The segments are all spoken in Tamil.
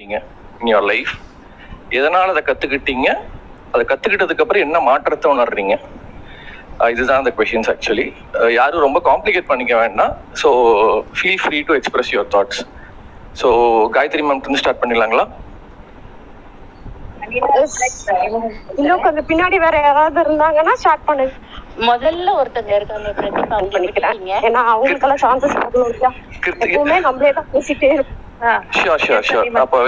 இன் யோர் லைஃப் எதனால் அதை கற்றுக்கிட்டீங்க அதை கற்றுக்கிட்டதுக்கு அப்புறம் என்ன மாற்றத்தை உணர்றீங்க? இதுதான் அந்த கொஷின்ஸ் ஆக்சுவலி யாரும் ரொம்ப காம்ப்ளிகேட் பண்ணிக்க வேண்டாம். So feel free to express your thoughts so Gayathri ma'am இருந்து ஸ்டார்ட் பண்ணிடலாங்களா? இன்னும் கொஞ்சம் பின்னாடி வேற யாராவது இருந்தாங்கன்னா ஸ்டார்ட் பண்ணு. முதல்ல ஒருத்தங்க இருக்காங்க பிரதீபா பண்ணிக்கிறேன் ஏன்னா அவங்களுக்கெல்லாம் சான்சஸ் எப்பவுமே நம்மளே தான் பேசிட்டே இருப்போம். ஷியோர் ஷியோர் ஷியோர் அப்போ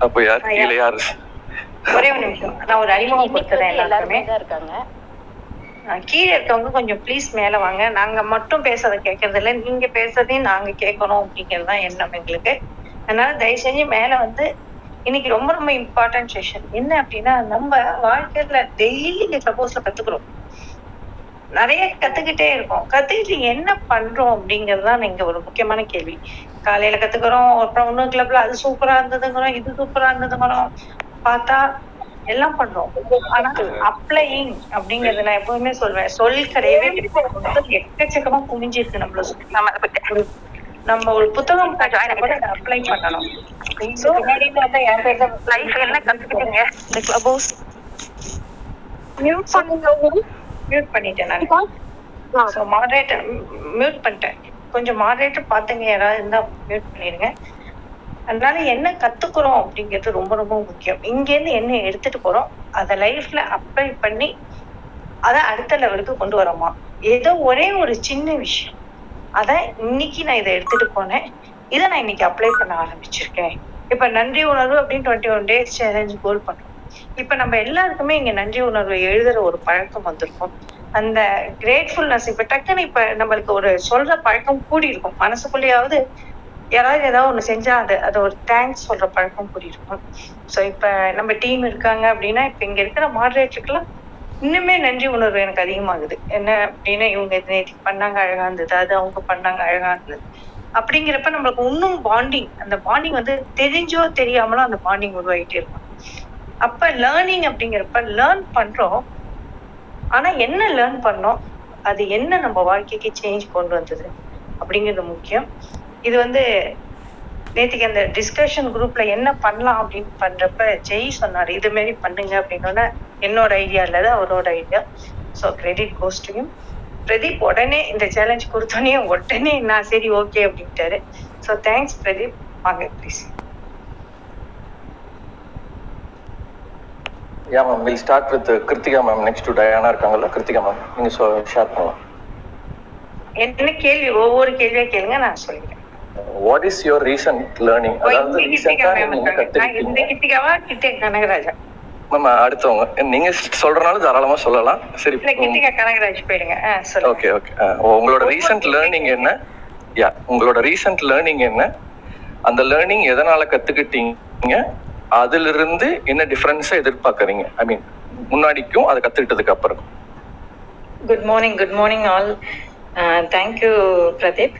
அப்போ யார் கீழே யார் ஒரே ஒரு நிமிஷம் நான் ஒரு அறிமுகம் இன்னைக்கு கொடுத்துறேன் எல்லாருமே தான் இருக்காங்க கீழே இருக்கவங்க கொஞ்சம் ப்ளீஸ் மேல வாங்க. நாங்க மட்டும் பேசுறத கேட்கறது இல்ல. நீங்க பேசுறதையும் நாங்க கேட்கணும் அப்படிங்கிறது தான் எண்ணம் எங்களுக்கு. அதனால தயவு செஞ்சு மேல வந்து இன்னைக்கு ரொம்ப ரொம்ப இம்பார்ட்டன்ட் செஷன் என்ன அப்படின்னா நம்ம வாழ்க்கையில டெய்லி சப்போஸ்ல கத்துக்கிறோம். நிறைய கத்துக்கிட்டே இருக்கோம். கத்துக்கிட்டு என்ன பண்றோம் அப்படிங்கிறது தான் இங்க ஒரு முக்கியமான கேள்வி. காலையில கத்துக்கிறோம் அப்புறம் இன்னும் கிளப்ல அது சூப்பரா இருந்ததுங்கிறோம் இது சூப்பரா இருந்ததுங்கிறோம். பார்த்தா எல்லாம் பண்றோம். ஆனா அப்ளையிங் அப்படிங்கறது நான் எப்பவுமே சொல்வேன். சொல் கிடையவே கிடையாது. மொத்தம் எக்கச்சக்கமா குமிஞ்சிருக்கு நம்மள ஒரு- நம்ம ஒரு புத்தகம் அப்ளை பண்ணணும். Life என்ன கத்துக்கிட்டீங்க? இந்த கிளப் ஹவுஸ் மியூட் பண்ணுங்க அவங்க. மியூட் பண்ணிட்டேன் நான். ஸோ மாடரேட்டர் மியூட் பண்ணிட்டேன். கொஞ்சம் மாடரேட்டர் பார்த்துங்க யாராவது இருந்தா மியூட் பண்ணிடுங்க. அதனால என்ன கத்துக்கிறோம் அப்படிங்கிறது ரொம்ப ரொம்ப முக்கியம். இங்கேருந்து என்ன எடுத்துட்டு போறோம் அதை லைஃப்ல அப்ளை பண்ணி அதை அடுத்த லெவலுக்கு கொண்டு வரோமா? ஏதோ ஒரே ஒரு சின்ன விஷயம். அத இன்னைக்கு நான் இதை எடுத்துட்டு போனேன். இதை நான் இன்னைக்கு அப்ளை பண்ண ஆரம்பிச்சிருக்கேன். இப்ப நன்றி உணர்வு அப்படின்னு twenty one days challenge goal பண்றோம் இப்ப நம்ம எல்லாருக்குமே இங்க நன்றி உணர்வை எழுதுற ஒரு பழக்கம் வந்திருக்கும். அந்த கிரேட்ஃபுல்னஸ் இப்ப டக்குன்னு இப்ப நம்மளுக்கு ஒரு சொல்ற பழக்கம் கூடி இருக்கும் மனசுக்குள்ளேயாவது யாராவது ஏதாவது ஒண்ணு செஞ்சா அது அது ஒரு தேங்க்ஸ் சொல்ற பழக்கம் கூடி இருக்கும் ஸோ இப்ப நம்ம டீம் இருக்காங்க அப்படின்னா இப்ப இங்க இருக்கிற மாடரேட்டருக்குலாம் இன்னுமே நன்றி உணர்வு எனக்கு அதிகமாகுது. என்ன அப்படின்னா இவங்க இது நேற்று பண்ணாங்க அழகா இருந்தது. அது அவங்க பண்ணாங்க அழகா இருந்தது. அப்படிங்கிறப்ப நம்மளுக்கு இன்னும் பாண்டிங் அந்த பாண்டிங் வந்து தெரிஞ்சோ தெரியாமலோ அந்த பாண்டிங் உருவாகிட்டே இருக்கும். அப்ப லேர்னிங் அப்படிங்கிறப்ப லேர்ன் பண்றோம். ஆனா என்ன லேர்ன் பண்ணோம்? அது என்ன நம்ம வாழ்க்கைக்கு சேஞ்ச் கொண்டு வந்தது? அப்படிங்கிறது முக்கியம். இது வந்து நேற்றுக்கு அந்த டிஸ்கஷன் குரூப்ல என்ன பண்ணலாம் அப்படின்னு பண்றப்ப ஜெய் சொன்னார். இது மாரி பண்ணுங்க அப்படின்னோடனே என்னோட ஐடியா இல்லாத அவரோட ஐடியா ஸோ கிரெடிட் கோஸ்டையும் பிரதீப் உடனே இந்த சேலஞ்ச் கொடுத்தோடனே உடனே நான் சரி ஓகே அப்படின்ட்டாரு. So thanks Pradeep. வாங்க please yeah ma'am will start with Krithika ma'am next to Diana இருக்காங்கல்ல. கிருத்திகா மேம் நீங்கள் ஷோ ஷேர் பண்ணலாம். என்ன கேள்வி? ஒவ்வொரு கேள்வியா கேளுங்க நான் சொல்லிடுறேன் what is your recent learning அதாவது இருக்காங்க? நான் இந்த கிருத்திகாவா கிருத்திகா கனகராஜா? மேம் அடுத்தவங்க. நீங்கள் சொல்கிறனால தாராளமாக சொல்லலாம். சரி கிருத்திகா கனகராஜ் போயிடுங்க. ஓகே ஓகே உங்களோட ரீசன்ட் லேர்னிங் என்ன? யா உங்களோட ரீசன்ட் லேர்னிங் என்ன? அந்த லேர்னிங் எதனால கத்துக்கிட்டீங்க? அதிலிருந்து என்ன டிஃபரன்ஸை எதிர்பார்க்கறீங்க? ஐ மீன் முன்னாடிக்கும் அதை கத்துக்கிட்டதுக்கு அப்புறம். Good morning good morning all thank you Pradeep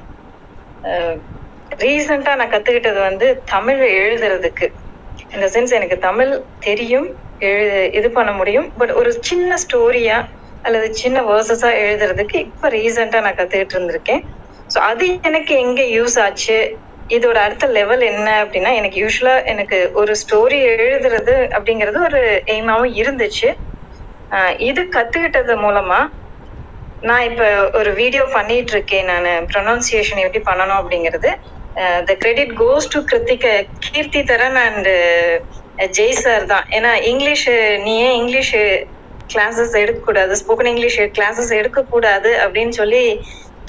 ரீசெண்டாக நான் கற்றுக்கிட்டது வந்து தமிழ் எழுதுறதுக்கு. இந்த சென்ஸ் எனக்கு தமிழ் தெரியும் எழு இது பண்ண முடியும். பட் ஒரு சின்ன ஸ்டோரியா அல்லது சின்ன வேர்சஸாக எழுதுறதுக்கு இப்போ ரீசெண்டாக நான் கற்றுக்கிட்டு இருந்திருக்கேன். ஸோ அது எனக்கு எங்கே யூஸ் ஆச்சு? இதோட அடுத்த லெவல் என்ன அப்படின்னா எனக்கு யூஸ்வலாக எனக்கு ஒரு ஸ்டோரி எழுதுறது அப்படிங்கிறது ஒரு எய்மாவும் இருந்துச்சு. இது கற்றுக்கிட்டது மூலமாக நான் இப்போ ஒரு வீடியோ பண்ணிட்டு இருக்கேன் நான். ப்ரொனவுன்சியேஷன் எப்படி பண்ணணும் அப்படிங்கிறது. The credit goes to Krithika Keerthi Dharan and Jai sir தான். ஏன்னா இங்கிலீஷ் நீ ஏன் இங்கிலீஷ் கிளாஸஸ் எடுக்கக்கூடாது? ஸ்போக்கன் இங்கிலீஷ் கிளாஸஸ் எடுக்கக்கூடாது அப்படின்னு சொல்லி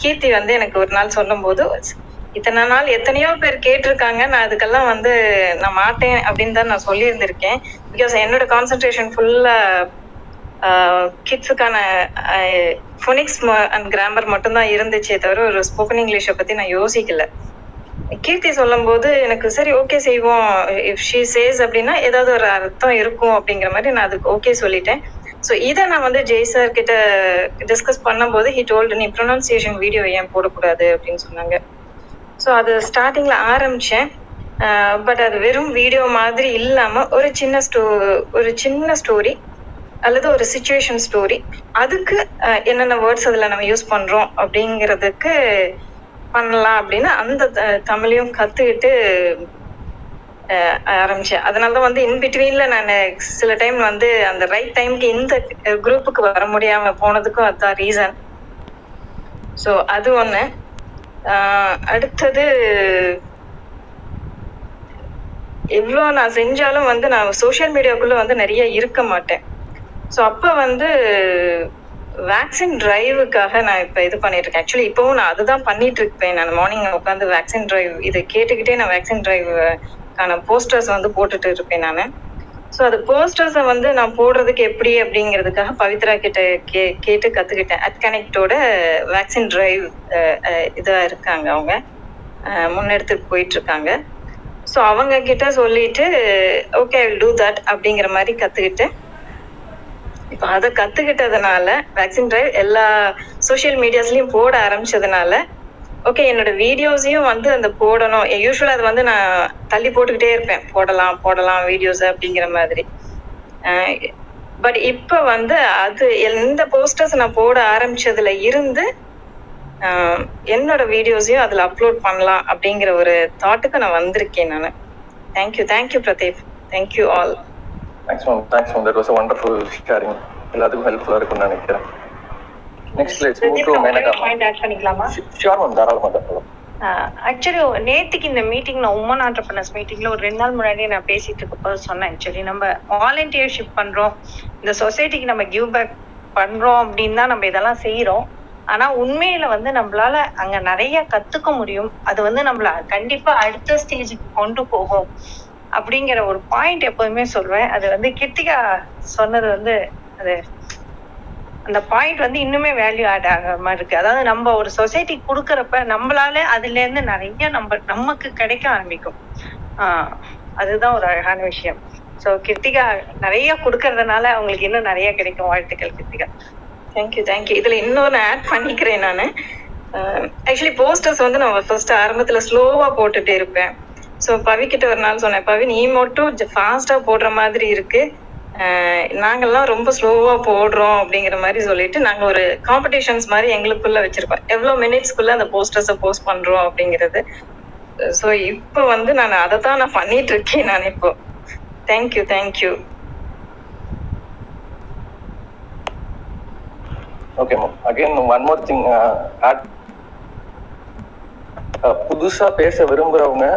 கீர்த்தி வந்து எனக்கு ஒரு நாள் சொல்லும்போது இத்தனை நாள் எத்தனையோ பேர் கேட்டிருக்காங்க. நான் அதுக்கெல்லாம் வந்து நான் மாட்டேன் அப்படின்னு தான் நான் சொல்லியிருந்திருக்கேன். பிகாஸ் என்னோட கான்சென்ட்ரேஷன் ஃபுல்லாக கிட்ஸுக்கான ஃபோனிக்ஸ் அண்ட் கிராமர் மட்டும்தான் இருந்துச்சே தவிர ஒரு ஸ்போக்கன் இங்கிலீஷை பற்றி நான் யோசிக்கல. கீர்த்தி சொல்லும்போது எனக்கு சரி ஓகே செய்வோம். இஃப் ஷீ சேஸ் அப்படின்னா ஏதாவது ஒரு அர்த்தம் இருக்கும் அப்படிங்கிற மாதிரி நான் அதுக்கு ஓகே சொல்லிட்டேன். ஸோ இதை நான் வந்து ஜெய் சார் கிட்ட டிஸ்கஸ் பண்ணும்போது ஹி டோல்டு நீ ப்ரொனன்சியேஷன் வீடியோ ஏன் போடக்கூடாது? அப்படின்னு சொன்னாங்க. ஸோ அது ஸ்டார்டிங்கில் ஆரம்பித்தேன் பட் அது வெறும் வீடியோ மாதிரி இல்லாமல் ஒரு சின்ன ஸ்டோ ஒரு சின்ன ஸ்டோரி அல்லது ஒரு சுச்சுவேஷன் ஸ்டோரி அதுக்கு என்னென்ன வேர்ட்ஸ் அதில் நம்ம யூஸ் பண்ணுறோம் அப்படிங்கிறதுக்கு பண்ணலாம் அப்படின்னு அந்த த- தமிழையும் கற்றுக்கிட்டு ஆரம்பித்தேன் ஆரம்பிச்சேன். அதனால தான் வந்து இன் பிட்வீன்ல நான் சில டைம் வந்து அந்த ரைட் டைம்க்கு இந்த குரூப்புக்கு வர முடியாம போனதுக்கும் அதுதான் ரீசன் ஸோ அது ஒன்று அடுத்தது எவ்வளோ நான் செஞ்சாலும் வந்து நான் சோஷியல் மீடியாக்குள்ள வந்து நிறைய இருக்க மாட்டேன். ஸோ அப்போ வந்து வேக்சின் டிரைவுக்காக நான் இப்போ இது பண்ணிட்டு இருக்கேன் ஆக்சுவலி இப்போவும் நான் அதுதான் பண்ணிட்டு இருப்பேன் நான் மார்னிங் உட்காந்து வேக்சின் டிரைவ் இதை கேட்டுக்கிட்டே நான் வேக்சின் டிரைவுக்கான போஸ்டர்ஸ் வந்து போட்டுட்டு இருப்பேன் நான். ஸோ அது போஸ்டர்ஸை வந்து நான் போடுறதுக்கு எப்படி அப்படிங்கிறதுக்காக பவித்ரா கிட்ட கே கேட்டு கற்றுக்கிட்டேன் அட் கனெக்டோட வேக்சின் டிரைவ் இதாக இருக்காங்க அவங்க. அஹ் முன்னெடுத்துட்டு போயிட்டு இருக்காங்க ஸோ அவங்க கிட்ட சொல்லிட்டு okay I will do that அப்படிங்கிற மாதிரி கற்றுக்கிட்டு இப்போ அதை கற்றுக்கிட்டதுனால வேக்சின் டிரைவ் எல்லா சோஷியல் மீடியாஸ்லயும் போட ஆரம்பிச்சதுனால ஓகே என்னோட வீடியோஸையும் வந்து அந்த போடணும். யூஸ்வலாக அது வந்து நான் தள்ளி போட்டுக்கிட்டே இருப்பேன். போடலாம் போடலாம் வீடியோஸ் அப்படிங்கிற மாதிரி. பட் இப்போ வந்து அது எந்த போஸ்டர்ஸ் நான் போட ஆரம்பிச்சதுல இருந்து என்னோட வீடியோஸையும் அதில் அப்லோட் பண்ணலாம் அப்படிங்கிற ஒரு தாட்டுக்கு நான் வந்திருக்கேன் நான். Thank you thank you Pradeep thank you all thanks ma'am thanks ma'am that was wonderful sharing எல்லாத்துக்கும் ஹெல்ப்ஃபுல்லாக இருக்கும்னு நினைக்கிறேன். Next let's move to Menaka point add பண்ணிக்கலாமா? ஷியோர் மேம் தாராளமாக தாராளம் ஆக்சுவலி நேத்துக்கு இந்த மீட்டிங்ல உமன் ஆண்டர்பனர்ஸ் மீட்டிங்ல ஒரு ரெண்டு நாள் முன்னாடி நான் பேசிட்டு இருக்கப்போ சொன்னேன் ஆக்சுவலி நம்ம வாலண்டியர்ஷிப் பண்றோம். இந்த சொசைட்டிக்கு நம்ம கிவ் பேக் பண்றோம் அப்படின்னு தான் நம்ம இதெல்லாம் செய்யறோம் ஆனா உண்மையில வந்து நம்மளால அங்க நிறைய கத்துக்க முடியும். அது வந்து நம்மள கண்டிப்பா அடுத்த ஸ்டேஜுக்கு கொண்டு போகும். அப்படிங்கிற ஒரு பாயிண்ட் எப்போதுமே சொல்வேன். அது வந்து கிருத்திகா சொன்னது வந்து அது அந்த பாயிண்ட் வந்து இன்னுமே வேல்யூ ஆட் ஆகிற மாதிரி இருக்கு. அதாவது நம்ம ஒரு சொசைட்டி கொடுக்கறப்ப நம்மளால அதுல இருந்து நிறைய நம்ம நமக்கு கிடைக்க ஆரம்பிக்கும். ஆஹ் அதுதான் ஒரு அழகான விஷயம். சோ கிருத்திகா நிறைய கொடுக்கறதுனால அவங்களுக்கு இன்னும் நிறைய கிடைக்கும். வாழ்த்துக்கள் கிருத்திகா. தேங்க்யூ தேங்க்யூ இதுல இன்னொன்னு ஆட் பண்ணிக்கிறேன் நான். ஆக்சுவலி போஸ்டர்ஸ் வந்து நான் ஃபர்ஸ்ட் ஆரம்பத்துல ஸ்லோவா போட்டுட்டே இருப்பேன். ஸோ பவி கிட்ட ஒரு நாள் சொன்னேன் பவி நீ மட்டும் ஃபாஸ்டா போடுற மாதிரி இருக்கு. நாங்கெல்லாம் ரொம்ப ஸ்லோவா போடுறோம் அப்படிங்கிற மாதிரி சொல்லிட்டு நாங்க ஒரு காம்படிஷன்ஸ் மாதிரி எங்களுக்குள்ள வச்சிருக்கோம். எவ்வளவு மினிட்ஸ்க்குள்ள அந்த போஸ்டர்ஸை போஸ்ட் பண்றோம் அப்படிங்கிறது. ஸோ இப்போ வந்து நான் அதை தான் நான் பண்ணிட்டு இருக்கேன் நான் இப்போ thank you thank you okay ma'am again one more thing add புதுசா பேச விரும்புறவங்க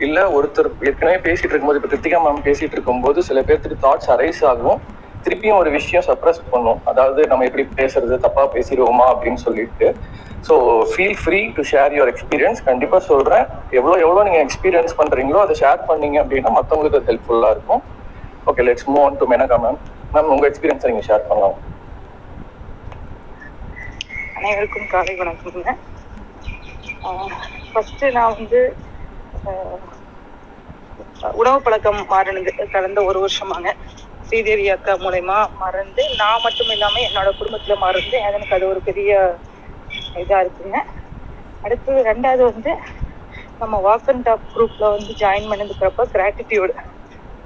இல்ல ஒருத்தர் ஏற்கனவே பேசிட்டு இருக்கும்போது இப்ப கிருத்திகா மேம் பேசிட்டு இருக்கும்போது சில பேர்த்துக்கு தாட்ஸ் அரைஸ் ஆகும். திருப்பியும் ஒரு விஷயம் சப்ரஸ் பண்ணும். அதாவது நம்ம எப்படி பேசுறது தப்பா பேசிடுவோமா அப்படின்னு சொல்லிட்டு. So feel free to share your experience கண்டிப்பா சொல்றேன். எவ்வளோ எவ்வளோ நீங்க எக்ஸ்பீரியன்ஸ் பண்றீங்களோ அதை ஷேர் பண்ணீங்க அப்படின்னா மற்றவங்களுக்கு அது ஹெல்ப்ஃபுல்லா இருக்கும். Okay let's move on to Menaka ma'am ma'am உங்க எக்ஸ்பீரியன்ஸை நீங்க ஷேர் பண்ணலாம். அனைவருக்கும் காலை வணக்கம்ங்க ஃபர்ஸ்ட் நான் வந்து உணவு பழக்கம் மாறினது கடந்த ஒரு வருஷமாங்க. ஸ்ரீதேவி அக்கா மூலயமா மறந்து நான் மட்டும் இல்லாம என்னோட குடும்பத்துல மறந்து எனக்கு அது ஒரு பெரிய இதா இருக்குங்க. அடுத்தது ரெண்டாவது வந்து நம்ம வாக் அண்ட் டாப் குரூப்ல வந்து ஜாயின் பண்ணதுக்கிறப்ப கிராட்டிடியூடு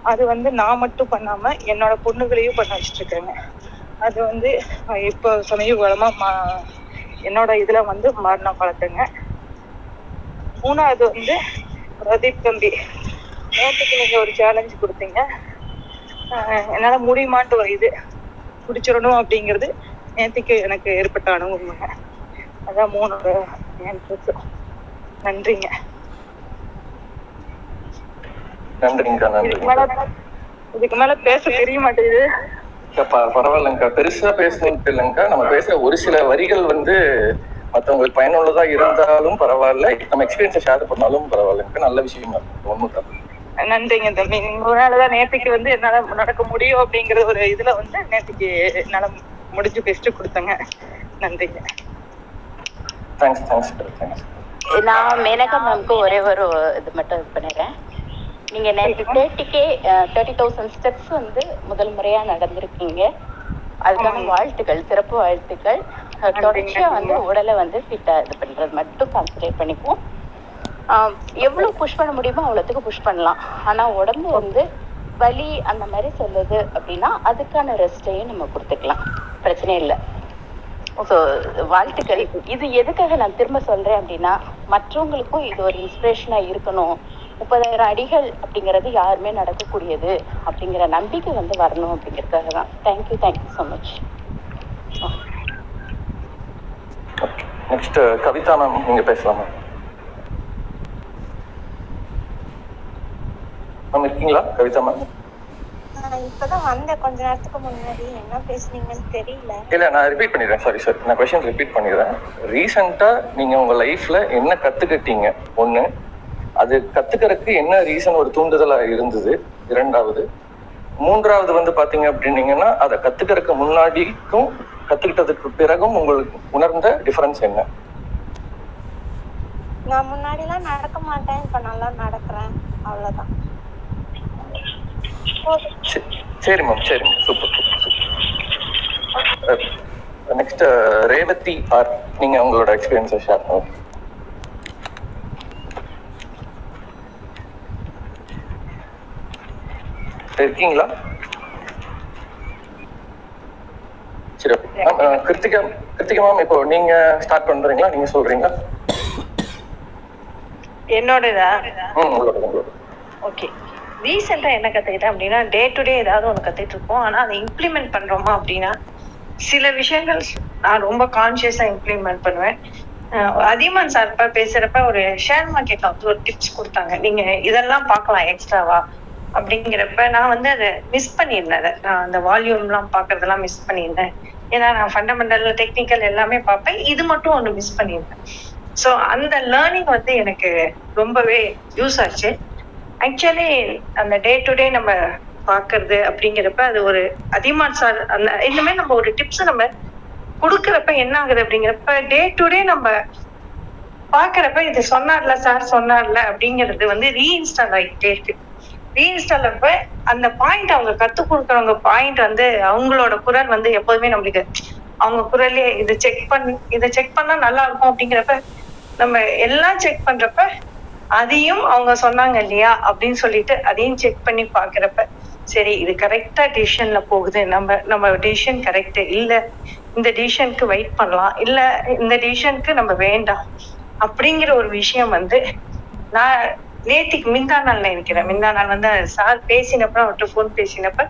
அது வந்து நான் மட்டும் பண்ணாம என்னோட பொண்ணுகளையும் பண்ண வச்சுட்டு இருக்கேங்க அது வந்து இப்போ சமீப காலமா மா- என்னோட இதுல வந்து மாறின பழக்கங்க மூணாவது வந்து பிரதீப் தம்பி. நேற்றுக்கு நீங்க ஒரு சேலஞ்ச் கொடுத்தீங்க. என்னால முடியுமான்ட்டு ஒரு இது முடிச்சிடணும் அப்படிங்கிறது நேற்றுக்கு எனக்கு ஏற்பட்ட அனுபவங்க. அதான் மூணு ஆன்சர்ஸ் நன்றிங்க. இதுக்கு மேல பேச தெரிய மாட்டேங்குது. பரவாயில்லைங்கக்கா. பெருசா பேசணும்னு இல்லைங்கக்கா நம்ம பேசுற ஒரு சில வரிகள் வந்து மற்றவங்களுக்கு பயனுள்ளதா இருந்தாலும் பரவாயில்ல. நம்ம எக்ஸ்பீரியன்ஸை ஷேர் பண்ணாலும் பரவாயில்லைங்கக்கா நல்ல விஷயம் தான் ஒன்றும் தப்பு. நன்றிங்க தம்பி. உங்களாலதான் நேற்றுக்கு வந்து என்னால நடக்க முடியும் அப்படிங்கிற ஒரு இதுல வந்து நேற்றுக்கு என்னால முடிஞ்சு பெஸ்ட் கொடுத்தேங்க. நன்றிங்க. தேங்க்ஸ் தேங்க்ஸ் தேங்க்ஸ் நான் மேனகா மேம்க்கு ஒரே ஒரு இது மட்டும் இது பண்ணிடுறேன். நீங்க நேற்று தேர்ட்டிக்கே தேர்ட்டி தௌசண்ட் ஸ்டெப்ஸ் வந்து முதல் முறையா நடந்திருக்கீங்க. அதுக்கான. வாழ்த்துக்கள் சிறப்பு வாழ்த்துக்கள். தொடர்ச்சியா வந்து. உடலை வந்து ஃபிட்டா இது பண்றது மட்டும் கான்சன்ட்ரேட் பண்ணிக்குவோம். எவ்வளவு புஷ் பண்ண முடியுமோ அவ்வளவுக்கு புஷ் பண்ணலாம். ஆனா உடம்பு வந்து வலி அந்த மாதிரி சொல்லுது அப்படின்னா அதுக்கான ரெஸ்டையும் நம்ம கொடுத்துக்கலாம். பிரச்சனை இல்லை. ஸோ வாழ்த்துக்கள். இது எதுக்காக நான் திரும்ப சொல்றேன் அப்படின்னா மற்றவங்களுக்கும் இது ஒரு இன்ஸ்பிரேஷனா இருக்கணும். முப்பதாயிரம் அடிகள் அப்படிங்கிறது யாருமே நடக்கக்கூடியது அப்படிங்கிற நம்பிக்கை வந்து வரணும் அப்படிங்கிறதுக்காக தான். Thank you thank you so much next Kavitha ma'am நீங்க பேசலாமா மேம் இருக்கீங்களா கவிதா மேம் நான் இப்பதான் வந்தேன். கொஞ்ச நேரத்துக்கு முன்னாடி. என்ன பேசுனீங்கன்னு தெரியல. இல்ல நான் ரிப்பீட் பண்ணிடுறேன். சாரி சார் நான் கொஸ்டின் ரிப்பீட் பண்ணிடுறேன். ரீசெண்டா நீங்க உங்க லைஃப்ல என்ன கத்துக்கிட்டீங்க? ஒண்ணு அது கத்துக்கிறதுக்கு என்ன ரீசன் ஒரு தூண்டுதலா இருந்தது? இரண்டாவது மூன்றாவது வந்து பாத்தீங்க அப்படின்னீங்கன்னா அதை கத்துக்கிறதுக்கு முன்னாடிக்கும் கத்துக்கிட்டதுக்கு பிறகும் உங்களுக்கு உணர்ந்த டிஃபரன்ஸ் என்ன? நான் முன்னாடி எல்லாம் நடக்க மாட்டேன் இப்ப நல்லா நடக்கிறேன் அவ்வளவுதான். சரி- சரி மேம் சரி ma'am super super super next Revathi R நீங்க உங்களோட எக்ஸ்பீரியன்ஸை ஷேர் பண்ணுங்க. இருக்கீங்களா? சரி அஹ், கிருத்திகா கிருத்திகா மேம் இப்போ நீங்க ஸ்டார்ட் பண்றீங்களா? நீங்க சொல்றீங்களா? என்னோடதா? ம் உங்களோட உங்களோட ஓகே. ரீசெண்டாக என்ன கற்றுக்கிட்டேன் அப்படின்னா டே டு டே ஏதாவது ஒன்று கற்றுட்டு இருப்போம் ஆனால் அதை இம்ப்ளிமெண்ட் பண்ணுறோமா அப்படின்னா சில விஷயங்கள் நான் ரொம்ப கான்ஷியஸாக இம்ப்ளிமெண்ட் பண்ணுவேன். அதியமான் சார் பேசுறப்ப ஒரு ஷேர் மார்க்கெட்ல வந்து ஒரு டிப்ஸ் கொடுத்தாங்க. நீங்க இதெல்லாம் பார்க்கலாம் எக்ஸ்ட்ராவா அப்படிங்கிறப்ப நான் வந்து அதை மிஸ் பண்ணியிருந்தேன். அதை நான் அந்த வால்யூம்லாம் பார்க்கறதெல்லாம் மிஸ் பண்ணியிருந்தேன். ஏன்னா நான் ஃபண்டமெண்டல் டெக்னிக்கல் எல்லாமே பார்ப்பேன். இது மட்டும் ஒன்று மிஸ் பண்ணியிருந்தேன். ஸோ அந்த லேர்னிங் வந்து எனக்கு ரொம்பவே யூஸ் ஆச்சு. ஆக்சுவலி அந்த டே டு டே நம்ம பார்க்கறது அப்படிங்கிறப்ப அது ஒரு அதிமான் சார் அந்த இந்த மாதிரி நம்ம ஒரு டிப்ஸ் நம்ம கொடுக்குறப்ப என்ன ஆகுது அப்படிங்கிறப்ப டே டு டே நம்ம பார்க்குறப்ப இது சொன்னார்ல சார் சொன்னார்ல அப்படிங்கிறது வந்து ரீஇன்ஸ்டால் ஆகிட்டே இருக்கு. ரீஇன்ஸ்டால் அப்ப அந்த பாயிண்ட் அவங்க கற்றுக் கொடுக்குறவங்க பாயிண்ட் வந்து அவங்களோட குரல் வந்து எப்போதுமே நம்மளுக்கு அவங்க குரலே இது செக் பண்ணி இதை செக் பண்ணா நல்லா இருக்கும் அப்படிங்கிறப்ப நம்ம எல்லாம் செக் பண்றப்ப அதையும் அவங்க சொன்னாங்க இல்லையா அப்படின்னு சொல்லிட்டு அதையும் செக் பண்ணி பாக்குறப்ப சரி இது கரெக்டா டிசிஷன்ல போகுது. நம்ம நம்ம டிசிஷன் கரெக்ட் இல்ல. இந்த டிசிஷனுக்கு வெயிட் பண்ணலாம். இல்ல இந்த டிசிஷனுக்கு நம்ம வேண்டாம். அப்படிங்கிற ஒரு விஷயம் வந்து நான் நேத்திக்கு மிந்தா நாள் நினைக்கிறேன். மிந்தா நாள் வந்து சார் பேசினப்ப அவர்கிட்ட ஃபோன் பேசினப்ப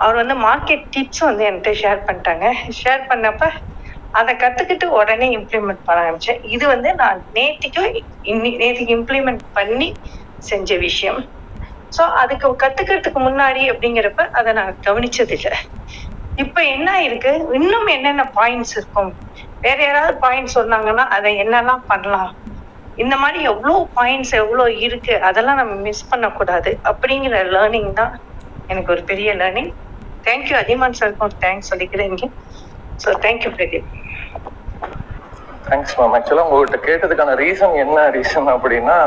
அவர் வந்து மார்க்கெட் டிப்ஸ் வந்து என்கிட்ட ஷேர் பண்ணிட்டாங்க. ஷேர் பண்ணப்ப அதை கத்துக்கிட்டு உடனே இம்ப்ளிமெண்ட் பண்ண ஆரம்பிச்சேன். இது வந்து நான் நேத்திக்கும் இன்னி நேத்திக்கு இம்ப்ளிமெண்ட் பண்ணி செஞ்ச விஷயம். ஸோ அதுக்கு கத்துக்கிறதுக்கு முன்னாடி அப்படிங்கிறப்ப அதை நான் கவனிச்சது இல்லை இப்ப என்ன இருக்கு? இன்னும் என்னென்ன பாயிண்ட்ஸ் இருக்கும்? வேற யாராவது பாயிண்ட் சொன்னாங்கன்னா அதை என்னெல்லாம் பண்ணலாம்? இந்த மாதிரி எவ்வளோ பாயிண்ட்ஸ் எவ்வளோ இருக்கு அதெல்லாம் நம்ம மிஸ் பண்ணக்கூடாது. அப்படிங்கிற லேர்னிங் தான் எனக்கு ஒரு பெரிய லேர்னிங் தேங்க்யூ அதிமான் சாருக்கும் தேங்க்ஸ் சொல்லிக்கிறேன் இங்கே. So thank you Pradeep. Thanks ma'am ஆக்சுவலாக உங்கள்கிட்ட கேட்டதுக்கான ரீசன் என்ன ரீசன் அப்படின்னா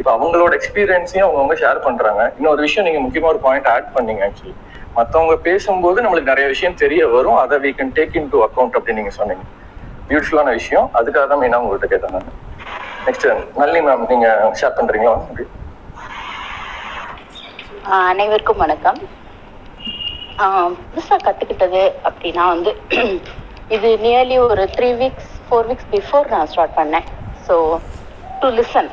இப்போ அவங்களோட எக்ஸ்பீரியன்ஸையும் அவங்கவுங்க ஷேர் பண்ணுறாங்க இன்னொரு விஷயம் நீங்கள் முக்கியமாக ஒரு பாயிண்ட் ஆட் பண்ணீங்க ஆக்சுவலி மற்றவங்க பேசும்போது நம்மளுக்கு நிறைய விஷயம் தெரிய வரும். அதை we can take into account அப்படின்னு நீங்கள் சொன்னீங்க. பியூட்டிஃபுல்லான விஷயம். அதுக்காக தான் மெயினாக உங்கள்கிட்ட கேட்டேன் நான். நெக்ஸ்ட் நல்லி மேம் நீங்க ஷேர் பண்றீங்களா? ஆஹ் அனைவருக்கும் வணக்கம். ஆஹ் புதுசா கத்துக்கிட்டது அப்படின்னா வந்து இது நியர்லி ஒரு three weeks four weeks before நான் ஸ்டார்ட் பண்ணேன். ஸோ டு லிசன்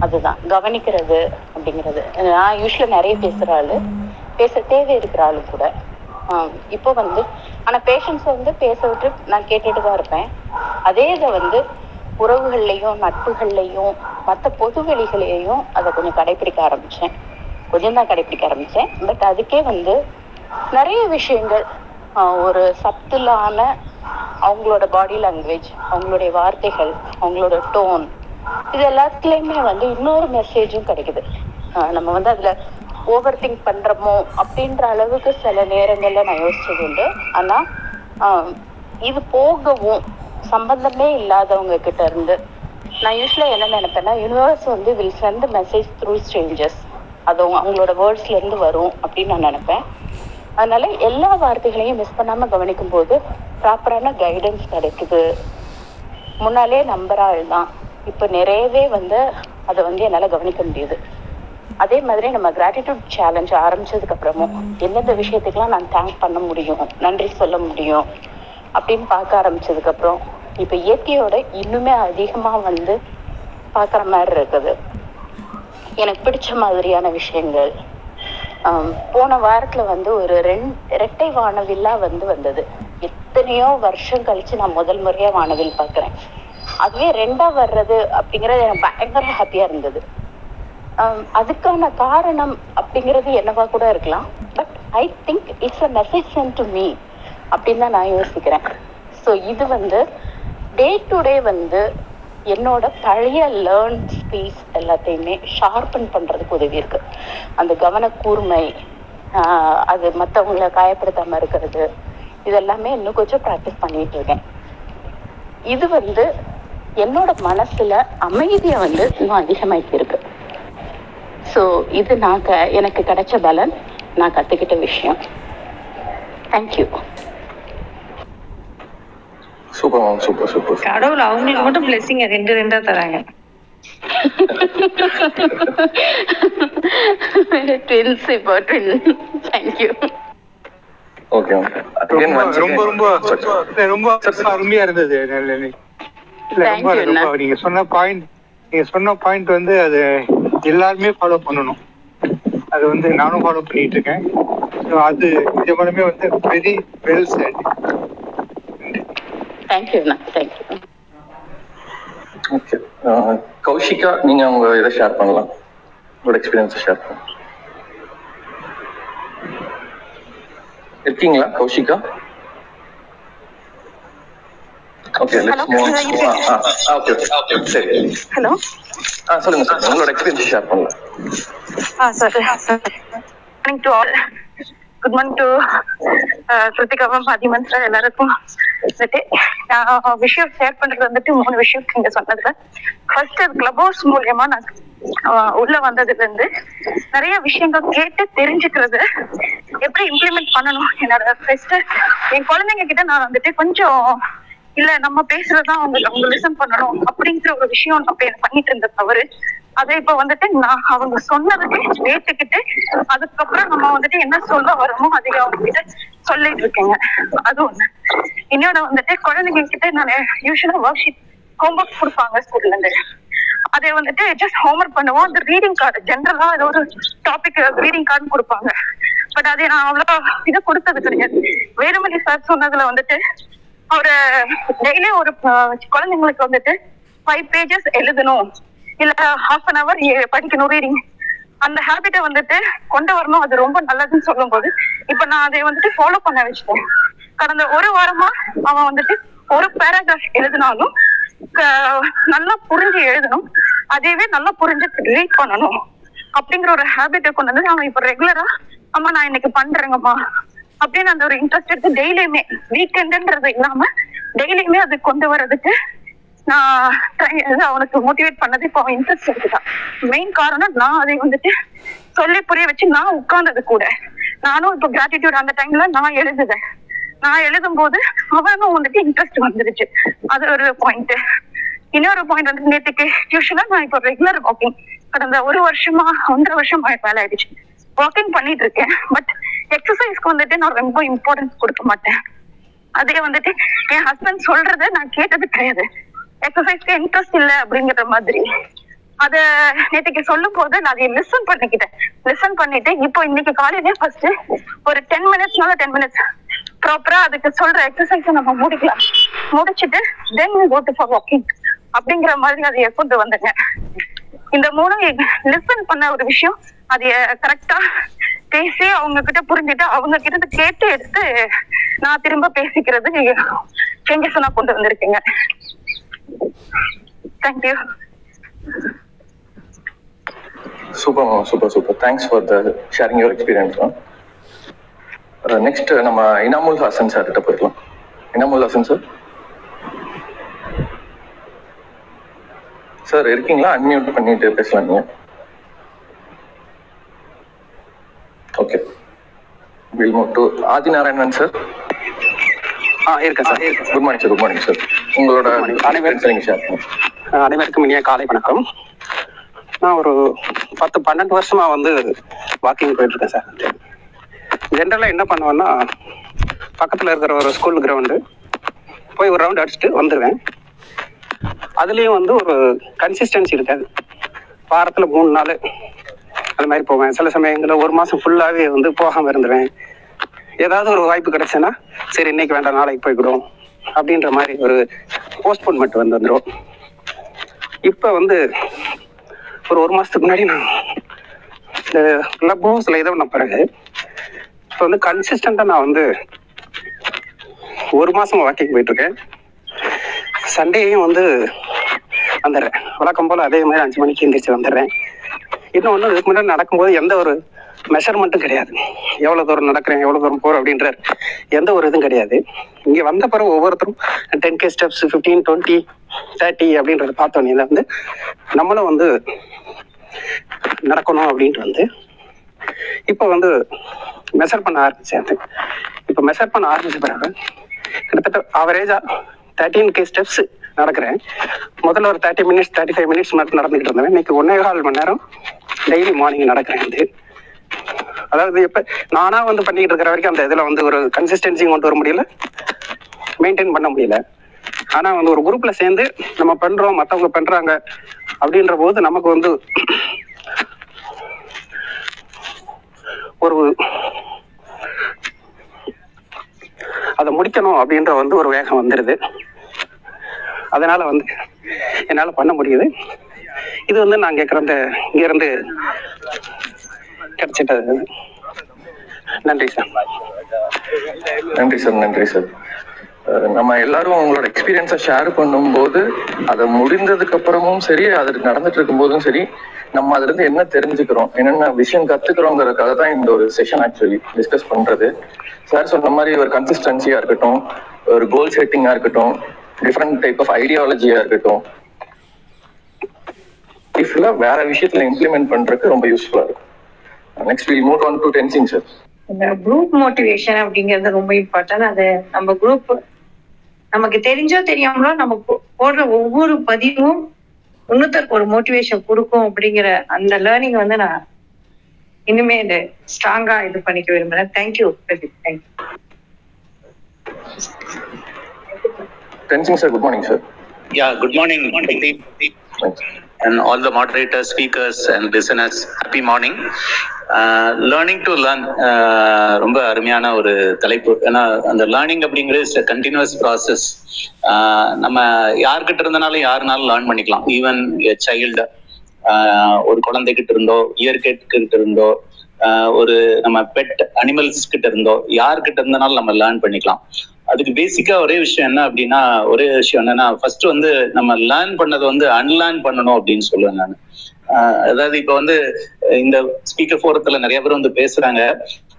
அதுதான். கவனிக்கிறது அப்படிங்கிறது. நான் யூஸ்வலாக நிறைய பேசுகிற ஆளு. பேச தேவை இருக்கிற ஆளு கூட. ஆஹ் இப்போ வந்து ஆனால் பேஷண்ட்ஸை வந்து பேச விட்டு நான் கேட்டுட்டு தான் இருப்பேன். அதே இதை வந்து உறவுகள்லையும் நட்புகள்லையும் மற்ற பொது வெளிகளையும் அதை கொஞ்சம் கடைபிடிக்க ஆரம்பிச்சேன். கொஞ்சம் தான் கடைபிடிக்க ஆரம்பிச்சேன். பட் அதுக்கே வந்து நிறைய விஷயங்கள் ஒரு சப்திலான அவங்களோட பாடி லாங்குவேஜ் அவங்களுடைய வார்த்தைகள் அவங்களோட டோன் இது எல்லாத்துலயுமே வந்து இன்னொரு மெசேஜும் கிடைக்குது. நம்ம வந்து அதுல ஓவர் திங்க் பண்றோமோ அப்படின்ற அளவுக்கு சில நேரங்கள்ல நான் யோசிச்சது உண்டு. ஆனா இது போகவும் சம்பந்தமே இல்லாதவங்க கிட்ட இருந்து நான் யூஸ்வலா என்ன நினைப்பேன்னா யூனிவர்ஸ் வந்து will sent message through strangers அது அவங்க- அவங்களோட வேர்ட்ஸ்ல இருந்து வரும் அப்படின்னு நான் நினைப்பேன். அதனால எல்லா வார்த்தைகளையும் மிஸ் பண்ணாம கவனிக்கும் போது ப்ராப்பரான கைடன்ஸ் கிடைக்குது. முன்னாலே நம்புற ஆள் தான். இப்ப நிறையவே வந்து அதை வந்து என்னால கவனிக்க முடியுது. அதே மாதிரி நம்ம கிராட்டிடியூட் சேலஞ்ச் ஆரம்பிச்சதுக்கு அப்புறமும் எந்தெந்த விஷயத்துக்கெல்லாம் நான் தேங்க் பண்ண முடியும் நன்றி சொல்ல முடியும் அப்படின்னு பார்க்க ஆரம்பிச்சதுக்கு அப்புறம் இப்ப இயற்கையோட இன்னுமே அதிகமா வந்து பார்க்குற மாதிரி இருக்குது. எனக்கு பிடிச்ச மாதிரியான விஷயங்கள். போன வாரத்துல வந்து ஒரு ரெண் இரட்டை வானவில்லா வந்து வந்தது. எத்தனையோ வருஷம் கழிச்சு நான் முதல் முறையா வானவில் பார்க்குறேன். அதுவே ரெண்டா வர்றது அப்படிங்கறது எனக்கு பயங்கர ஹாப்பியா இருந்தது. அதுக்கான காரணம் அப்படிங்கிறது என்னவா கூட இருக்கலாம். But I think it's a message sent to me அப்படின்னு தான் நான் யோசிக்கிறேன். ஸோ இது வந்து டே டு டே வந்து என்னோட பழைய லேர்ன் ஸ்பீச் எல்லாத்தையுமே ஷார்பன் பண்ணுறதுக்கு உதவி இருக்கு. அந்த கவனக்கூர்மை அது மற்றவங்கள காயப்படுத்தாமல் இருக்கிறது இதெல்லாமே இன்னும் கொஞ்சம் ப்ராக்டிஸ் பண்ணிட்டு இருக்கேன். இது வந்து என்னோட மனசுல அமைதியை வந்து இன்னும் அதிகமாக்கி இருக்கு. ஸோ இது நான் க எனக்கு கிடைச்ச பலன் நான் கற்றுக்கிட்ட விஷயம். Thank you super ma'am super super. கடவுள் அவங்களுக்கு மட்டும் பிளெஸிங்க ரெண்டு ரெண்டா தராங்க. ட்வின்ஸ் இப்போ ட்வின் தேங்க்யூ ஓகே ரொம்ப ரொம்ப ரொம்ப அருமையா இருந்தது ரொம்ப. நீங்க சொன்ன பாயிண்ட் நீங்க சொன்ன பாயிண்ட் வந்து அது எல்லாருமே ஃபாலோ பண்ணணும். அது வந்து நானும் ஃபாலோ பண்ணிட்டு இருக்கேன். அது மூலமே வந்து very well said thank you okay Kaushika நீங்க உங்க இதை ஷேர் பண்ணலாம். உங்களோட எக்ஸ்பீரியன்ஸ் ஷேர் பண்ணலாம். இருக்கீங்களா கௌஷிகா? ஓகே ஓகே ஓகே சரி ஹலோ ஆ சொல்லுங்க சார் உங்களோட எக்ஸ்பீரியன்ஸ் ஷேர் பண்ணலாம். ஆ sir to all good morning to Krithika ma'am Adhiman sir எல்லாருக்கும். வந்துட்டு நான் uh, விஷயம் ஷேர் பண்றது வந்துட்டு மூணு விஷயம் நீங்க சொன்னதுல. ஃபர்ஸ்ட் கிளப் ஹவுஸ் மூலியமா நான் ஆஹ் உள்ள வந்ததுல இருந்து நிறைய விஷயங்கள் கேட்டு தெரிஞ்சுக்கிறது. எப்படி இம்ப்ளிமெண்ட் பண்ணணும் என்னோட ஃபர்ஸ்ட் என் குழந்தைங்க கிட்ட நான் வந்துட்டு கொஞ்சம் இல்ல நம்ம பேசுறதுதான் அவங்க அவங்க லிசன் பண்ணணும் அப்படிங்கிற ஒரு விஷயம் அப்ப பண்ணிட்டு இருந்த தவறு. அதை இப்ப வந்துட்டு நான் அவங்க சொன்னதை கேட்டுக்கிட்டு அதுக்கப்புறம் நம்ம வந்துட்டு என்ன சொல்ல வரோமோ அதை அவங்க கிட்ட சொல்லிட்டு இருக்கேங்க. அது ஒண்ணு. இன்னொன்னு வந்துட்டு குழந்தைங்க கிட்ட நான் யூஸ்வலா ஒர்க் ஷீட் ஹோம்ஒர்க் கொடுப்பாங்க ஸ்கூல்ல இருந்து. அதை வந்துட்டு ஜஸ்ட் ஹோம்ஒர்க் பண்ணுவோம். அந்த ரீடிங் கார்டு ஜென்ரலா ஏதோ ஒரு டாபிக் ரீடிங் கார்டு கொடுப்பாங்க. பட் அதை நான் அவ்வளவா இதை கொடுத்தது கிடையாது. வேலுமணி சார் சொன்னதுல வந்துட்டு ஒரு டெய்லி ஒரு குழந்தைங்களுக்கு வந்துட்டு ஃபைவ் பேஜஸ் எழுதணும். இல்ல ஹாஃப் அன் அவர் படிக்கணும் ரீடிங் அந்த ஹேபிட்டை வந்துட்டு கொண்டு வரணும். அது ரொம்ப நல்லதுன்னு சொல்லும்போது இப்ப நான் அதை வந்துட்டு ஃபாலோ பண்ண வச்சுட்டேன். கடந்த ஒரு வாரமா அவன் வந்துட்டு ஒரு பேராகிராஃப் எழுதினாலும் நல்லா புரிஞ்சு எழுதணும். அதையவே நல்லா புரிஞ்சு ரீட் பண்ணணும். அப்படிங்கிற ஒரு ஹேபிட்டை கொண்டு வந்து அவன் இப்ப ரெகுலரா அம்மா நான் இன்னைக்கு பண்றேங்கம்மா. அப்படின்னு அந்த ஒரு இன்ட்ரெஸ்ட் எடுத்து டெய்லியுமே வீக்கெண்டுன்றது இல்லாம டெய்லியுமே அது கொண்டு வர்றதுக்கு நான் இது அவனுக்கு மோட்டிவேட் பண்ணது இப்போ அவன் இன்ட்ரெஸ்ட் எடுத்துட்டான் மெயின் காரணம் நான் அதை வந்துட்டு சொல்லி புரிய வச்சு நான் உட்கார்ந்தது கூட. நானும் இப்போ கிராட்டிடியூட் அந்த டைம்ல நான் எழுதுதேன் நான் எழுதும் போது அவனும் வந்துட்டு இன்ட்ரெஸ்ட் வந்துருச்சு. அது ஒரு பாயிண்ட் இன்னொரு பாயிண்ட் வந்து நேற்றுக்கு டியூஷனா நான் இப்போ ரெகுலர் வாக்கிங் கடந்த ஒரு வருஷமா ஒன்றரை வருஷம் வேலை ஆயிடுச்சு. வாக்கிங் பண்ணிட்டு இருக்கேன். பட் எக்ஸசைஸ்க்கு வந்துட்டு நான் ரொம்ப இம்பார்ட்டன்ஸ் கொடுக்க மாட்டேன். அதே வந்துட்டு என் ஹஸ்பண்ட் சொல்றதை நான் கேட்டது கிடையாது. எக்ஸசைஸ்க்கு இன்ட்ரெஸ்ட் இல்ல அப்படிங்கிற மாதிரி. அத நேற்றுக்கு சொல்லும் போது நான் அதை லிசன் பண்ணிக்கிட்டேன். லிசன் பண்ணிட்டு இப்போ இன்னைக்கு காலையிலே ஃபர்ஸ்ட் ஒரு டென் மினிட்ஸ்னால டென் மினிட்ஸ் ப்ராப்பரா அதுக்கு சொல்ற எக்ஸசைஸ் நம்ம முடிக்கலாம். முடிச்சிட்டு then go to for walking அப்படிங்கிற மாதிரி அதை கொண்டு வந்தேங்க. இந்த மூணும் லிசன் பண்ண ஒரு விஷயம். அதைய கரெக்டா பேசி அவங்க கிட்ட புரிஞ்சுட்டு அவங்க கிட்ட இருந்து கேட்டு எடுத்து நான் திரும்ப பேசிக்கிறது சேஞ்சஸ் நான் கொண்டு வந்திருக்கேங்க. Thank you super ma'am super super thanks for the sharing your experience ma'am next நம்ம இனாமுல் ஹாசன் சார் கிட்ட போயிடலாம். இனாமுல் ஹாசன் சார் சார் இருக்கீங்களா? அன்மியூட் பண்ணிட்டு பேசலாம் நீங்க. Okay will move to Adhinarayanan sir ஆ இருக்கேன் sir good morning sir good morning sir உங்களோட அனைவரும் ஷேர் பண்ணுங்க அனைவருக்கும் இனிய காலை வணக்கம். நான் ஒரு பத்து பன்னெண்டு வருஷமா வந்து வாக்கிங் போயிட்டு இருக்கேன் சார் ஜென்ரலாக என்ன பண்ணுவேன்னா பக்கத்தில் இருக்கிற ஒரு ஸ்கூல் கிரவுண்டு போய் ஒரு ரவுண்ட் அடிச்சுட்டு வந்துடுவேன் அதுலேயும் வந்து ஒரு கன்சிஸ்டன்சி இருக்காது. வாரத்தில் மூணு நாள் அது மாதிரி போவேன். சில சமயங்களில் ஒரு மாதம் ஃபுல்லாகவே வந்து போகாமல் இருந்துருவேன். ஏதாவது ஒரு வாய்ப்பு கிடைச்சேன்னா சரி இன்னைக்கு வேண்டாம் நாளைக்கு போய்க்கிடும் அப்படின்ற மாதிரி ஒரு போஸ்ட்போன்மெண்ட் வந்து வந்துடும் இப்போ வந்து ஒரு ஒரு மாதத்துக்கு முன்னாடி நான் இந்த கிளப் ஹவுஸில் இதை பண்ண பிறகு இப்போ வந்து கன்சிஸ்டண்ட்டாக நான் வந்து ஒரு மாசமா வாக்கிங் போயிட்டு இருக்கேன் சண்டேயும் வந்து வந்துடுறேன். வழக்கம் போல் அதே மாதிரி அஞ்சு மணிக்கு எந்திரிச்சு வந்துடுறேன். இன்னும் ஒன்று இதுக்கு முன்னாடி நடக்கும்போது எந்த ஒரு மெஷர்மெண்ட்டும் கிடையாது. எவ்வளோ தூரம் நடக்கிறேன் எவ்வளோ தூரம் போகிறேன் அப்படின்ற எந்த ஒரு இதுவும் கிடையாது. இங்கே வந்த பிறகு ஒவ்வொருத்தரும் ten K steps fifteen twenty thirty அப்படின்றத பார்த்தோன்னே வந்து நம்மளும் வந்து நடக்கணும் அப்படின்ட்டு வந்து இப்போ வந்து மெஷர் பண்ண ஆரம்பிச்சேன் இப்போ மெஷர் பண்ண ஆரம்பித்த பிறகு கிட்டத்தட்ட ஆவரேஜாக தேர்ட்டீன் கே ஸ்டெப்ஸ் நடக்கிறேன். முதல்ல ஒரு thirty minutes thirty five minutes மட்டும் நடந்துகிட்டு இருந்தேன். இன்னைக்கு ஒன்னே கால் மணி நேரம் டெய்லி மார்னிங் நடக்கிறேன் வந்து. அதாவது எப்ப நானா வந்து பண்ணிட்டு இருக்கிற வரைக்கும் அந்த இதுல வந்து ஒரு கன்சிஸ்டன்சி கொண்டு வர முடியல. மெயின்டைன் பண்ண முடியல. ஆனா வந்து ஒரு குரூப்ல சேர்ந்து நம்ம பண்றோம் மத்தவங்க பண்றாங்க அப்படின்ற போது நமக்கு வந்து ஒரு அதை முடிக்கணும் அப்படின்ற வந்து ஒரு வேகம் வந்துடுது அதனால வந்து என்னால் பண்ண முடியுது. இது வந்து நான் கேட்குற அந்த இங்கேருந்து கிடைச்சிட்டது. நன்றி சார். நன்றி சார் நன்றி சார். நம்ம எல்லாரும் உங்களோட எக்ஸ்பீரியன்ஸை ஷேர் பண்ணும்போது அதை முடிந்ததுக்கு அப்புறமும் சரி அது நடந்துட்டு இருக்கும் போதும் சரி நம்ம அதுல இருந்து என்ன தெரிஞ்சுக்கிறோம் என்னென்ன விஷயம் கத்துக்கிறோங்கிறதுக்காக தான் இந்த ஒரு செஷன் ஆக்சுவலி டிஸ்கஸ் பண்றது. சார் சொன்ன மாதிரி ஒரு கன்சிஸ்டன்சியா இருக்கட்டும் ஒரு கோல் செட்டிங்கா இருக்கட்டும் டிஃப்ரெண்ட் டைப் ஆஃப் ஐடியாலஜியா இருக்கட்டும். லைஃப்ல வேற விஷயத்துல இம்ப்ளிமெண்ட் பண்றதுக்கு ரொம்ப யூஸ்ஃபுல்லா இருக்கும். Next will move on to Tenzing sir இந்த குரூப் மோட்டிவேஷன் அப்படிங்கிறது ரொம்ப இம்பார்ட்டன்ட் அது நம்ம குரூப் நமக்கு தெரிஞ்சோ தெரியாமலோ நம்ம போடுற ஒவ்வொரு பதிவும் இன்னொருத்தருக்கு ஒரு மோட்டிவேஷன் கொடுக்கும் அப்படிங்கிற அந்த லேர்னிங் வந்து நான் இனிமே இது ஸ்ட்ராங்கா இது பண்ணிக்க விரும்புறேன். Thank you Pradeep thank you Tenzing sir good morning sir Yeah, good morning, Pradeep, and all the moderators, speakers, and listeners. Happy morning. Learning to learn ரொம்ப அருமையான ஒரு தலைப்பு ஏன்னா அந்த லேர்னிங் அப்படிங்கிறது இஸ் கண்டினியூஸ் ப்ராசஸ் நம்ம யார்கிட்ட இருந்தனாலும் யாருனாலும் லேர்ன் பண்ணிக்கலாம் ஈவன் சைல்டு uh, ஒரு குழந்தைகிட்ட இருந்தோ இயற்கைக்கிட்ட இருந்தோ ஆஹ் ஒரு நம்ம பெட் அனிமல்ஸ் கிட்ட இருந்தோ யார்கிட்ட இருந்தனாலும் நம்ம லேர்ன் பண்ணிக்கலாம் அதுக்கு பேசிக்கா ஒரே விஷயம் என்ன அப்படின்னா ஒரே விஷயம் என்னன்னா ஃபர்ஸ்ட் வந்து நம்ம லேர்ன் பண்ணதை வந்து அன்லேர்ன் பண்ணணும் அப்படின்னு சொல்லுவேன் நான். அதாவது இப்ப வந்து இந்த ஸ்பீக்கர் ஃபோரத்துல நிறைய பேர் வந்து பேசுறாங்க.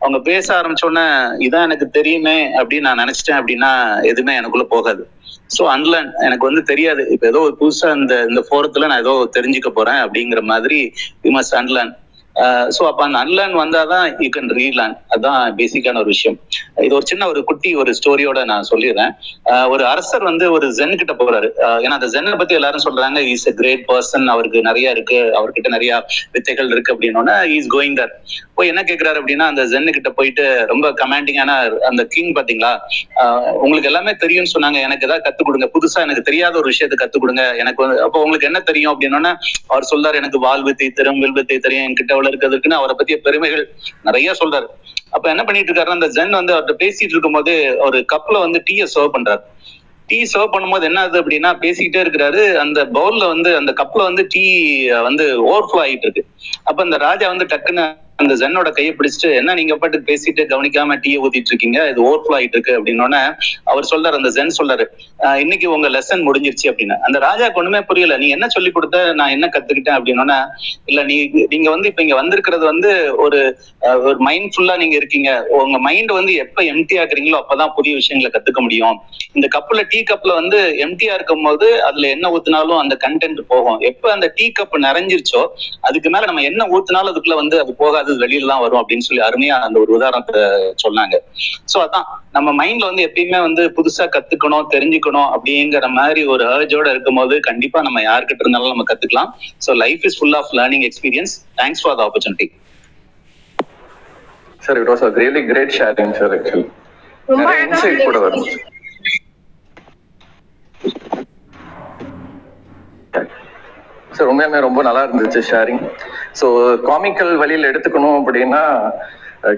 அவங்க பேச ஆரம்பிச்ச உடனே இதான் எனக்கு தெரியுமே அப்படின்னு நான் நினைச்சிட்டேன் அப்படின்னா எதுவுமே எனக்குள்ள போகாது. ஸோ அன்லேர்ன் எனக்கு வந்து தெரியாது. இப்போ ஏதோ ஒரு புதுசா இந்த இந்த ஃபோரத்துல நான் ஏதோ தெரிஞ்சுக்க போறேன் அப்படிங்கிற மாதிரி யூ மஸ்ட் அன்லேர்ன் ஸோ அப்போ அந்த அன்லேர்ன் வந்தாதான் யூ கேன் ரீலேர்ன் அதான் பேசிக்கான ஒரு விஷயம். இது ஒரு சின்ன ஒரு குட்டி ஒரு ஸ்டோரியோட நான் சொல்லிடுறேன். ஒரு அரசர் வந்து ஒரு ஜென் கிட்ட போறாரு. ஏன்னா அந்த ஜென்னை பத்தி எல்லாரும் சொல்றாங்க இஸ் எ கிரேட் பர்சன் அவருக்கு நிறைய இருக்கு. அவர்கிட்ட நிறைய வித்தைகள் இருக்கு. அப்படின்னோடனே இஸ் கோயிங் தர் போய் என்ன கேக்குறாரு அப்படின்னா அந்த ஜென்னு கிட்ட போயிட்டு ரொம்ப கமாண்டிங்கான அந்த கிங் பாத்தீங்களா? ஆஹ் உங்களுக்கு எல்லாமே தெரியும்னு சொன்னாங்க. எனக்கு ஏதாவது கத்து கொடுங்க. புதுசா எனக்கு தெரியாத ஒரு விஷயத்தை கத்து கொடுங்க. எனக்கு வந்து அப்போ உங்களுக்கு என்ன தெரியும்? அப்படின்னோடனே அவர் சொல்றாரு எனக்கு வால் வித்தை தெரியும் வில் வித்தை தெரியும் என்கிட்ட அவ்வளவு இருக்கிறதுக்குன்னு அவரை பத்திய பெருமைகள் நிறைய சொல்றாரு. அப்ப என்ன பண்ணிட்டு இருக்காருன்னா அந்த ஜென் வந்து அவர்கிட்ட பேசிட்டு இருக்கும்போது ஒரு கப்ல வந்து டீயை சர்வ் பண்றாரு. டீ சர்வ் பண்ணும்போது என்ன ஆகுது அப்படின்னா பேசிக்கிட்டே இருக்கிறாரு. அந்த பவுல்ல வந்து அந்த கப்ல வந்து டீ வந்து ஓவர்ஃப்ளோ ஆகிட்டு இருக்கு. அப்ப அந்த ராஜா வந்து டக்குன்னு அந்த ஜன்னோட கையை பிடிச்சிட்டு என்ன நீங்க பாட்டுக்கு பேசிட்டு கவனிக்காம டீ ஊத்திட்டு இருக்கீங்க இது ஓவர்ஃப்ளோ ஆயிட்டு இருக்கு அப்படின்னோடனே அவர் சொல்றாரு அந்த ஜென் சொல்றாரு இன்னைக்கு உங்க லெசன் முடிஞ்சிருச்சு அப்படின்னு. அந்த ராஜாக்கு ஒண்ணுமே புரியல நீ என்ன சொல்லி கொடுத்த? நான் என்ன கத்துக்கிட்டேன்? அப்படின்னோடனே இல்ல நீ நீங்க வந்து இப்ப இங்க வந்திருக்கிறது வந்து ஒரு ஒரு மைண்ட் ஃபுல்லா நீங்க இருக்கீங்க. உங்க மைண்ட் வந்து எப்ப எம்டி ஆக்குறீங்களோ அப்பதான் புதிய விஷயங்களை கத்துக்க முடியும். இந்த கப்ல டீ கப்ல வந்து எம்டியா இருக்கும் போது அதுல என்ன ஊத்தினாலும் அந்த கண்டென்ட் போகும். எப்ப அந்த டீ கப் நிறைஞ்சிருச்சோ அதுக்கு மேல நம்ம என்ன ஊத்தினாலும் அதுக்குள்ள வந்து அது போகாது. வெளியில தான் வரும் அப்படின்னு சொல்லி அருமையா அந்த ஒரு உதாரணத்தை சொன்னாங்க. சோ அதான் நம்ம மைண்ட்ல வந்து எப்பயுமே வந்து புதுசா கத்துக்கணும் தெரிஞ்சுக்கணும் அப்படிங்கிற மாதிரி ஒரு ஏர்ஜோட இருக்கும்போது கண்டிப்பா நம்ம யார்கிட்ட இருந்தாலும் நம்ம கத்துக்கலாம். So life is full of learning experience thanks for the opportunity sir it was a really great sharing sir actually insight கூட வரும். சார் உண்மையாலுமே ரொம்ப நல்லா இருந்துச்சு ஷேரிங் ஸோ காமிக்கல் வழியில் எடுத்துக்கணும் அப்படின்னா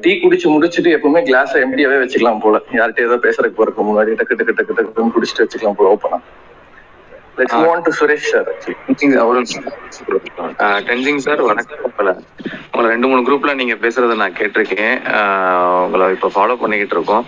டீ குடிச்சு முடிச்சுட்டு எப்பவுமே கிளாஸை எம்டியாவே வச்சுக்கலாம் போல. யார்கிட்ட ஏதோ பேசுறதுக்கு போறதுக்கு முன்னாடி டக்கு டக்கு டக்கு டக்குன்னு குடிச்சிட்டு வச்சுக்கலாம் போல ஓப்பனா let's move to Suresh sir Tenzing sir வணக்கம். உங்களை ரெண்டு மூணு குரூப்ல நீங்க பேசுறத நான் கேட்டிருக்கேன். ஆஹ் உங்களை இப்போ ஃபாலோ பண்ணிக்கிட்டு இருக்கோம்.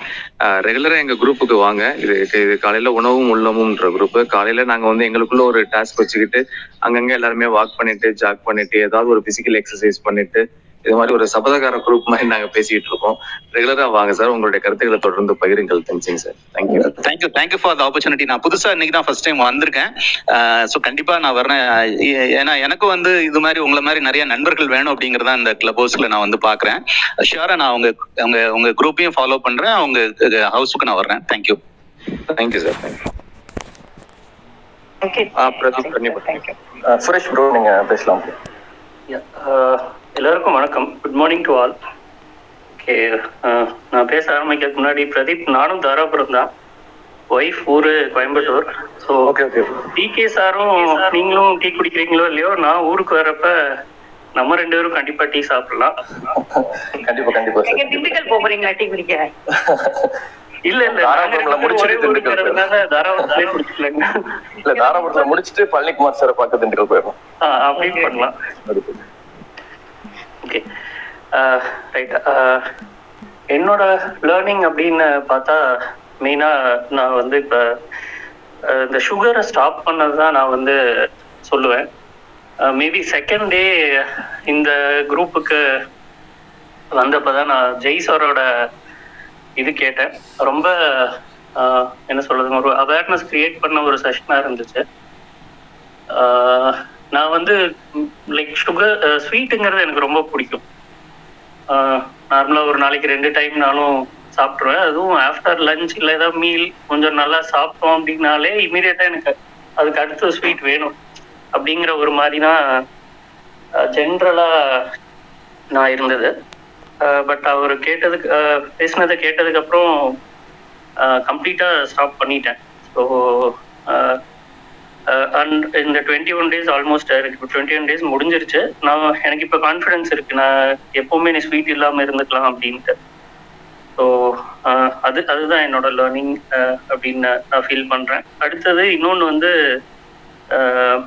ரெகுலரா எங்க குரூப்புக்கு வாங்க. இது இது காலையில உணவும் உள்ளமும்ன்ற குரூப் காலையில நாங்க வந்து எங்களுக்குள்ள ஒரு டாஸ்க் வச்சுக்கிட்டு அங்கங்க எல்லாருமே வாக் பண்ணிட்டு ஜாக் பண்ணிட்டு ஏதாவது ஒரு பிசிக்கல் எக்ஸசைஸ் பண்ணிட்டு இது மாதிரி ஒரு சபதகார குரூப் மாதிரி நாங்க பேசிட்டு இருக்கோம். ரெகுலரா வாங்க சார். உங்களுடைய கருத்துக்களை தொடர்ந்து பகிருங்கள். Tenzing sir thank you thank you thank you for the opportunity நான் புதுசா இன்னைக்கு தான் ஃபர்ஸ்ட் டைம் வந்திருக்கேன். ஸோ கண்டிப்பா நான் வரேன் ஏன்னா எனக்கு வந்து இது மாதிரி உங்களை மாதிரி நிறைய நண்பர்கள் வேணும் அப்படிங்கறத இந்த கிளப் ஹவுஸ்ல நான் வந்து பாக்குறேன். ஷியரா நான் உங்க உங்க உங்க குரூப்பையும் ஃபாலோ பண்றேன். உங்க ஹவுஸுக்கு நான் வர்றேன். Thank you thank you sir thank you Pradeep Suresh bro நீங்க பேசலாம். Yeah, எல்லாருக்கும் வணக்கம். Good morning to all okay நான் பேச ஆரம்பிக்கிறதுக்கு முன்னாடி பிரதீப் நானும் தாராபுரம் தான். ஒய்ஃப் ஊரு Coimbatore. So okay okay TK சாரும் நீங்களும் டீ குடிக்கிறீங்களோ இல்லையோ நான் ஊருக்கு வரப்ப நம்ம ரெண்டு பேரும் கண்டிப்பா டீ சாப்பிடலாம். கண்டிப்பா கண்டிப்பா எங்க திண்டுக்கல் போக போறீங்களா டீ குடிக்க? இல்ல இல்ல. நாங்க ஒரே முடிச்சிட்டு திண்டுக்கல் வரதுனால தாராபுரத்திலே குடிக்கலங்க இல்ல தாராபுரத்துல முடிச்சுட்டு பழனிக்குமார் சாரை பார்க்க திண்டுக்கல் போயிடும் ஆ, அப்படி பண்ணலாம். ஓகே ரைட் uh, uh, என்னோட லேர்னிங் அப்படின்னு பார்த்தா மெயினாக நான் வந்து இப்போ uh, இந்த சுகரை ஸ்டாப் பண்ணது தான் நான் வந்து சொல்லுவேன். மேபி செகண்ட் டே இந்த குரூப்புக்கு வந்தப்போ தான் நான் ஜெய் சாரோட இது கேட்டேன். ரொம்ப என்ன சொல்றது ஒரு அவேர்னஸ் கிரியேட் பண்ண ஒரு செஷனாக இருந்துச்சு. நான் வந்து லைக் சுகர் ஸ்வீட்டுங்கிறது எனக்கு ரொம்ப பிடிக்கும். Uh, நார்மலாக ஒரு நாளைக்கு ரெண்டு டைம் நானும் சாப்பிட்ருவேன் அதுவும் ஆஃப்டர் லஞ்ச் இல்லை ஏதாவது மீல் கொஞ்சம் நல்லா சாப்பிட்டோம் அப்படின்னாலே இமீடியட்டாக எனக்கு அதுக்கு அடுத்த ஸ்வீட் வேணும். அப்படிங்கிற ஒரு மாதிரி தான் ஜென்ரலாக uh, நான் இருந்தது. Uh, பட் அவர் கேட்டதுக்கு பேசினதை கேட்டதுக்கப்புறம் கம்ப்ளீட்டாக ஸ்டாப் பண்ணிட்டேன். ஸோ அண்ட் இந்த டுவெண்ட்டி ஒன் டேஸ் ஆல்மோஸ்ட் எனக்கு டுவெண்ட்டி ஒன் டேஸ் முடிஞ்சிருச்சு. நான் எனக்கு இப்போ கான்ஃபிடன்ஸ் இருக்கு. நான் எப்பவுமே நீ ஸ்வீட் இல்லாமல் இருந்துக்கலாம் அப்படின்ட்டு. ஸோ uh, அது அதுதான் என்னோட லேர்னிங் uh, அப்படின்னு நான் ஃபீல் பண்ணுறேன் அடுத்தது இன்னொன்று வந்து uh,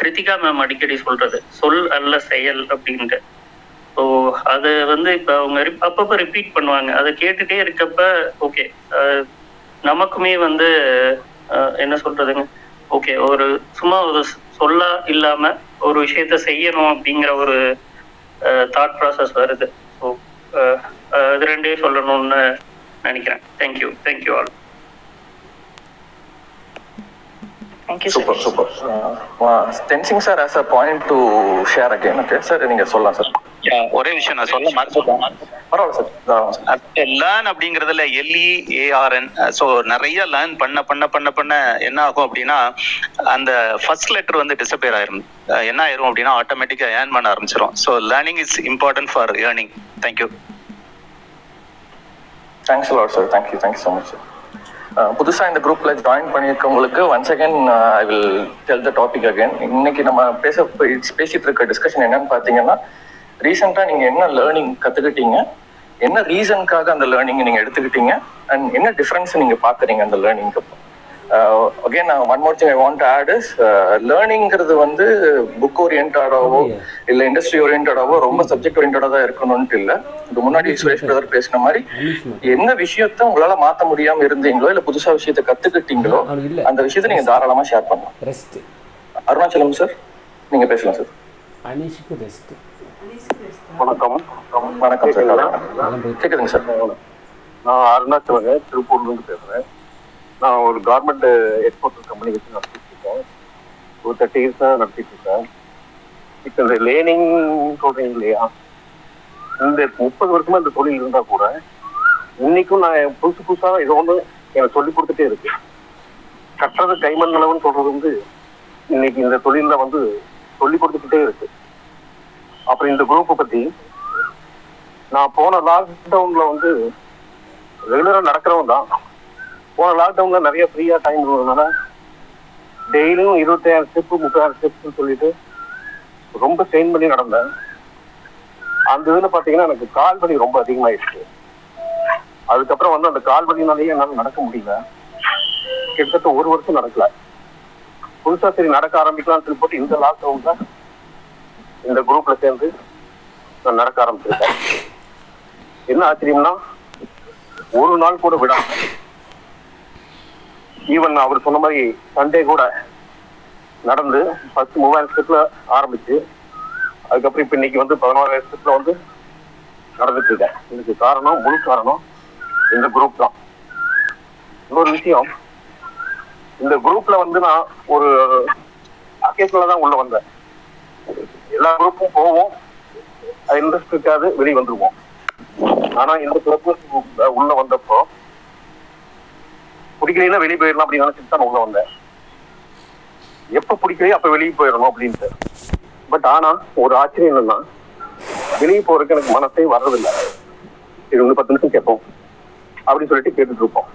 கிருத்திகா மேம் அடிக்கடி சொல்றது. சொல் அல்ல செயல் அப்படின்ட்டு. ஸோ அது வந்து இப்போ அவங்க ரிப்- அப்பப்போ ரிப்பீட் பண்ணுவாங்க. அதை கேட்டுட்டே இருக்கப்ப ஓகே நமக்குமே வந்து என்ன சொல்றதுங்க? ஓகே ஒரு சும்மா ஒரு சொல்லா இல்லாம ஒரு விஷயத்த செய்யணும் அப்படிங்கிற ஒரு தாட் ப்ராசஸ் வருது. ஸோ இது ரெண்டையும் சொல்லணும்னு நினைக்கிறேன். Thank you thank you all super super Tenzing sir as a point to share again okay sir நீங்க சொல்லலாம் சார் ஒரே விஷயம் நான் சொல்ல மறந்துட்டேன். பரவாயில்ல சார் லேர்ன் அப்படிங்கறதுல L E A R N so நிறைய லேர்ன் பண்ண பண்ண பண்ண பண்ண என்ன ஆகும் அப்படின்னா அந்த ஃபர்ஸ்ட் லெட்டர் வந்து டிசப்பியர் ஆயிரும். என்ன ஆயிரும் அப்படின்னா ஆட்டோமேட்டிக்கா ஏர்ன் பண்ண ஆரம்பிச்சிடும் so learning is important for earning thank you thanks lot sir thank you thank you so much sir புதுசா இந்த குரூப்ல join பண்ணியிருக்கவங்களுக்கு once again I will tell the topic again இன்னைக்கு நம்ம பேச பேசிட்டு இருக்க டிஸ்கஷன் என்னன்னு பாத்தீங்கன்னா ரீசெண்டா நீங்க என்ன லேர்னிங் கத்துக்கிட்டீங்க? என்ன ரீசனுக்காக அந்த லேர்னிங் நீங்க எடுத்துக்கிட்டீங்க? அண்ட் என்ன டிஃபரன்ஸ் நீங்க பாக்குறீங்க அந்த லேர்னிங்க்கு again one more thing I want add is லேர்னிங்கிறது வந்து புக் ஓரியன்டாவோ இல்ல இண்டஸ்ட்ரி ஓரியன்டாவோ ரொம்ப சப்ஜெக்ட் ஓரியன்டா தான் இருக்கணும்ட்டு இல்ல. இது முன்னாடி சுரேஷ் பிரதர் பேசின மாதிரி என்ன விஷயத்த உங்களால மாத்த முடியாம இருந்தீங்களோ இல்ல புதுசா விஷயத்த கத்துக்கிட்டீங்களோ அந்த விஷயத்த நீங்க தாராளமா ஷேர் பண்ணலாம். அருணாச்சலம் சார் நீங்க பேசலாம் சார் அனிஷுக்கு ரெஸ்ட் வணக்கம். வணக்கம் சார். சார். நான் அருணாச்சலங்க திருப்பூர்ல இருந்து பேசுறேன். நான் ஒரு கார்மெண்ட் எக்ஸ்போர்ட் கம்பெனி வச்சு நடத்திட்டு இருக்கேன். ஒரு தேர்ட்டி இயர்ஸ் தான் நடத்திட்டு இருக்கேன். இப்போ இந்த லேர்னிங் சொல்றீங்க இல்லையா? இந்த முப்பது வருஷமா இந்த தொழில் இருந்தா கூட இன்னைக்கும் நான் புதுசு புதுசா ஏதோ ஒன்று எனக்கு சொல்லி கொடுத்துட்டே இருக்கு. கட்டுறது கைமண் அளவுன்னு சொல்றது வந்து இன்னைக்கு இந்த தொழில்ல வந்து சொல்லி கொடுத்துக்கிட்டே இருக்கு. அப்புறம் இந்த குரூப்பை பத்தி நான் போன லாக்டவுன்ல வந்து ரெகுலரா நடக்கிறவன் தான். போன லாக்டவுன்ல நிறைய ஃப்ரீயா டைம் இருந்ததுனால டெய்லியும் இருபத்தாயிரம் ஸ்டெப் முப்பதாயிரம் ஸ்டெப்ஸ் சொல்லிட்டு ரொம்ப ஸ்ட்ரெயின் பண்ணி நடந்தேன். அந்த இதுல பாத்தீங்கன்னா எனக்கு கால் வலி ரொம்ப அதிகமாயிருச்சு அதுக்கப்புறம் வந்து அந்த கால் வலினாலேயே என்னால நடக்க முடியல. கிட்டத்தட்ட ஒரு வருஷம் நடக்கல. புதுசா சரி நடக்க ஆரம்பிக்கலாம்னு சொல்லி போட்டு இந்த லாக்டவுன்ல இந்த குரூப்ல சேர்ந்து நான் நடக்க ஆரம்பிச்சிருக்கேன். என்ன ஆச்சரியம்னா ஒரு நாள் கூட விடாம ஈவன் அவர் சொன்ன மாதிரி சண்டே கூட நடந்து ஃபர்ஸ்ட் மூவாயிரம் ஸ்டெப்ல ஆரம்பிச்சு அதுக்கப்புறம் இப்ப இன்னைக்கு வந்து பதினோராயிரம் ஸ்டெப்ல வந்து நடந்துட்டு இருக்கேன். இதுக்கு காரணம் முழு காரணம் இந்த குரூப் தான். இன்னொரு விஷயம் இந்த குரூப்ல வந்து நான் ஒரு அக்கேஷன்ல தான் உள்ள வந்தேன். எல்லா குரூப்பும் போவோம். அது இன்ட்ரெஸ்ட் இருக்காது வெளியே வந்துருவோம். ஆனா இந்த கிளப் உள்ள வந்தப்போ பிடிக்கலைன்னா வெளியே போயிடலாம் அப்படின்னு நினைச்சிட்டு தான் உள்ள வந்தேன். எப்ப பிடிக்கலையோ அப்ப வெளியே போயிடணும் அப்படின்ட்டு. பட் ஆனா ஒரு ஆச்சரியம் என்னன்னா வெளியே போறதுக்கு எனக்கு மனசே வர்றதில்லை. இது வந்து பத்து நிமிஷம் கேட்போம். அப்படின்னு சொல்லிட்டு கேட்டுட்டு இருப்போம்.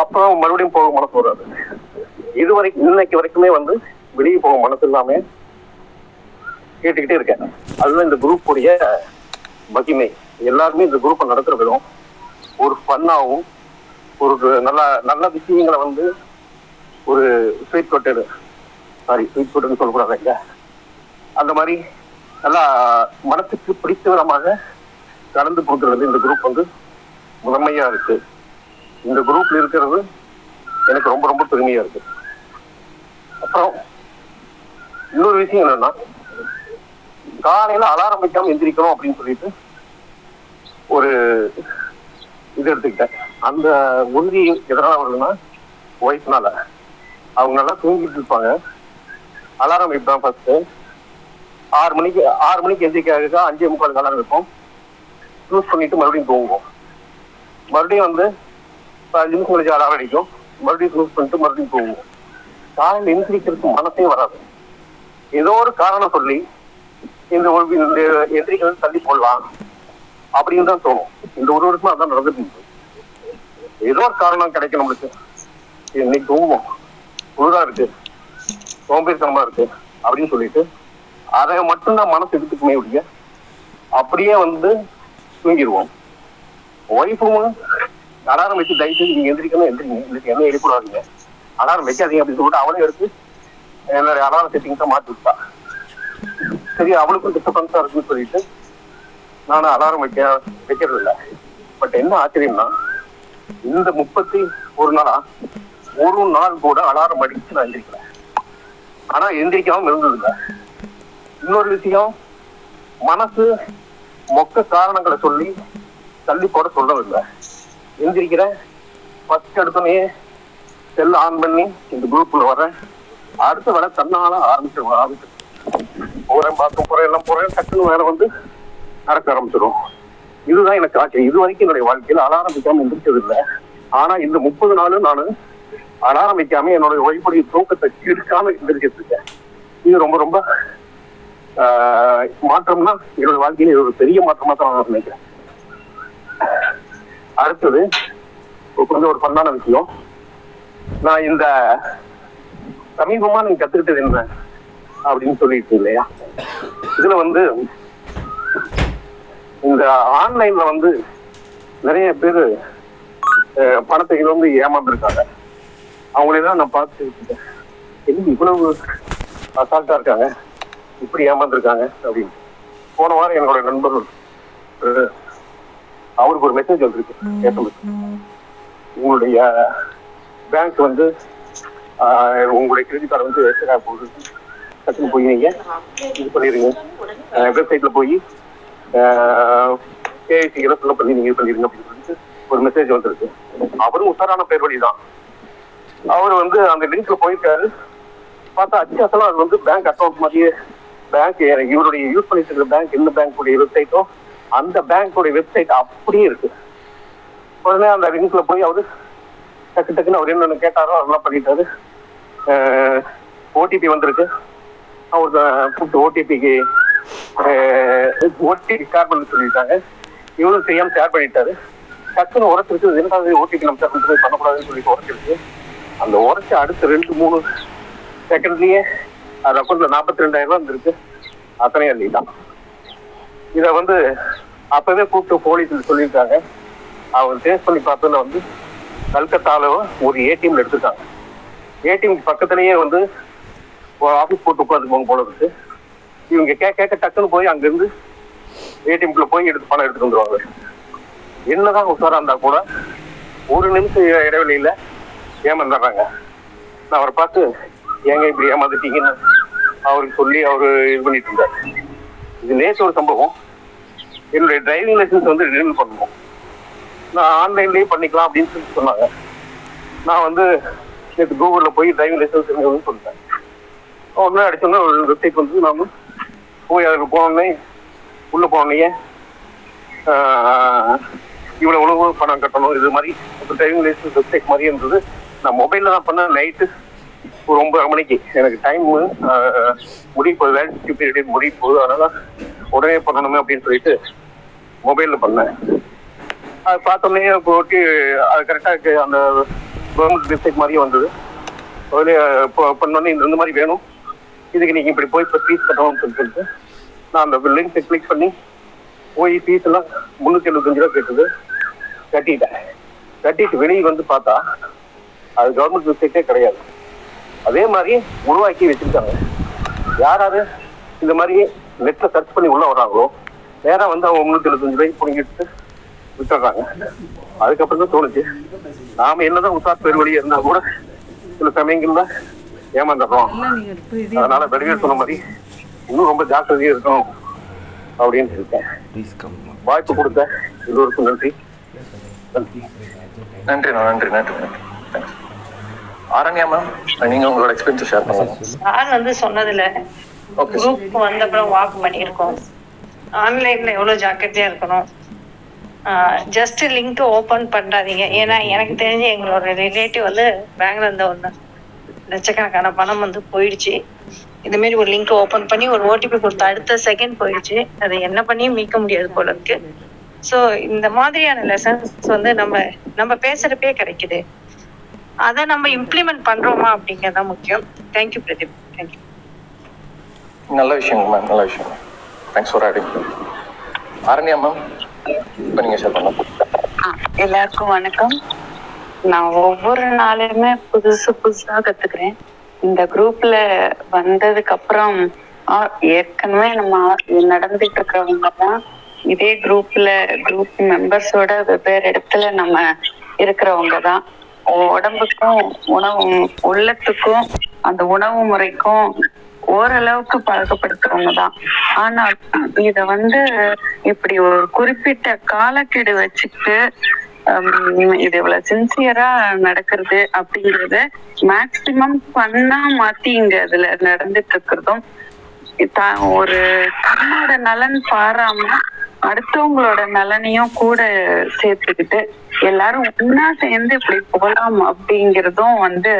அப்புறம் மறுபடியும் போக மனசு வராது. இது வரைக்கும் இன்னைக்கு வரைக்குமே வந்து வெளியே போக மனசு இல்லாமல் கேட்டுக்கிட்டே இருக்கேன். அதுதான் இந்த குரூப் உடைய மகிமை. எல்லாருமே இந்த குரூப்பை நடத்துற விதம் ஒரு ஃபன்னாகவும் ஒரு நல்ல நல்ல விஷயங்களை வந்து ஒரு ஸ்வீட் கொட்டடு சாரி ஸ்வீட் கொட்டடுன்னு சொல்லக்கூடாதுங்க அந்த மாதிரி நல்லா மனசுக்கு பிடித்த விதமாக கலந்து கொடுக்கறது இந்த குரூப் வந்து முதன்மையாக இருக்கு. இந்த குரூப்ல இருக்கிறது எனக்கு ரொம்ப ரொம்ப பெருமையா இருக்கு. அப்புறம் இன்னொரு விஷயம் என்னன்னா காலையில அலாரம் வைக்காம எந்திரிக்கணும் அப்படின்னு சொல்லிட்டு ஒரு இது எடுத்துக்கிட்டேன். அந்த உறுதி எதனால வருதுன்னா ஒய்ஃப்னால அவங்க நல்லா தூங்கிட்டு இருப்பாங்க. அலாரம் வைப்பேன் ஃபர்ஸ்ட் ஆறு மணிக்கு ஆறு மணிக்கு எந்திரிக்காக அஞ்சே முக்கால் அலாரம் வைப்போம். யூஸ் பண்ணிட்டு மறுபடியும் தூங்குவோம். மறுபடியும் வந்து அஞ்சு நிமிஷம் கழிச்சு அலாரம் அடிக்கும். மறுபடியும் யூஸ் பண்ணிட்டு மறுபடியும் தூங்குவோம். காலையில் எந்திரிக்கிறதுக்கு மனசே வராது. ஏதோ ஒரு காரணம் சொல்லி இந்த ஒரு இந்த எதிரிகள் தள்ளி போடலாம் அப்படின்னு தான் தோணும். இந்த ஒரு வருஷமா அதான் நடந்துட்டு ஏதோ ஒரு காரணம் கிடைக்கும் நம்மளுக்கு. இன்னைக்கு தூங்குவோம் குளிரா இருக்கு. சோம்பேறித்தனமா இருக்கு. அப்படின்னு சொல்லிட்டு அதை மட்டும்தான் மனசு எடுத்துக்குமே உடைய அப்படியே வந்து தூங்கிடுவோம். ஒய்ஃபும் அலாரம் வச்சு தயவு செஞ்சு நீங்க எந்திரிக்கணும் எந்திரிங்க. இன்னைக்கு என்ன எழுப்பக்கூடாதுங்க அலாரம் வைக்காதீங்க அப்படின்னு சொல்லிட்டு அவனே எடுத்து என்னுடைய அலாரம் செட்டிங்ஸை மாற்றி விட்டா சரி அவளுக்கும் டிஸ்டர்பன்ஸா இருக்குன்னு சொல்லிட்டு நானும் அலாரம் வைக்க வைக்கிறது இல்லை பட் என்ன ஆச்சரியம்னா இந்த முப்பத்தி ஒரு நாளா ஒரு நாள் கூட அலாரம் அடிச்சு நான் எந்திரிக்கல. ஆனா எந்திரிக்காம இருந்தது இல்லை இன்னொரு விஷயம் மனசு மொக்க காரணங்களை சொல்லி தள்ளி போட சொல்றதில்லை எந்திரிக்கிறேன் ஃபர்ஸ்ட் எடுத்தோடனே செல் ஆன் பண்ணி இந்த குரூப்ல வரேன் அடுத்த வேலை தன்னால ஆரம்பிச்சு ஆரம்பிச்சு போறேன் பார்க்க போறேன் எல்லாம் போறேன் டக்குன்னு வேலை வந்து நடக்க ஆரம்பிச்சிடும். இதுதான் எனக்கு ஆச்சரியம். இது வரைக்கும் என்னுடைய வாழ்க்கையில அலாரம் வைக்காம எந்திரிச்சது இல்லை ஆனா இந்த முப்பது நாளும் நான் அலாரம் வைக்காம என்னுடைய ஒய்ஃபுடைய தூக்கத்தை கெடுக்காம எந்திரிச்சிட்டு இருக்கேன். இது ரொம்ப ரொம்ப ஆஹ், மாற்றம்னா என்னோட வாழ்க்கையில ஒரு பெரிய மாற்றமா தான் நான் நினைக்கிறேன். அடுத்தது கொஞ்சம் ஒரு பண்ணான விஷயம். நான் இந்த சமீபமா நீங்க கத்துக்கிட்டது என்ன? அப்படின்னு சொல்லிட்டு இல்லையா? இதுல வந்து இந்த ஆன்லைன்ல வந்து நிறைய பேர் பணத்தை வந்து ஏமாந்துருக்காங்க. அவங்களெல்லாம் நான் பார்த்து என்ன இவ்வளவு அசால்ட்டா இருக்காங்க? இப்படி ஏமாந்துருக்காங்க அப்படின்னு. போன வாரம் என்னோட நண்பர் அவருக்கு ஒரு மெசேஜ் வந்திருக்கு. SMS. உங்களுடைய பேங்க் வந்து உங்களுடைய கிரெடிட் கார்டு வந்து எக்ஸ்ட்ரா போகுது. டக்குன்னு போய் இது பண்ணிடுங்க வெப்சைட்ல போய் கேஐசி எல்லாம் ஃபில்அப் பண்ணி நீங்க இது பண்ணிடுங்க அப்படின்னு சொல்லிட்டு ஒரு மெசேஜ் வந்திருக்கு. அவரும் உஷாரான பேர் வழி தான் அவர் வந்து அந்த லிங்க்ல போயிருக்காரு. பார்த்தா அச்சாசலாம் அது வந்து பேங்க் அக்கௌண்ட் மாதிரியே பேங்க் இவருடைய யூஸ் பண்ணிட்டு இருக்கிற பேங்க் எந்த பேங்க்குடைய வெப்சைட்டோ அந்த பேங்க்கோட வெப்சைட் அப்படியே இருக்கு. உடனே அந்த லிங்க்ல போய் அவரு டக்கு டக்குன்னு அவர் என்னென்ன கேட்டாரோ அதெல்லாம் பண்ணிட்டாரு. ஓடிபி வந்திருக்கு. அவங்க கூப்பிட்டு ஓடிபிக்கு ஓடிபி ஷேர் பண்ண சொல்லிட்டாங்க இவரும் தெரியாம ஷேர் பண்ணிட்டாரு. டக்குன்னு உரைச்சிருக்கு ரெண்டாவது ஓடிபி நம்ம ஷேர் பண்ணி பண்ணக்கூடாதுன்னு சொல்லிட்டு உரைச்சிருக்கு அந்த உரைச்ச அடுத்த ரெண்டு மூணு செகண்ட்லயே அது அக்கௌண்ட்ல நாற்பத்தி ரெண்டாயிரம் ரூபா இருந்திருக்கு. அத்தனையும் எழுதிட்டான் இதை வந்து அப்பவே கூப்பிட்டு போலீஸில் சொல்லியிருக்காங்க. அவங்க டேஸ்ட் பண்ணி பார்த்ததுல வந்து கல்கத்தால ஒரு ஏடிஎம்ல எடுத்துட்டாங்க ஏடிஎம் பக்கத்துலயே வந்து ஆஃபீஸ் போட்டு உட்காந்துக்குவாங்க போல இருக்கு. இவங்க கே கேட்க டக்குன்னு போய் அங்கிருந்து ஏடிஎம்குள்ள போய் எடுத்து பணம் எடுத்துட்டு வந்துருவாங்க. என்னதான் உஷாரா இருந்தா கூட ஒரு நிமிஷம் இடைவெளியில ஏமாந்துடுறாங்க. நான் அவரை பார்த்து ஏங்க இப்படி ஏமாந்துட்டீங்கன்னு? அவருக்கு சொல்லி அவர் இது பண்ணிட்டு இருந்தார். இது நேற்று ஒரு சம்பவம். என்னுடைய டிரைவிங் லைசன்ஸ் வந்து ரினியூல் பண்ணணும். நான் ஆன்லைன்லயே பண்ணிக்கலாம் அப்படின்னு சொல்லி சொன்னாங்க. நான் வந்து நேற்று கூகுளில் போய் டிரைவிங் லைசன்ஸ் ரினியூவல் சொல்லிட்டேன் உடனே அடிச்சோன்னா ஒரு வெப்சைட் வந்து நான் போய் அதுக்கு போனோடனே உள்ள போனோடனே இவ்வளவு உணவு பணம் கட்டணும் இது மாதிரி. டிரைவிங் லைசன்ஸ் வெப்சைட் மாதிரி இருந்தது. நான் மொபைல்ல தான் பண்ணேன் நைட்டு ஒரு ஒன்பது மணிக்கு. எனக்கு டைம் முடிய போகுது வேலிடிட்டி பீரியட் முடிய போகுது. அதனால உடனே பண்ணணுமே அப்படின்னு சொல்லிட்டு மொபைல்ல பண்ணேன். அது பார்த்தோன்னே போட்டி அது கரெக்டாக அந்த கவர்மெண்ட் வெப்சைட் மாதிரியே வந்தது. அதில் பண்ணோன்னே இந்த மாதிரி வேணும். இதுக்கு நீங்கள் இப்படி போய் இப்போ ஃபீஸ் கட்டணும்னு சொல்லிட்டு நான் அந்த லிங்க்கை கிளிக் பண்ணி போய் ஃபீஸ் எல்லாம் முந்நூற்றி எழுபத்தஞ்சு ரூபா கேட்டது. கட்டிட்டேன். கட்டிட்டு வெளியே வந்து பார்த்தா அது கவர்மெண்ட் வெப்சைட்டே கிடையாது. அதே மாதிரி உருவாக்கி வச்சிருக்காங்க. யார் யார் இந்த மாதிரி நெட்ல சர்ச் பண்ணி உள்ள வராங்களோ நேராக வந்து அவங்க முன்னூத்தி எழுபத்தஞ்சு ரூபாய்க்கு பிடிங்கிட்டு விட்டுறாங்க அதுக்கப்புறம் தான் தோணுச்சு. நாம என்னதான் உசார் பேர் இருந்தால் இருந்தா கூட சில சமயங்கள்ல ஏமாந்துடுறோம். அதனால வடிவேல் சொன்ன மாதிரி இன்னும் ரொம்ப ஜாக்கிரதையா இருக்கணும் அப்படின்னு இருக்கேன் வாய்ப்பு கொடுத்த எல்லோருக்கும் நன்றி. நன்றி நன்றி நன்றி நன்றி. ஆரண்யா மேம் நீங்க உங்களோட எக்ஸ்பீரியன்ஸ் ஷேர் பண்ணுங்க. சார் வந்து சொன்னதுல குரூப் வந்த அப்புறம் வாக் பண்ணியிருக்கோம். ஆன்லைன்ல எவ்வளவு ஜாக்கிரதையா இருக்கணும்? ஜஸ்ட் லிங்க் ஓபன் பண்ணாதீங்க. ஏன்னா எனக்கு தெரிஞ்சு எங்களோட ரிலேட்டிவ் வந்து பேங்க்ல இருந்த ஒன்று லட்சக்கணக்கான பணம் வந்து போயிடுச்சு. இந்த மாதிரி ஒரு லிங்க் ஓபன் பண்ணி ஒரு ஓடிபி கொடுத்த அடுத்த செகண்ட் போயிடுச்சு. அதை என்ன பண்ணியும் மீட்க முடியாது போல இருக்கு. ஸோ இந்த மாதிரியான லெசன்ஸ் வந்து நம்ம நம்ம பேசுறப்பே கிடைக்குது. அதை நம்ம இம்ப்ளிமெண்ட் பண்றோமா அப்படிங்கறது தான் முக்கியம் தேங்க்யூ பிரதீப். தேங்க்யூ நல்ல விஷயம் மேம் நல்ல விஷயம். Thanks for adding Aranya ma'am இப்போ நீங்க ஷேர் பண்ணலாம். எல்லாருக்கும் வணக்கம். நான் ஒவ்வொரு நாளுமே புதுசு புதுசா கத்துக்கிறேன். இந்த குரூப்ல வந்ததுக்கு அப்புறம் ஏற்கனவே நம்ம நடந்துட்டு இருக்கிறவங்க தான் இதே குரூப்ல குரூப் மெம்பர்ஸோட வெவ்வேறு இடத்துல நம்ம இருக்கிறவங்க தான். உடம்புக்கும் உணவு உள்ளத்துக்கும் அந்த உணவு முறைக்கும் ஓரளவுக்கு பழக்கப்படுத்துறவங்க தான். ஆனா இத வந்து இப்படி ஒரு குறிப்பிட்ட காலக்கெடு வச்சுட்டு இது இவ்வளவு சின்சியரா நடக்கிறது அப்படிங்கறத மேக்சிமம் பண்ணா மாத்தி இங்க அதுல நடந்துட்டு இருக்கிறதும் தான் ஒரு தன்னோட நலன் பாராம அடுத்தவங்களோட நலனையும் கூட சேர்த்துக்கிட்டு எல்லாரும் ஒன்னா சேர்ந்து இப்படி போகலாம் அப்படிங்கறதும் வந்து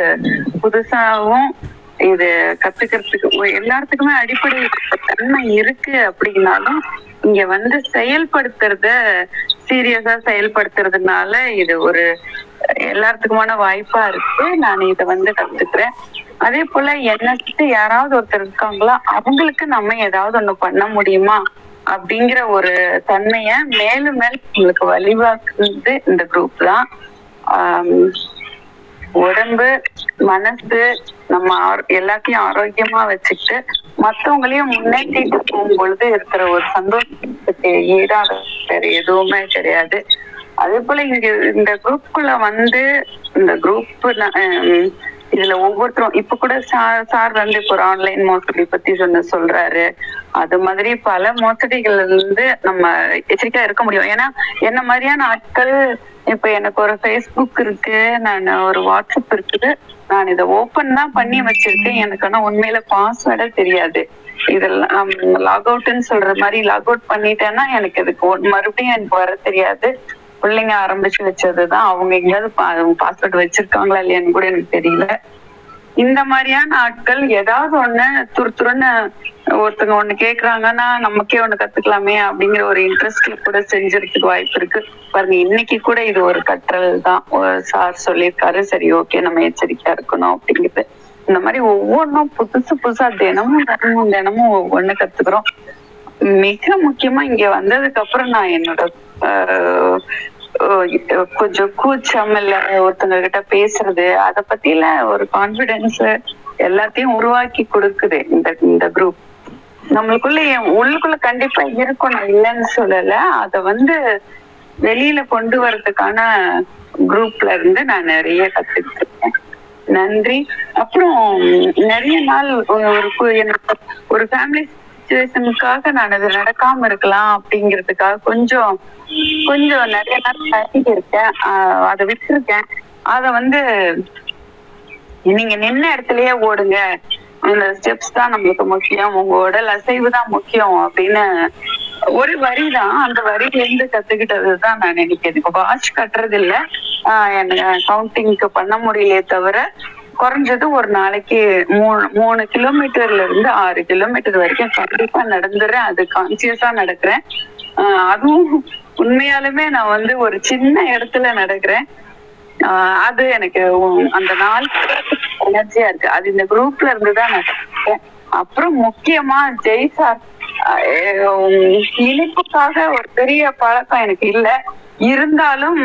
புதுசாவும் இது கத்துக்கிறதுக்கு எல்லாத்துக்குமே அடிப்படை தன்மை இருக்கு அப்படின்னாலும் இங்க வந்து செயல்படுத்துறத சீரியஸா செயல்படுத்துறதுனால இது ஒரு எல்லாத்துக்குமான வாய்ப்பா இருக்கு. நான் இதை வந்து கத்துக்கிறேன். அதே போல என்ன யாராவது ஒருத்தர் இருக்காங்களா அவங்களுக்கு நம்ம ஏதாவது ஒண்ணு பண்ண முடியுமா அப்படிங்கிற ஒரு தன்மைய மேலும் மேலும் உங்களுக்கு வழிவாக்குறது இந்த குரூப் தான். உடம்பு மனசு நம்ம எல்லாத்தையும் ஆரோக்கியமா வச்சுக்கிட்டு மத்தவங்களையும் முன்னேற்றிட்டு போகும் பொழுது இருக்கிற ஒரு சந்தோஷத்துக்கு ஈடாக வேற எதுவுமே கிடையாது. அதே போல இங்க இந்த குரூப்புக்குள்ள வந்து இந்த குரூப் இதுல ஒவ்வொருத்தரும் இப்ப கூட சார் சார் வந்து இப்ப ஆன்லைன் மோசடி பத்தி சொன்ன சொல்றாரு. அது மாதிரி பல மோசடிகள்ல இருந்து நம்ம எச்சரிக்கையா இருக்க முடியும். ஏன்னா என்ன மாதிரியான ஆட்கள் இப்ப எனக்கு ஒரு ஃபேஸ்புக் இருக்கு நான் ஒரு வாட்ஸ்அப் இருக்குது. நான் இதை ஓபன் தான் பண்ணி வச்சிருக்கேன். எனக்கு ஆனா உண்மையில பாஸ்வேர்டே தெரியாது. இதெல்லாம் லாக் அவுட்னு சொல்ற மாதிரி லாக் அவுட் பண்ணிட்டேன்னா எனக்கு இதுக்கு ஒன்- மறுபடியும் எனக்கு வர தெரியாது. பிள்ளைங்க ஆரம்பிச்சு வச்சதுதான். அவங்க எங்கேயாவது பாஸ்வேர்டு வச்சிருக்காங்களா இல்லையான்னு கூட எனக்கு தெரியல. இந்த மாதிரியான ஆட்கள் ஏதாவது ஒண்ணு துரு துருன்னு ஒருத்தங்க ஒண்ணு கேக்குறாங்கன்னா நமக்கே ஒண்ணு கத்துக்கலாமே அப்படிங்கிற ஒரு இன்ட்ரெஸ்ட்ல கூட செஞ்சிருக்கிறதுக்கு வாய்ப்பு இருக்கு. பாருங்க இன்னைக்கு கூட இது ஒரு கற்றல் தான். சார் சொல்லியிருக்காரு. சரி ஓகே நம்ம எச்சரிக்கையா இருக்கணும் அப்படிங்கிறது. இந்த மாதிரி ஒவ்வொன்றும் புதுசு புதுசா தினமும் தினமும் தினமும் ஒவ்வொன்னு கத்துக்கிறோம். மிக முக்கியமா இங்க வந்ததுக்கு அப்புறம் நான் என்னோட ஆஹ் கொஞ்சம் கூச்சம் இல்ல ஒருத்தங்க கிட்ட பேசுறது அத பத்தில ஒரு கான்பிடன்ஸ் எல்லாத்தையும் உருவாக்கி கொடுக்குது இந்த இந்த குரூப் நம்மளுக்குள்ள உள்ளுக்குள்ள கண்டிப்பா இருக்கணும் இல்லைன்னு சொல்லல. அத வந்து வெளியில கொண்டு வர்றதுக்கான குரூப்ல இருந்து நான் நிறைய கத்துக்கிட்டு இருக்கேன் நன்றி. அப்புறம் நிறைய நாள் ஒரு எனக்கு ஒரு ஃபேமிலி சுச்சுவேஷனுக்காக நான் அது நடக்காம இருக்கலாம் அப்படிங்கிறதுக்காக கொஞ்சம் கொஞ்சம் நிறைய நாள் தட்டிட்டு இருக்கேன். அதை விட்டுருக்கேன். அத வந்து நீங்க நின்ன இடத்துலயே ஓடுங்க. அந்த ஸ்டெப்ஸ் தான் நம்மளுக்கு முக்கியம். உங்க உடல் அசைவு தான் முக்கியம் அப்படின்னு ஒரு வரி தான். அந்த வரியில இருந்து கத்துக்கிட்டது தான் நான் நினைக்கிறேன். இப்போ வாட்ச் கட்டுறது இல்ல ஆஹ் என்ன கவுண்டிங்க்கு பண்ண முடியலையே தவிர குறைஞ்சது ஒரு நாளைக்கு மூணு மூணு கிலோமீட்டர்ல இருந்து ஆறு கிலோமீட்டர் வரைக்கும் கண்டிப்பா நடந்துடுறேன் அது கான்சியஸா நடக்கிறேன். ஆஹ் அதுவும் உண்மையாலுமே நான் வந்து ஒரு சின்ன இடத்துல நடக்கிறேன். ஆஹ் அது எனக்கு அந்த நாள் எனர்ஜியா இருக்கு. அது இந்த குரூப்ல இருந்து தான் நான் அப்புறம் முக்கியமா ஜெய் சார் இனிப்புக்காக ஒரு பெரிய பழக்கம் எனக்கு இல்ல. இருந்தாலும்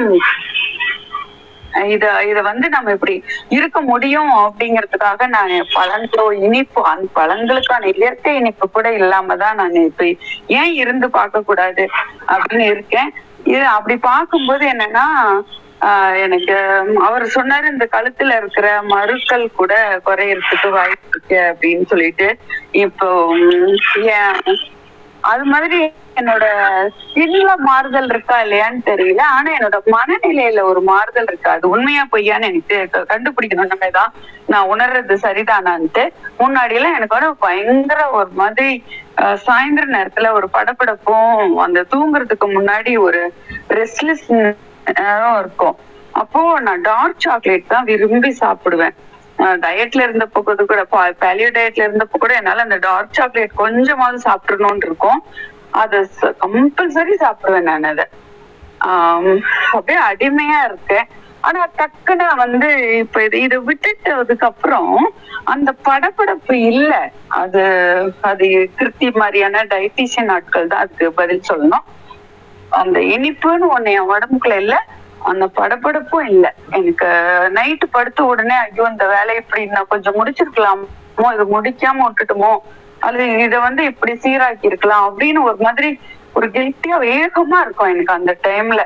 இத இத வந்து நம்ம இப்படி இருக்க முடியும் அப்படிங்கறதுக்காக நான் பழங்களோ இனிப்பு அந்த பழங்களுக்கான இயற்கை இனிப்பு கூட இல்லாம தான் நான் இப்ப ஏன் இருந்து பார்க்க கூடாது அப்படின்னு இருக்கேன். இது அப்படி பார்க்கும்போது என்னன்னா ஆஹ் எனக்கு அவர் சொன்னாரு இந்த கழுத்துல இருக்கிற மருக்கள் கூட குறையறதுக்கு வாய்ப்பு இருக்கு அப்படின்னு சொல்லிட்டு. இப்போ ஏன் அது மாதிரி என்னோட ஸ்கின்ல மாறுதல் இருக்கா இல்லையான்னு தெரியல. ஆனா என்னோட மனநிலையில ஒரு மாறுதல் இருக்கு? அது உண்மையா பொய்யான்னு எனக்கு கண்டுபிடிக்கணும். நம்ம தான் நான் உணர்றது சரிதானான்ட்டு முன்னாடி எல்லாம் எனக்கு வந்து பயங்கர ஒரு மாதிரி சாயந்தர நேரத்துல ஒரு படப்படப்பும் அந்த தூங்குறதுக்கு முன்னாடி ஒரு ரெஸ்ட்லெஸ் இருக்கும். அப்போ நான் டார்க் சாக்லேட் தான் விரும்பி சாப்பிடுவேன். டயட்ல இருந்தப்போ கூட கூட பேலியோ டயட்ல இருந்தப்போ கூட என்னால அந்த டார்க் சாக்லேட் கொஞ்சமாவது சாப்பிடணும்னு இருக்கும். அது கம்பல்சரி சாப்பிடுவேன் நான் அதை. ஆஹ் அப்படியே அடிமையா இருக்கேன். ஆனா டக்குன்னு வந்து இப்ப இது இதை விட்டுட்டதுக்கு அப்புறம் அந்த படப்படப்பு இல்ல. அது அது கிருத்தி மாதிரியான டயட்டிஷியன் ஆட்கள் தான் அதுக்கு பதில் சொல்லணும். அந்த இனிப்புன்னு ஒண்ணு என் உடம்புக்குள்ள இல்ல அந்த படபடப்பும் இல்ல. எனக்கு நைட்டு படுத்த உடனே ஐயோ இந்த வேலையை இப்படி நான் கொஞ்சம் முடிச்சிருக்கலாமோ இது முடிக்காம விட்டுட்டுமோ அது இத வந்து இப்படி சீராக்கி இருக்கலாம் அப்படின்னு ஒரு மாதிரி ஒரு கில்ட்டியா வேகமா இருக்கும் எனக்கு அந்த டைம்ல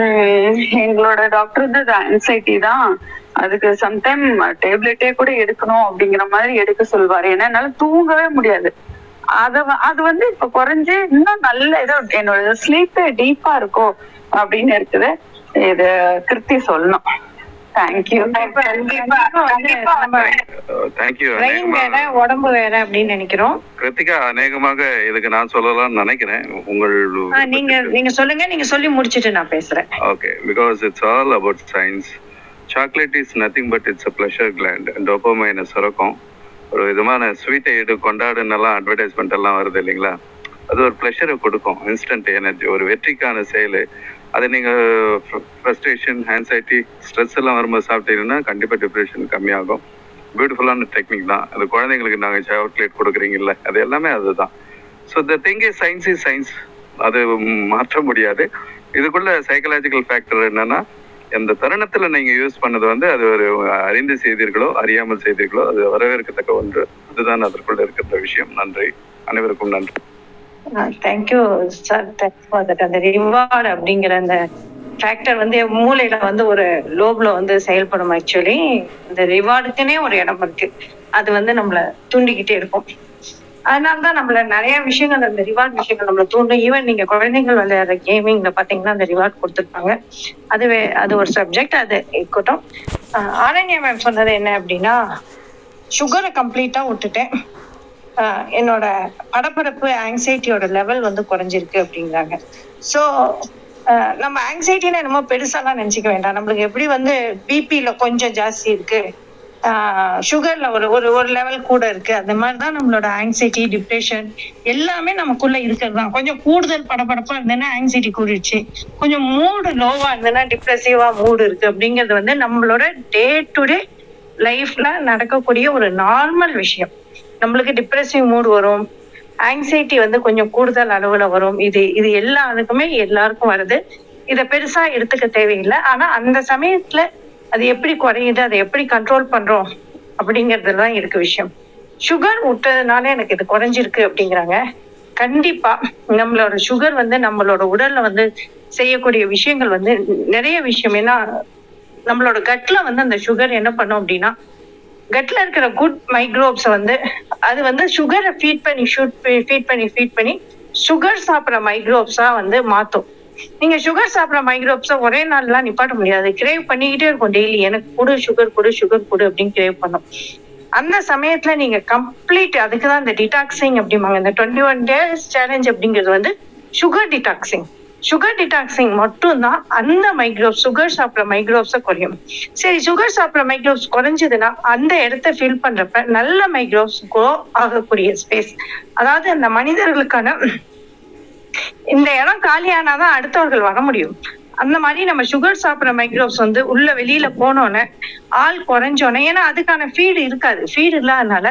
உம் எங்களோட டாக்டர் வந்து ஆன்சைட்டி தான். அதுக்கு சம்டைம் டேப்லெட்டே கூட எடுக்கணும் அப்படிங்கிற மாதிரி எடுக்க சொல்வாரு. ஏன்னா என்னால தூங்கவே முடியாது. அத அது வந்து இப்ப குறைஞ்சு இன்னும் நல்ல ஏதோ என்னோட ஸ்லீப்பே டீப்பா இருக்கும் அப்படின்னு இருக்குது. இது திருப்தி சொல்லணும். தேங்க்யூ தேங்க்யூ பிரெயின் வேற உடம்பு வேற அப்படின்னு நினைக்கிறோம். கிருத்திகா அநேகமாக இதுக்கு நான் சொல்லலாம்னு நினைக்கிறேன். உங்கள் நீங்க நீங்க சொல்லுங்க. நீங்க சொல்லி முடிச்சிட்டு நான் பேசுறேன். Okay, because it's all about science. Chocolate is nothing but it's a pleasure gland. Dopamine சுரக்கும். ஒரு விதமான ஸ்வீட்டை எடு கொண்டாடுன்னெல்லாம் அட்வர்டைஸ்மெண்ட் எல்லாம் வருது இல்லைங்களா? அது ஒரு ப்ளஷரை கொடுக்கும். இன்ஸ்டன்ட் எனர்ஜி ஒரு வெற்றிக்கான செயல். அதை நீங்கள் ஃப்ரஸ்ட்ரேஷன் ஆன்சைட்டி ஸ்ட்ரெஸ் எல்லாம் வரும்போது சாப்பிட்டீங்கன்னா கண்டிப்பாக டிப்ரெஷன் கம்மியாகும். பியூட்டிஃபுல்லான டெக்னிக் தான். அது குழந்தைங்களுக்கு நாங்கள் சாக்லேட் கொடுக்குறீங்கல்ல அது எல்லாமே அதுதான். So the thing is science is science அது மாற்ற முடியாது. இதுக்குள்ள சைக்கலாஜிக்கல் ஃபேக்டர் என்னன்னா இந்த தருணத்தில் நீங்கள் யூஸ் பண்ணது வந்து அது ஒரு அறிந்து செய்தீர்களோ அறியாமல் செய்தீர்களோ அது வரவேற்கத்தக்க ஒன்று. அதுதான் அதற்குள்ள இருக்கிற விஷயம். நன்றி. அனைவருக்கும் நன்றி. Thank you sir thanks for that அந்த ரிவார்டு அப்படிங்கிற அந்த ஃபேக்டர் வந்து என் மூளையில வந்து ஒரு லோப்ல வந்து செயல்படும் ஆக்சுவலி இந்த ரிவார்டுக்குனே ஒரு இடம் இருக்கு. அது வந்து நம்மள தூண்டிக்கிட்டே இருக்கும். அதனாலதான் நம்மள நிறைய விஷயங்கள் அந்த ரிவார்ட் விஷயங்கள் நம்மள தூண்டும். ஈவன் நீங்க குழந்தைகள் விளையாடுற கேமிங்ல பாத்தீங்கன்னா அந்த ரிவார்ட் கொடுத்துருப்பாங்க. அதுவே அது ஒரு சப்ஜெக்ட் அது இருக்கட்டும். ஆஹ் ஆரண்யா மேம் சொன்னது என்ன அப்படின்னா சுகரை கம்ப்ளீட்டா விட்டுட்டேன். என்னோட படப்படப்பு ஆங்ஸைட்டியோட லெவல் வந்து குறைஞ்சிருக்கு அப்படிங்கிறாங்க. ஸோ நம்ம ஆங்ஸைட்டின்னு என்னமோ பெருசாலாம் நினச்சிக்க வேண்டாம். நம்மளுக்கு எப்படி வந்து பிபியில் கொஞ்சம் ஜாஸ்தி இருக்கு சுகர்ல ஒரு ஒரு ஒரு லெவல் கூட இருக்கு அந்த மாதிரி தான் நம்மளோட ஆங்ஸைட்டி டிப்ரெஷன் எல்லாமே நமக்குள்ள இருக்கிறது தான் கொஞ்சம் கூடுதல் படப்படப்பாக இருந்ததுன்னா ஆங்ஸைட்டி கூடிடுச்சு. கொஞ்சம் மூடு லோவா இருந்ததுன்னா டிப்ரெசிவா மூடு இருக்கு அப்படிங்கிறது வந்து நம்மளோட டே டு டே லைஃப்ல நடக்கக்கூடிய ஒரு நார்மல் விஷயம். நம்மளுக்கு டிப்ரெசிவ் மூட் வரும். ஆங்ஸைட்டி வந்து கொஞ்சம் கூடுதல் அளவுல வரும். இது இது எல்லாருக்குமே எல்லாருக்கும் வருது. இதை பெருசா எடுத்துக்க தேவையில்லை. ஆனா அந்த சமயத்துல அது எப்படி குறையுது அதை எப்படி கண்ட்ரோல் பண்றோம் அப்படிங்கிறதுல தான் இருக்கு விஷயம். சுகர் விட்டதுனால எனக்கு இது குறைஞ்சிருக்கு அப்படிங்கிறாங்க. கண்டிப்பா நம்மளோட சுகர் வந்து நம்மளோட உடல்ல வந்து செய்யக்கூடிய விஷயங்கள் வந்து நிறைய விஷயம். ஏன்னா நம்மளோட கட்ல வந்து அந்த சுகர் என்ன பண்ணும் அப்படின்னா கட்ல இருக்கிற குட் மைக்ரோப்ஸ் வந்து அது வந்து சுகரை ஃபீட் பண்ணி ஷூட் ஃபீட் பண்ணி ஃபீட் பண்ணி சுகர் சாப்பிட்ற மைக்ரோப்ஸா வந்து மாத்தும். நீங்க சுகர் சாப்பிட்ற மைக்ரோப்ஸை ஒரே நாள்லாம் நிப்பாட்ட முடியாது. கிரேவ் பண்ணிக்கிட்டே இருக்கும் டெய்லி எனக்கு கொடு சுகர் கொடு சுகர் கொடு அப்படின்னு கிரேவ் பண்ணும். அந்த சமயத்துல நீங்க கம்ப்ளீட் அதுக்கு தான் இந்த டிடாக்சிங் அப்படிம்பாங்க. இந்த டுவெண்ட்டி ஒன் டேஸ் சேலஞ்ச் அப்படிங்கிறது வந்து சுகர் டிடாக்சிங் சுகர் டிடாக்சிங் மட்டும்தான் அந்த மைக்ரோப் சுகர் சாப்பிட்ற மைக்ரோப்ஸை குறையும். சரி சுகர் சாப்பிட்ற மைக்ரோப்ஸ் குறைஞ்சதுன்னா அந்த இடத்த ஃபில் பண்றப்ப நல்ல மைக்ரோப்ஸ் க்ரோ ஆகக்கூடிய ஸ்பேஸ் அதாவது அந்த மனிதர்களுக்கான இந்த இடம் காலியானாதான் அடுத்தவர்கள் வர முடியும். அந்த மாதிரி நம்ம சுகர் சாப்பிட்ற மைக்ரோப்ஸ் வந்து உள்ள வெளியில போனோன்னே ஆள் குறைஞ்சோன்னே ஏன்னா அதுக்கான ஃபீடு இருக்காது. ஃபீடு இல்லாதனால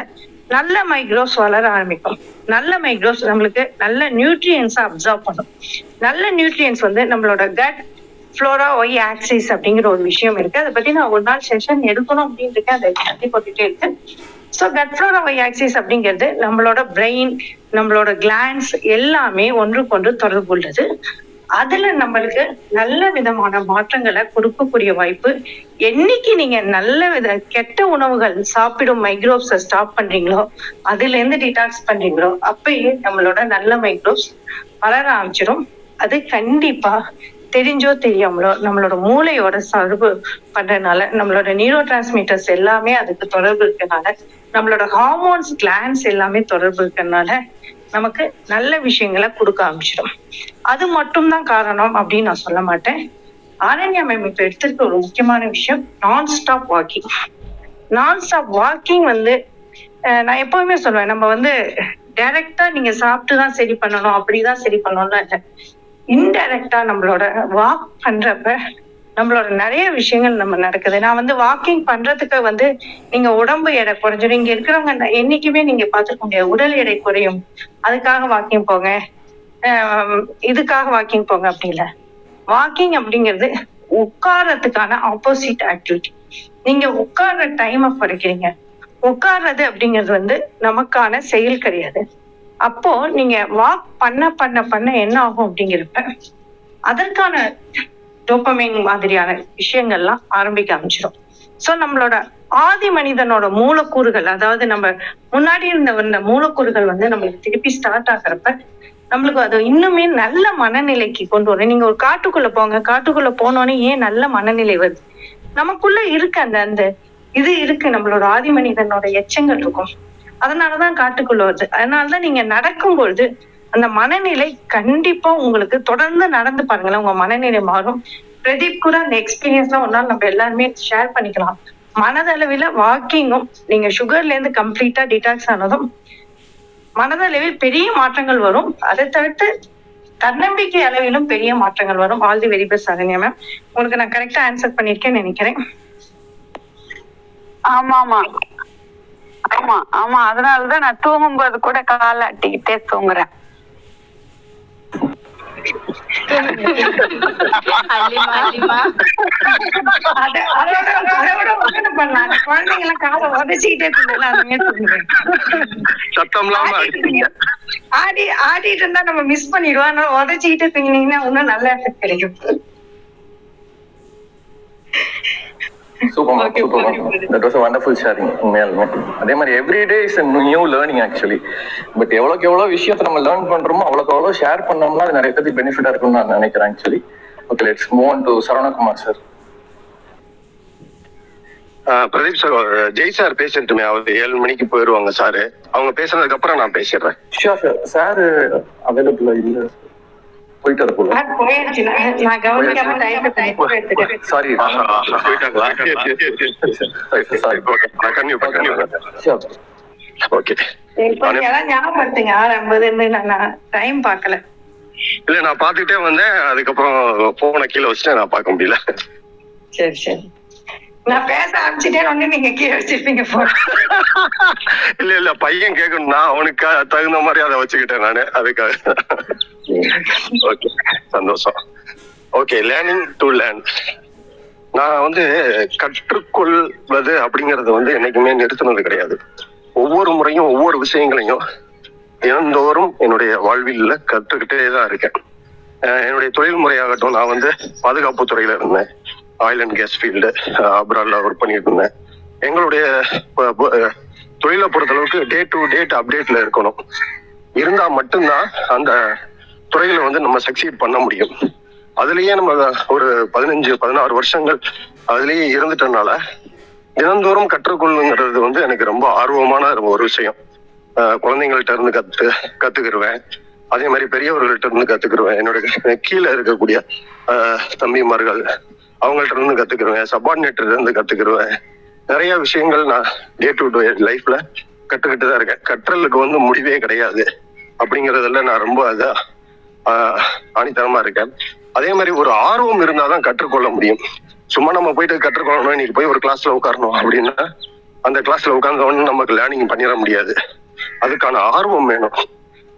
நல்ல மைக்ரோஸ் வளர ஆரம்பிக்கும். நல்ல மைக்ரோஸ் நம்மளுக்கு நல்ல நியூட்ரியன்ஸை அப்சர்வ் பண்ணும். நல்ல நியூட்ரியன்ஸ் வந்து நம்மளோட கட் ஃப்ளோரா ஒய் ஆக்சிஸ் அப்படிங்கிற ஒரு விஷயம் இருக்கு. அதை பத்தி நான் ஒரு நாள் செஷன் எடுக்கணும் அப்படின்னு இருக்கேன். அதை தள்ளி போட்டுட்டே இருக்கு. So gut flora Y axis அப்படிங்கிறது நம்மளோட பிரெயின் நம்மளோட கிளான்ஸ் எல்லாமே ஒன்றுக்கொன்று தொடர்பு உள்ளது. அதுல நம்மளுக்கு நல்ல விதமான மாற்றங்களை கொடுக்கக்கூடிய வாய்ப்பு. என்னைக்கு நீங்க நல்ல வித கெட்ட உணவுகள் சாப்பிடும் மைக்ரோப்ஸை ஸ்டாப் பண்றீங்களோ அதுல இருந்து டிடாக்ஸ் பண்றீங்களோ அப்பயே நம்மளோட நல்ல மைக்ரோப்ஸ் வளர ஆரம்பிச்சிடும். அது கண்டிப்பா தெரிஞ்சோ தெரியாமலோ நம்மளோட மூளையோட சார்பு பண்றதுனால நம்மளோட நியூரோ டிரான்ஸ்மிட்டர்ஸ் எல்லாமே அதுக்கு தொடர்பு இருக்கனால நம்மளோட ஹார்மோன்ஸ் கிளான்ஸ் எல்லாமே தொடர்பு இருக்கறனால நமக்கு நல்ல விஷயங்களை கொடுக்க ஆரம்பிச்சிடும். அது மட்டும்தான் காரணம் அப்படின்னு நான் சொல்ல மாட்டேன். ஆரண்யா மேம் எடுத்திருக்க ஒரு முக்கியமான விஷயம் நான் ஸ்டாப் வாக்கிங் நான் ஸ்டாப் வாக்கிங் வந்து அஹ், நான் எப்பவுமே சொல்லுவேன் நம்ம வந்து டைரக்டா நீங்க சாப்பிட்டு தான் சரி பண்ணணும் அப்படிதான் சரி பண்ணணும்லாம் இல்லை. இன்டைரக்டா நம்மளோட வாக் பண்றப்ப நம்மளோட நிறைய விஷயங்கள் நம்ம நடக்குது. நான் வந்து வாக்கிங் பண்றதுக்கு வந்து நீங்க உடம்பு எடை குறைஞ்சிடும் இங்க இருக்கிறவங்க என்னைக்குமே நீங்க பார்த்துக்க முடியாது. உடல் எடை குறையும். அதுக்காக வாக்கிங் போங்க. ஆஹ் இதுக்காக வாக்கிங் போங்க அப்படி இல்லை. வாக்கிங் அப்படிங்கிறது உட்கார்றதுக்கான ஆப்போசிட் ஆக்டிவிட்டி நீங்க உட்கார்ற டைமை குறைக்கிறீங்க. உட்கார்றது அப்படிங்கிறது வந்து நமக்கான செயல் கிடையாது. அப்போ நீங்க வாக் பண்ண பண்ண பண்ண என்ன ஆகும் அப்படிங்கிறப்ப அதற்கான டோப்பமைன் மாதிரியான விஷயங்கள்லாம் ஆரம்பிக்க ஆரம்பிச்சிடும் சோ நம்மளோட ஆதி மனிதனோட மூலக்கூறுகள் அதாவது நம்ம முன்னாடி இருந்த வந்த மூலக்கூறுகள் வந்து நம்மளுக்கு திருப்பி ஸ்டார்ட் ஆகுறப்ப நம்மளுக்கு அது இன்னுமே நல்ல மனநிலைக்கு கொண்டு வரும். நீங்க ஒரு காட்டுக்குள்ள போங்க காட்டுக்குள்ள போனோடனே ஏன் நல்ல மனநிலை வருது? நமக்குள்ள இருக்கு அந்த அந்த இது இருக்கு நம்மளோட ஆதி மனிதனோட எச்சங்கள் இருக்கும். அதனாலதான் காட்டுக்குள்ள வருது. அதனாலதான் நீங்க நடக்கும் பொழுது அந்த மனநிலை கண்டிப்பா உங்களுக்கு தொடர்ந்து நடந்து பாருங்களேன். உங்க மனநிலை மாறும். பிரதீப் கூட அந்த எக்ஸ்பீரியன்ஸ்லாம் ஒரு நாள் நம்ம எல்லாருமே ஷேர் பண்ணிக்கலாம். மனதளவில் வாக்கிங்கும் நீங்க சுகர்ல இருந்து கம்ப்ளீட்டா டிடாக்ஸ் ஆனதும் மனதளவில் பெரிய மாற்றங்கள் வரும். அதை தவிர்த்து தன்னம்பிக்கை அளவிலும் பெரிய மாற்றங்கள் வரும். All the very best Saranya ma'am உங்களுக்கு நான் கரெக்டா ஆன்சர் பண்ணிருக்கேன்னு நினைக்கிறேன். ஆமா ஆமா. ஆமா ஆமா. அதனாலதான் நான் தூங்கும்போது கூட கால் ஆட்டிக்கிட்டே தூங்குறேன். ஆடி ஆடிட்டு இருந்தா நம்ம மிஸ் பண்ணிடுவோம். அதனால உதச்சிக்கிட்டே தூங்கினீங்கன்னா இன்னும் நல்ல எஃபெக்ட் கிடைக்கும். Super super that was wonderful sharing உண்மையாலுமே அதே மாதிரி every day is new learning actually but எவ்வளோக்கு எவ்வளோ விஷயத்தை நம்ம லேர்ன் பண்றோமோ அவ்வளோக்கு அவ்வளோ ஷேர் பண்ணோம்னா அது நிறைய பேருக்கு பெனிஃபிட்டா இருக்கும்னு நான் நினைக்கிறேன் actually okay let's move on to Saravanakumar sir ah Pradeep sir Jai sir பேசட்டுமே அவர் ஏழு மணிக்கு போயிருவாங்க சாரு அவங்க பேசுனதுக்கு அப்புறம் நான் பேசிடுறேன். ஷியோர் சார் சார் அவைலபிள் இல்லை போல. ஆ, போயாச்சு. நான் டைம் சாரி ஓகே ஞாபகப்படுத்துங்க. ஆறு ஐம்பதுன்னு நான் பார்க்கல. இல்ல நான் பாத்துக்கிட்டே வந்தேன். அதுக்கப்புறம் போனை கீழே வச்சுட்டு நான் பார்க்க முடியல. சரி சரி. நான் பேச ஆரம்பிச்சிட்டேன் உடனே நீங்க கீழே வச்சிருப்பீங்க இல்ல இல்ல பையன் கேட்கணும்னா அவனுக்கு தகுந்த மாதிரி அதை வச்சுக்கிட்டேன் நானு. அதுக்காக. ஓகே சந்தோஷம். ஓகே லேர்னிங் டு லேர்ன் நான் வந்து கற்றுக்கொள்வது அப்படிங்கறது வந்து என்னைக்குமே நிறுத்தினது கிடையாது. ஒவ்வொரு முறையும் ஒவ்வொரு விஷயங்களையும் தினந்தோறும் என்னுடைய வாழ்வில் கற்றுக்கிட்டே தான் இருக்கேன். என்னுடைய தொழில் முறையாகட்டும் நான் வந்து பாதுகாப்பு துறையில இருந்தேன். ஆயில் அண்ட் கேஸ் ஃபீல்டு அப்ராட்ல ஒர்க் பண்ணிட்டு இருந்தேன் எங்களுடைய தொழிலை பொறுத்த தொழிலை பொறுத்தளவுக்கு டே டு டேட் அப்டேட்ல இருக்கணும். இருந்தா மட்டும்தான் அந்த துறையில வந்து நம்ம சக்சீட் பண்ண முடியும். அதுலயே நம்ம ஒரு பதினஞ்சு பதினாறு வருஷங்கள் அதுலயே இருந்துட்டனால தினந்தோறும் கற்றுக்கொள்ளுங்கிறது வந்து எனக்கு ரொம்ப ஆர்வமான ஒரு விஷயம். குழந்தைங்கள்ட்ட இருந்து கத்து கத்துக்கிடுவேன் அதே மாதிரி பெரியவர்கள்ட்ட இருந்து கத்துக்கிடுவேன் என்னோட கீழே இருக்கக்கூடிய தம்பிமார்கள் அவங்கள்ட்ட இருந்து கத்துக்கிடுவேன் சப்பார்டினேட்டர் இருந்து கத்துக்கிடுவேன் நிறைய விஷயங்கள் நான் டே டு டே லைஃப்ல கற்றுக்கிட்டு தான் இருக்கேன். கற்றலுக்கு வந்து முடிவே கிடையாது. அப்படிங்கறதுல நான் ரொம்ப அதான் ஆஹ், ஆணித்தனமா இருக்கேன். அதே மாதிரி ஒரு ஆர்வம் இருந்தாதான் கற்றுக்கொள்ள முடியும். சும்மா நம்ம போயிட்டு கற்றுக்கொள்ளணும் இன்னைக்கு போய் ஒரு கிளாஸ்ல உட்காரணும் அப்படின்னா அந்த கிளாஸ்ல உட்கார்ந்தவொன்னு நமக்கு லேர்னிங் பண்ணிட முடியாது. அதுக்கான ஆர்வம் வேணும்.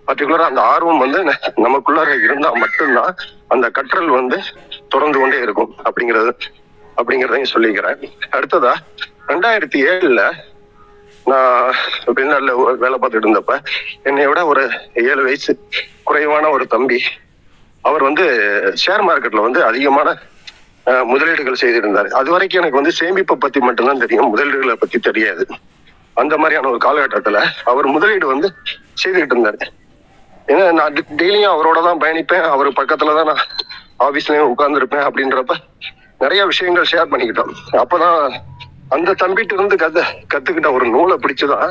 பர்டிகுலரா அந்த ஆர்வம் வந்து ந- நமக்குள்ளார இருந்தா மட்டும்தான் அந்த கற்றல் வந்து தொடர்ந்து கொண்டே இருக்கும் அப்படிங்கிறது அப்படிங்கிறதையும் சொல்லிக்கிறேன். அடுத்ததா ரெண்டாயிரத்தி ஏழுல நான் வெளிநாட்டுல வேலை பார்த்துட்டு இருந்தப்ப என்னை விட ஒரு ஏழு வயசு குறைவான ஒரு தம்பி அவர் வந்து ஷேர் மார்க்கெட்ல வந்து அதிகமான முதலீடுகள் செய்திருந்தார். அது வரைக்கும் எனக்கு வந்து சேமிப்பை பத்தி மட்டும்தான் தெரியும். முதலீடுகளை பத்தி தெரியாது. அந்த மாதிரியான ஒரு காலகட்டத்துல அவர் முதலீடு வந்து செய்துகிட்டு இருந்தாரு. ஏன்னா நான் டெய்லியும் அவரோட தான் பயணிப்பேன். அவர் பக்கத்துல தான் நான் ஆபீஸ்லயும் உட்கார்ந்துருப்பேன் அப்படின்றப்ப நிறைய விஷயங்கள் ஷேர் பண்ணிக்கிட்டோம். அப்பதான் அந்த தம்பிட்டு இருந்து கத்து கத்துக்கிட்ட ஒரு நூலை பிடிச்சுதான்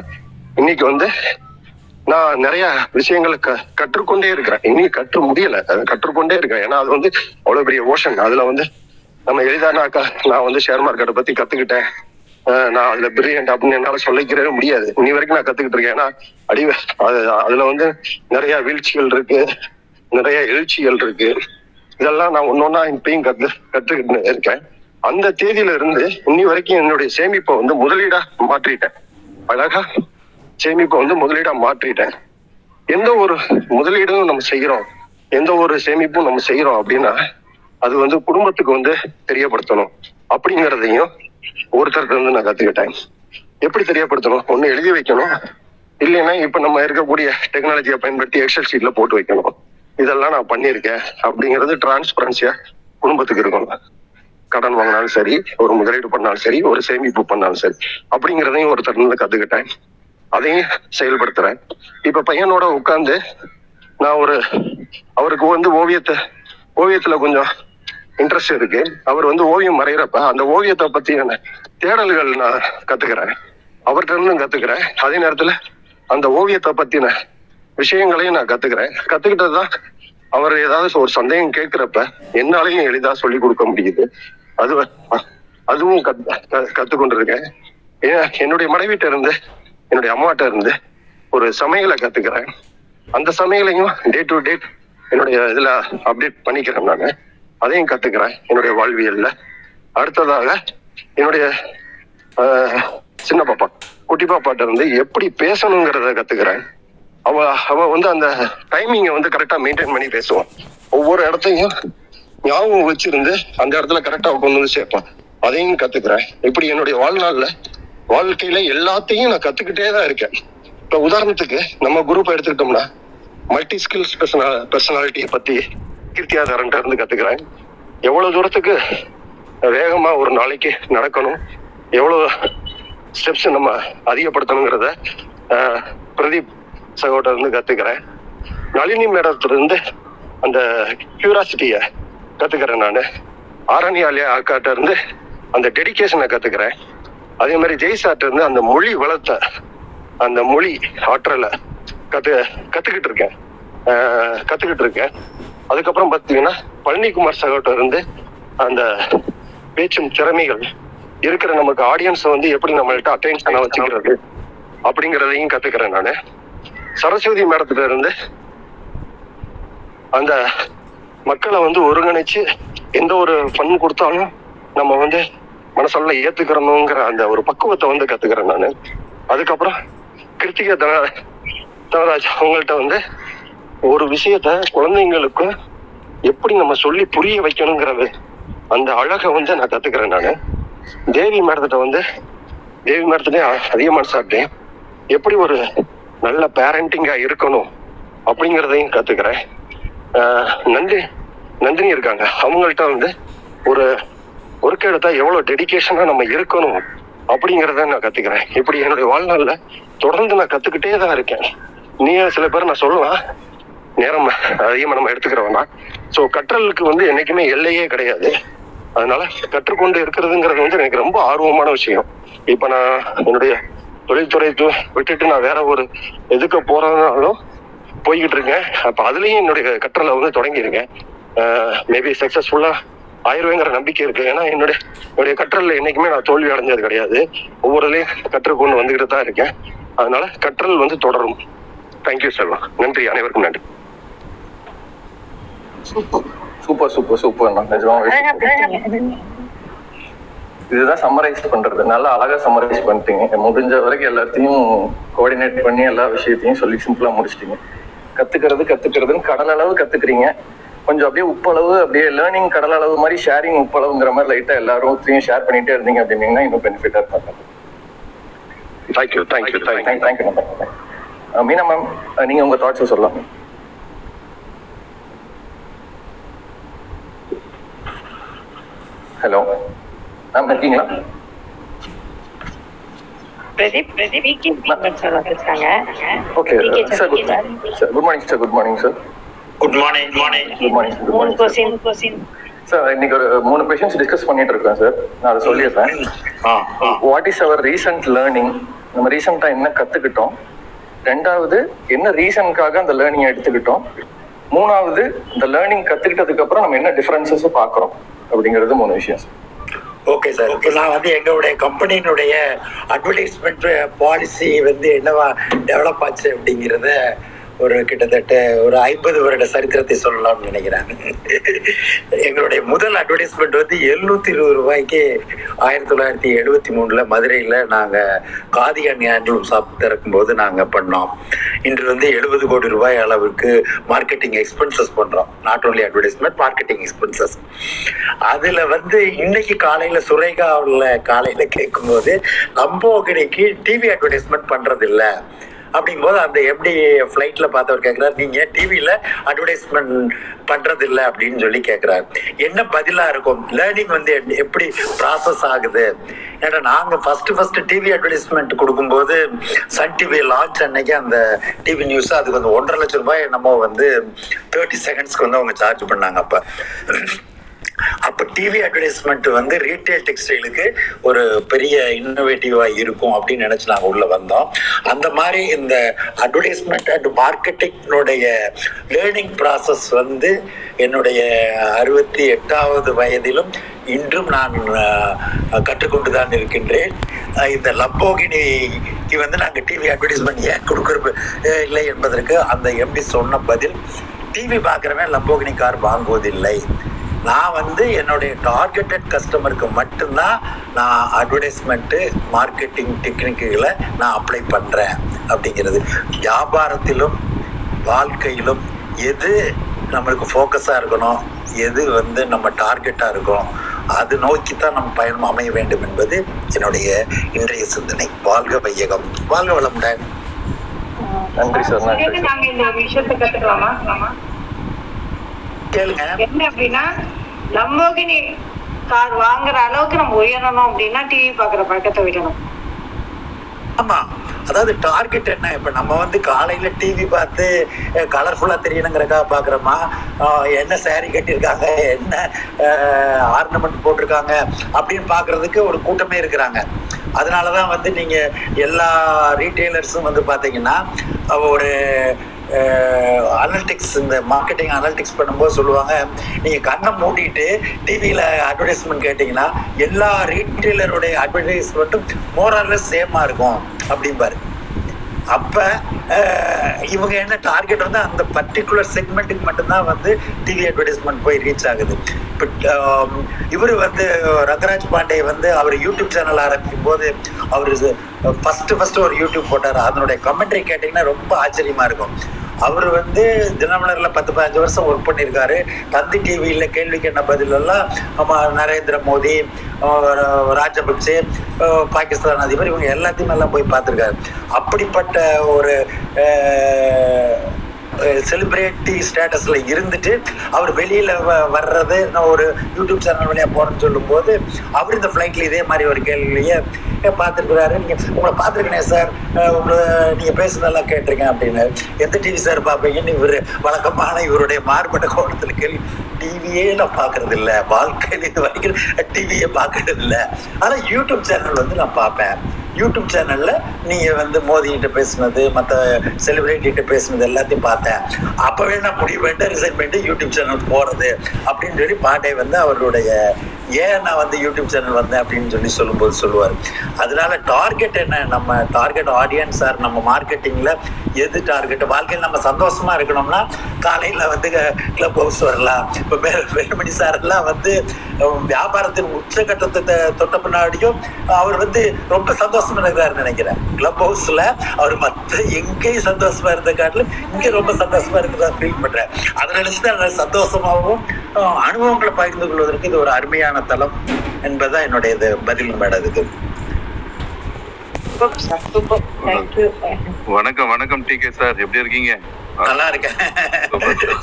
இன்னைக்கு வந்து நான் நிறைய விஷயங்களை க கற்றுக்கொண்டே இருக்கிறேன். இன்னும் கற்று முடியல. அதை கற்றுக்கொண்டே இருக்கேன். ஏன்னா அது வந்து அவ்வளவு பெரிய ஓஷன் அதுல வந்து நம்ம எளிதானாக்கா நான் வந்து ஷேர் மார்க்கெட்டை பத்தி கத்துக்கிட்டேன். நான் அதுல பிரில்லியன்ட் அப்படின்னு என்னால சொல்லிக்கிறவே முடியாது. இன்னி வரைக்கும் நான் கத்துக்கிட்டு இருக்கேன். ஏன்னா அடி அது அதுல வந்து நிறைய வீழ்ச்சிகள் இருக்கு. நிறைய எழுச்சிகள் இருக்கு. இதெல்லாம் நான் ஒன்னொன்னா இப்பயும் கத்து கற்றுக்கிட்டு இருக்கேன். அந்த தேதியில இருந்து இன்னி வரைக்கும் என்னுடைய சேமிப்பை வந்து முதலீடா மாற்றிட்டேன். அழகா சேமிப்பை வந்து முதலீடா மாற்றிட்டேன். எந்த ஒரு முதலீடும் நம்ம செய்யறோம். எந்த ஒரு சேமிப்பும் நம்ம செய்யறோம் அப்படின்னா அது வந்து குடும்பத்துக்கு வந்து தெரியப்படுத்தணும். அப்படிங்கிறதையும் ஒருத்தருக்கு வந்து நான் கத்துக்கிட்டேன். எப்படி தெரியப்படுத்தணும்? ஒன்னு எழுதி வைக்கணும். இல்லைன்னா இப்ப நம்ம இருக்கக்கூடிய டெக்னாலஜியை பயன்படுத்தி எக்ஸல் ஷீட்ல போட்டு வைக்கணும். இதெல்லாம் நான் பண்ணியிருக்கேன் அப்படிங்கிறது டிரான்ஸ்பரன்சியா குடும்பத்துக்கு இருக்கணும். கடன் வாங்கினாலும் சரி ஒரு முதலீடு பண்ணாலும் சரி ஒரு சேமிப்பு பண்ணாலும் சரி அப்படிங்கிறதையும் ஒருத்தர் இருந்து கத்துக்கிட்டேன். அதையும் செயல்படுத்துறேன். இப்ப பையனோட உட்காந்து நான் ஒரு அவருக்கு வந்து ஓவியத்தை ஓவியத்துல கொஞ்சம் இன்ட்ரெஸ்ட் இருக்கு. அவர் வந்து ஓவியம் வரைகிறப்ப அந்த ஓவியத்தை பத்தியான தேடல்கள் நான் கத்துக்கிறேன். அவர்கிட்ட இருந்தும் கத்துக்கிறேன். அதே நேரத்துல அந்த ஓவியத்தை பத்தின விஷயங்களையும் நான் கத்துக்கிறேன். கத்துக்கிட்டதுதான் அவர் ஏதாவது ஒரு சந்தேகம் கேட்கிறப்ப என்னாலையும் எளிதா சொல்லி கொடுக்க முடியுது. அது அதுவும் க- கத்துக்கொண்டிருக்கேன். ஏன் என்னுடைய மனைவிட்ட இருந்து என்னுடைய அம்மாட்ட இருந்து ஒரு சமையலை கத்துக்கிறேன். அந்த சமையலையும் டே டு டேட் என்னுடைய இதுல அப்டேட் பண்ணிக்கிறேன் நான். அதையும் கத்துக்கிறேன் என்னுடைய வாழ்வியல்ல. அடுத்ததாக என்னுடைய சின்ன பாப்பா குட்டி பாப்பாட்ட இருந்து எப்படி பேசணுங்கிறத கத்துக்கிறேன். அவ அவ வந்து அந்த டைமிங்கை வந்து கரெக்டாக மெயின்டைன் பண்ணி பேசுவான் ஒவ்வொரு இடத்தையும் ஞாபகம் வச்சிருந்து அந்த இடத்துல கரெக்டாக கொண்டு வந்து சேர்ப்பான் அதையும் கற்றுக்கிறேன் இப்படி என்னுடைய வாழ்நாளில் வாழ்க்கையில எல்லாத்தையும் நான் கற்றுக்கிட்டே தான் இருக்கேன். இப்போ உதாரணத்துக்கு நம்ம குரூப் எடுத்துக்கிட்டோம்னா மல்டி ஸ்கில்ஸ் பர்சனாலிட்டியை பற்றி கீர்த்தியாதாரன்ட்ட இருந்து கற்றுக்கிறேன் எவ்வளோ தூரத்துக்கு வேகமாக ஒரு நாளைக்கு நடக்கணும் எவ்வளோ ஸ்டெப்ஸ் நம்ம அதிகப்படுத்தணுங்கிறத பிரதீப் சகோதரர் இருந்து கத்துக்கிறேன். நளினி மேடத்துல இருந்து அந்த கியூராசிட்டிய கத்துக்கிறேன் நான். ஆரண்யாலயா அக்காட்ட இருந்து அந்த டெடிகேஷனை கத்துக்கிறேன். அதே மாதிரி ஜெய்சாட்ட இருந்து அந்த மொழி வளர்த்த அந்த மொழி ஆற்றலை கத்து கத்துக்கிட்டு இருக்கேன். கற்றுக்கிட்டு கத்துக்கிட்டு இருக்கேன். அதுக்கப்புறம் பார்த்தீங்கன்னா பழனிக்குமார் சகோட்ட இருந்து அந்த பேச்சும் திறமைகள் இருக்கிற நமக்கு ஆடியன்ஸை வந்து எப்படி நம்மள்ட்ட அட்டென்ஷனை வச்சுக்கிறது அப்படிங்கிறதையும் கத்துக்கிறேன் நான். சரஸ்வதி மேடத்துல இருந்து அந்த மக்களை வந்து ஒருங்கிணைச்சு எந்த ஒரு ஃபன் கொடுத்தாலும் நம்ம வந்து மனசளவுல ஏத்துக்கிறணுங்கிற அந்த ஒரு பக்குவத்தை வந்து கத்துக்கிறேன் நான். அதுக்கப்புறம் கிருத்திகா தன தனராஜ் அவங்கள்ட்ட வந்து ஒரு விஷயத்த குழந்தைங்களுக்கு எப்படி நம்ம சொல்லி புரிய வைக்கணுங்கிறது அந்த அழகை வந்து நான் கத்துக்கிறேன் நான். தேவி மேடத்திட்ட வந்து தேவி மேடத்திட்டே அதிகமாக சாப்பிட்டேன். எப்படி ஒரு நல்ல பேரண்டிங்கா இருக்கணும் அப்படிங்கிறதையும் கத்துக்கிறேன். நந்தி நந்தினி இருக்காங்க. அவங்கள்ட்ட வந்து ஒரு ஒர்க் எடுத்தா எவ்வளவு டெடிகேஷனா நம்ம இருக்கணும் அப்படிங்கிறத நான் கத்துக்கிறேன். இப்படி என்னுடைய வாழ்நாள்ல தொடர்ந்து நான் கத்துக்கிட்டே தான் இருக்கேன். நீ சில பேர் நான் சொல்லலாம். நேரம் அதிகமா நம்ம எடுத்துக்கிறோம்னா ஸோ கற்றலுக்கு வந்து என்னைக்குமே எல்லையே கிடையாது. அதனால கற்றுக்கொண்டு இருக்கிறதுங்கிறது வந்து எனக்கு ரொம்ப ஆர்வமான விஷயம். இப்ப நான் என்னுடைய தொழில்துறை விட்டுட்டு நான் வேற ஒரு எதுக்கு போறதுனாலும் போய்கிட்டு இருக்கேன். அப்ப அதுலயும் என்னுடைய கற்றலை வந்து தொடங்கியிருக்கேன். மேபி சக்சஸ்ஃபுல்லா ஆயிருவேங்கிற நம்பிக்கை இருக்கு. ஏன்னா என்னுடைய என்னுடைய கற்றல்ல என்னைக்குமே நான் தோல்வி அடைஞ்சது கிடையாது. ஒவ்வொருலையும் கற்றுக்கொண்டு வந்துகிட்டு தான் இருக்கேன். அதனால கற்றல் வந்து தொடரும். Thank you Selva. நன்றி. அனைவருக்கும் நன்றி. சூப்பர். சூப்பர் சூப்பர் நிஜமாவே இதுதான் சம்மரைஸ் பண்றது. நல்லா அழகா சம்மரைஸ் பண்ணிட்டீங்க. முடிஞ்ச வரைக்கும் எல்லாத்தையும் கோஆர்டினேட் பண்ணி எல்லா விஷயத்தையும் சொல்லி சிம்பிளா முடிச்சிட்டீங்க. கத்துக்கிறது கத்துக்கிறதுன்னு கடல் அளவு கத்துக்கிறீங்க. கொஞ்சம் அப்படியே உப்பளவு அப்படியே லேர்னிங் கடல் அளவு மாதிரி ஷேரிங் உப்பளவுங்கிற மாதிரி லைட்டா எல்லாரும் ஷேர் பண்ணிட்டே இருந்தீங்க அப்படின்னீங்கன்னா இன்னும் பெனிஃபிட்டா இருப்பாங்க thank you thank you thank you thank you Meena ma'am நீங்க உங்க தாட்ஸ் சொல்லலாம். ஹலோ மேம் இருக்கீங்களா? Pradeep okay sir good morning sir good morning sir. Good morning morning. Good morning good morning sir. இன்னைக்கு ஒரு மூணு கொஷின்ஸ் டிஸ்கஸ் பண்ணிட்டு இருக்கோம் சார். நான் அதை சொல்லிடுறேன். வாட் இஸ் அவர் ரீசன்ட் லேர்னிங் நம்ம ரீசெண்டா என்ன கத்துக்கிட்டோம்? ரெண்டாவது என்ன ரீசனுக்காக அந்த லேர்னிங் எடுத்துக்கிட்டோம்? மூணாவது இந்த லேர்னிங் கத்துக்கிட்டதுக்கு அப்புறம் நம்ம என்ன டிஃபரன்சஸ் பாக்குறோம் அப்படிங்கிறது மூணு விஷயம் சார். ஓகே சார் இப்போ நான் வந்து எங்களுடைய கம்பெனியினுடைய அட்வர்டைஸ்மெண்ட் பாலிசி வந்து என்னவா டெவலப் ஆச்சு அப்படிங்கிறத ஒரு கிட்டத்தட்ட ஒரு ஐம்பது வருட சரித்திரத்தை சொல்லலாம்னு நினைக்கிறேன் எங்களுடைய முதல் அட்வர்டைஸ்மெண்ட் வந்து எழுநூத்தி இருபது ரூபாய்க்கு ஆயிரத்தி தொள்ளாயிரத்தி எழுபத்தி மூணுல மதுரையில் நாங்கள் காதியான் ஹேண்ட்லூம் ஷாப் திறக்கும் போது நாங்கள் பண்ணோம். இன்று வந்து எழுபது கோடி ரூபாய் அளவுக்கு மார்க்கெட்டிங் எக்ஸ்பென்சஸ் பண்ணுறோம் not only advertisement marketing expenses அதுல வந்து இன்னைக்கு காலையில சுரேகாவில் காலையில கேட்கும்போது லம்போகினிக்கு டிவி அட்வர்டைஸ்மெண்ட் பண்றது அப்படிங்கும்போது அந்த எப்படி ஃப்ளைட்டில் பார்த்தவர் கேட்குறாரு நீங்கள் டிவியில் அட்வர்டைஸ்மெண்ட் பண்ணுறதில்ல அப்படின்னு சொல்லி கேட்குறாரு என்ன பதிலாக இருக்கும்? லேர்னிங் வந்து எப்- எப்படி ப்ராசஸ் ஆகுது? ஏன்னா நாங்கள் ஃபஸ்ட்டு ஃபஸ்ட்டு டிவி அட்வர்டைஸ்மெண்ட் கொடுக்கும்போது சன் டிவி லான்ச் அன்னைக்கு அந்த டிவி நியூஸ் அதுக்கு வந்து ஒன்றரை லட்சம் ரூபாய் நம்ம வந்து தேர்ட்டி செகண்ட்ஸ்க்கு வந்து அவங்க சார்ஜ் பண்ணாங்க அப்போ. அப்போ டிவி அட்வர்டைஸ்மெண்ட் வந்து ரீட்டைல் டெக்ஸ்டைலுக்கு ஒரு பெரிய இன்னோவேட்டிவாக இருக்கும் அப்படின்னு நினச்சி நாங்கள் உள்ளே வந்தோம். அந்த மாதிரி இந்த அட்வர்டைஸ்மெண்ட் அண்ட் மார்க்கெட்டிங்னுடைய லேர்னிங் ப்ராசஸ் வந்து என்னுடைய அறுபத்தி எட்டாவது வயதிலும் இன்றும் நான் கற்றுக்கொண்டு தான் இருக்கின்றேன். இந்த லம்போகினிக்கு வந்து நாங்கள் டிவி அட்வர்டைஸ்மெண்ட் ஏன் கொடுக்குறது இல்லை என்பதற்கு அந்த எம்டி சொன்ன பதில் டிவி பார்க்குறவன் லம்போகினி கார் வாங்குவதில்லை. நான் வந்து என்னுடைய டார்கெட்டட் கஸ்டமருக்கு மட்டும்தான் நான் அட்வர்டைஸ்மெண்ட்டு மார்க்கெட்டிங் டெக்னிக்குகளை நான் அப்ளை பண்ணுறேன் அப்படிங்கிறது. வியாபாரத்திலும் வாழ்க்கையிலும் எது நம்மளுக்கு ஃபோக்கஸாக இருக்கணும் எது வந்து நம்ம டார்கெட்டாக இருக்கணும் அது நோக்கி தான் நம்ம பயணம் அமைய வேண்டும் என்பது என்னுடைய இன்றைய சிந்தனை. வாழ்க வையகம். வாழ்க வளமுடன். நன்றி சார் நன்றி இந்த விஷயத்தை கேளுங்க. என்ன அப்படின்னா லம்போகினி கார் வாங்குற அளவுக்கு நம்ம உயரணும் அப்படின்னா டிவி பாக்குற பழக்கத்தை விடணும். ஆமா. அதாவது டார்கெட் என்ன? இப்ப நம்ம வந்து காலையில டிவி பார்த்து கலர்ஃபுல்லா தெரியணுங்கிறக்கா பாக்குறோமா ஆஹ் என்ன saree கட்டியிருக்காங்க? என்ன ஆர்னமெண்ட் போட்டிருக்காங்க? அப்படின்னு பாக்குறதுக்கு ஒரு கூட்டமே இருக்கிறாங்க. அதனாலதான் வந்து நீங்க எல்லா ரீட்டைலர்ஸும் வந்து பாத்தீங்கன்னா ஒரு அனலிட்டிக்ஸ் இந்த மார்க்கெட்டிங் அனலிட்டிக்ஸ் பண்ணும்போது சொல்லுவாங்க நீங்கள் கண்ணை மூடிட்டு டிவியில் அட்வர்டைஸ்மெண்ட் கேட்டிங்கன்னா எல்லா ரீட்டைலருடைய அட்வர்டைஸ்மெண்ட்டும் மோரல்லஸ் சேமாக இருக்கும் அப்படிம்பாரு. அப்போ இவங்க என்ன டார்கெட் வந்து அந்த பர்டிகுலர் செக்மெண்ட்டுக்கு மட்டும்தான் வந்து டிவி அட்வர்டைஸ்மெண்ட் போய் ரீச் ஆகுது. Um, இவர் வந்து ரங்கராஜ் பாண்டே வந்து அவர் யூடியூப் சேனல் ஆரம்பிக்கும் போது அவர் ஃபஸ்ட்டு ஃபஸ்ட்டு ஒரு யூடியூப் போட்டார். அதனுடைய கமெண்ட்ரி கேட்டிங்கன்னா ரொம்ப ஆச்சரியமாக இருக்கும். அவர் வந்து தினமலர்ல பத்து பதினஞ்சு வருஷம் ஒர்க் பண்ணியிருக்காரு. தந்தி டிவியில் கேள்விக்கு என்ன பதில் எல்லாம் நம்ம நரேந்திர மோடி ராஜபக்சே பாகிஸ்தான் அதிபர் இவங்க எல்லாத்தையும் எல்லாம் போய் பார்த்துருக்காரு. அப்படிப்பட்ட ஒரு செலிப்ரிட்டி ஸ்டேட்டஸில் இருந்துட்டு அவர் வெளியில் வ- வர்றது நான் ஒரு யூடியூப் சேனல் வழியாக போகிறேன்னு சொல்லும்போது அவர் இந்த ஃப்ளைட்டில் இதே மாதிரி ஒரு கேள்வியை பார்த்துருக்குறாரு. நீங்கள் உங்களை பார்த்துருக்கேன் சார் உங்களை நீங்கள் பேசுனதெல்லாம் கேட்டிருக்கேன் அப்படின்னு. எந்த டிவி சார் பார்ப்பீங்கன்னு இவர் வழக்கமான இவருடைய மாறுபட்ட கோணத்தில் கேள்வி டிவியே நான் பார்க்கறது இல்லை. வாழ்க்கையில் இது வரைக்கும் டிவியை பார்க்கறது இல்லை. ஆனால் யூடியூப் சேனல் வந்து நான் பார்ப்பேன். யூடியூப் சேனல்ல நீங்க வந்து மோடி கிட்ட பேசுனது மற்ற செலிபிரிட்டி கிட்ட பேசுனது எல்லாத்தையும் பார்த்தேன். அப்பவே நான் முடிவு பண்ணிட்டு ரிசைன் பண்ணிட்டு யூடியூப் சேனல் போறது அப்படின்னு சொல்லி பாண்டே வந்து அவருடைய ஏன் நான் வந்து யூடியூப் சேனல் வந்தேன் அப்படின்னு சொல்லி சொல்லும்போது சொல்லுவார். அதனால டார்கெட் என்ன? நம்ம டார்கெட் ஆடியன்ஸ் சார் நம்ம மார்க்கெட்டிங்கில் எது டார்கெட் வாழ்க்கையில் நம்ம சந்தோஷமா இருக்கணும்னா காலையில் வந்து கிளப் ஹவுஸ் வரலாம். இப்போ வேலுமணி சார் எல்லாம் வந்து வியாபாரத்தின் உச்சகட்டத்தை தொட்ட பின்னாடியும் அவர் வந்து ரொம்ப சந்தோஷமா இருக்கிறாருன்னு நினைக்கிறேன். கிளப் ஹவுஸ்ல அவர் மத்த எங்கேயும் சந்தோஷமா இருந்த காட்டிலும் இங்க ரொம்ப சந்தோஷமா இருக்கிறதா ஃபீல் பண்றேன். அதை நினைச்சுதான் நான் சந்தோஷமாகவும் அனுபவங்களை பகிர்ந்து கொள்வதற்கு இது ஒரு அருமையான தளம் என்பதுதான் என்னுடைய இது பதில் மேடம் இதுக்கு வணக்கம் வணக்கம் டி கே சார் எப்படி இருக்கீங்க? நல்லா இருக்கேன்.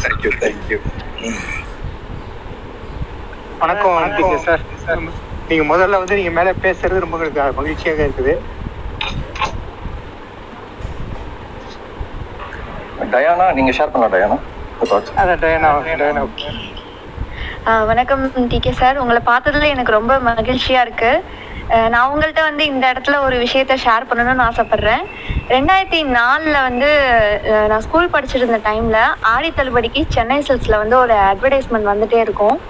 தேங்க்யூ தேங்க்யூ வணக்கம் டிகே சார். நீங்க முதல்ல வந்து நீங்க மேல பேசுறது ரொம்ப எங்களுக்கு மகிழ்ச்சியாக இருக்குது. டயானா நீங்க ஷேர் பண்ணலாம் டயானா. அதான் டயனா டயனா. ஆ, வணக்கம் டிகே சார். உங்களை பார்த்ததுல எனக்கு ரொம்ப மகிழ்ச்சியா இருக்கு. நான் உங்கள்கிட்ட வந்து இந்த இடத்துல ஒரு விஷயத்த ஷேர் பண்ணணும்னு ஆசைப்படுறேன். ரெண்டாயிரத்தி நாலில் வந்து நான் ஸ்கூல் படிச்சுட்டு இருந்த டைமில் ஆடி தள்ளுபடிக்கு சென்னை சில்க்ஸில் வந்து ஒரு அட்வர்டைஸ்மெண்ட் வந்துட்டே இருக்கும்.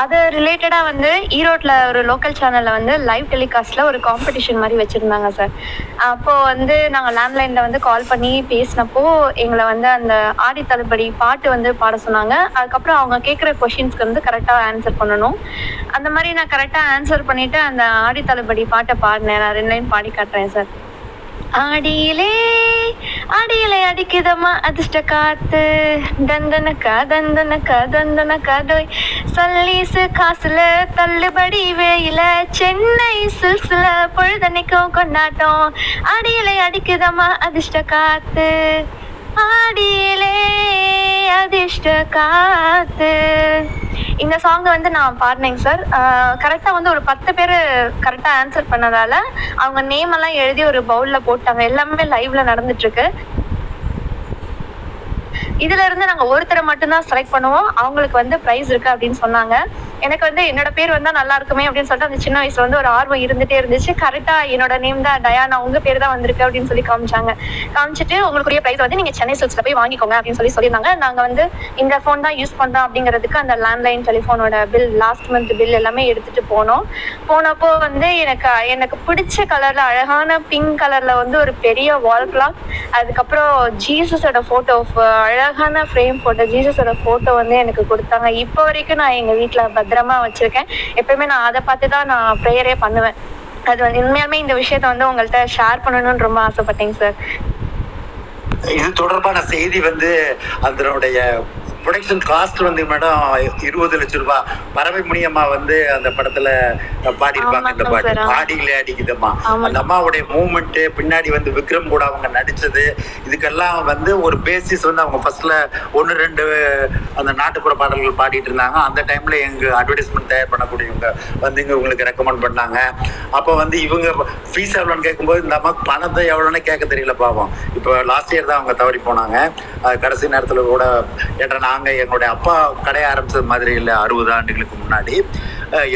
அது ரிலேட்டடாக வந்து ஈரோட்டில் ஒரு லோக்கல் சேனலில் வந்து லைவ் டெலிகாஸ்ட்டில் ஒரு காம்படிஷன் மாதிரி வச்சுருந்தாங்க சார் அப்போது வந்து நாங்கள் லேண்ட்லைனில் வந்து கால் பண்ணி பேசினப்போ எங்களை வந்து அந்த ஆடி தள்ளுபடி பாட்டு வந்து பாட சொன்னாங்க. அதுக்கப்புறம் அவங்க கேட்குற கொஷின்ஸ்க்கு வந்து கரெக்டாக ஆன்சர் பண்ணணும். அந்த மாதிரி நான் கரெக்டாக ஆன்சர் பண்ணிவிட்டு அந்த ஆடி தள்ளுபடி பாட்டை பாடினேன். நான் ரெண்டு லைன் பாடி காட்டுறேன் சார் ஆடியிலே அடியிலே அடிக்குதம்மா அதிர்ஷ்ட காத்து. தந்தனக்கா தந்தனக்கா தந்தனக்கா தோய். சல்லீசு காசுல தள்ளுபடி வேயில சென்னை சில்சில பொழுதன்னைக்கும் கொண்டாட்டம். அடியிலே அடிக்குதம்மா அதிர்ஷ்ட காத்து. ஆடியிலே அதிர்ஷ்ட காத்து. இந்த சாங்கை வந்து நான் பாடினேங்க சார் கரெக்டாக வந்து ஒரு பத்து பேர் கரெக்டாக ஆன்சர் பண்ணதால அவங்க நேம் எல்லாம் எழுதி ஒரு பவுலில் போட்டாங்க. எல்லாமே லைவ்ல நடந்துட்டு இருக்கு. இதுல இருந்து நாங்க ஒருத்தரை மட்டும்தான் செலக்ட் பண்ணுவோம். அவங்களுக்கு வந்து பிரைஸ் இருக்கு அப்படின்னு சொன்னாங்க. எனக்கு வந்து என்னோட பேர் வந்தா நல்லா இருக்குமே அப்படின்னு சொல்லிட்டு அந்த சின்ன வயசுல வந்து ஒரு ஆர்வம் இருந்துட்டே இருந்துச்சு. கரெக்டா என்னோட நேம் தான் டயானா உங்க பேர் தான் வந்திருக்கு அப்படின்னு சொல்லி காமிச்சாங்க. காமிச்சிட்டு உங்களுக்குரிய பிரைஸ் வந்து நீங்க சென்னை சில்க்ஸ்ல போய் வாங்கிக்கோங்க அப்படின்னு சொல்லி சொல்லியிருந்தாங்க. நாங்க வந்து இந்த ஃபோன் தான் யூஸ் பண்றோம் அப்படிங்கிறதுக்கு அந்த லேண்ட்லைன் டெலிஃபோனோட பில் லாஸ்ட் மந்த் பில் எல்லாமே எடுத்துட்டு போனோம். போனப்போ வந்து எனக்கு எனக்கு பிடிச்ச கலர்ல அழகான பிங்க் கலர்ல வந்து ஒரு பெரிய வால் கிளாக் அதுக்கப்புறம் ஜீசஸோட போட்டோ அழகான ஃப்ரேம் போட்டோ ஜீசஸோட ஃபோட்டோ வந்து எனக்கு கொடுத்தாங்க. இப்போ வரைக்கும் நான் எங்கள் வீட்டில் பத்திரமா வச்சுருக்கேன். எப்பயுமே நான் அதை பார்த்து தான் நான் ப்ரேயரே பண்ணுவேன். அது வந்து உண்மையாலுமே இந்த விஷயத்த வந்து உங்கள்கிட்ட ஷேர் பண்ணணும்னு ரொம்ப ஆசைப்பட்டேங்க சார் இது தொடர்பான செய்தி வந்து அதனுடைய ப்ரொடக்ஷன் காஸ்ட் வந்து மேடம் இருபது லட்சம் ரூபாய் பறவை முனியம்மா வந்து அந்த படத்துல பாடியிருப்பாங்க இந்த பாட்டு. ஆடியிலே அடிக்குதம்மா. அந்த அம்மாவுடைய மூமெண்ட் பின்னாடி வந்து விக்ரம் கூட அவங்க நடிச்சது. இதுக்கெல்லாம் வந்து ஒரு பேசிஸ் வந்து அவங்க ஃபர்ஸ்ட்ல ஒன்று ரெண்டு அந்த நாட்டுப்புற பாடல்கள் பாடிட்டு இருந்தாங்க. அந்த டைம்ல எங்க அட்வர்டைஸ்மெண்ட் தயார் பண்ணக்கூடியவங்க வந்து இங்க உங்களுக்கு ரெக்கமெண்ட் பண்ணாங்க. அப்போ வந்து இவங்க ஃபீஸ் எவ்வளோன்னு கேட்கும்போது இந்த அம்மா பணத்தை எவ்வளோன்னு கேட்க தெரியல பாவம். இப்போ லாஸ்ட் இயர் தான் அவங்க தவறி போனாங்க. கடைசி நேரத்தில் கூட ஏன்னா நாங்கள் எங்களுடைய அப்பா கடை ஆரம்பித்தது மாதிரி இல்லை அறுபது ஆண்டுகளுக்கு முன்னாடி.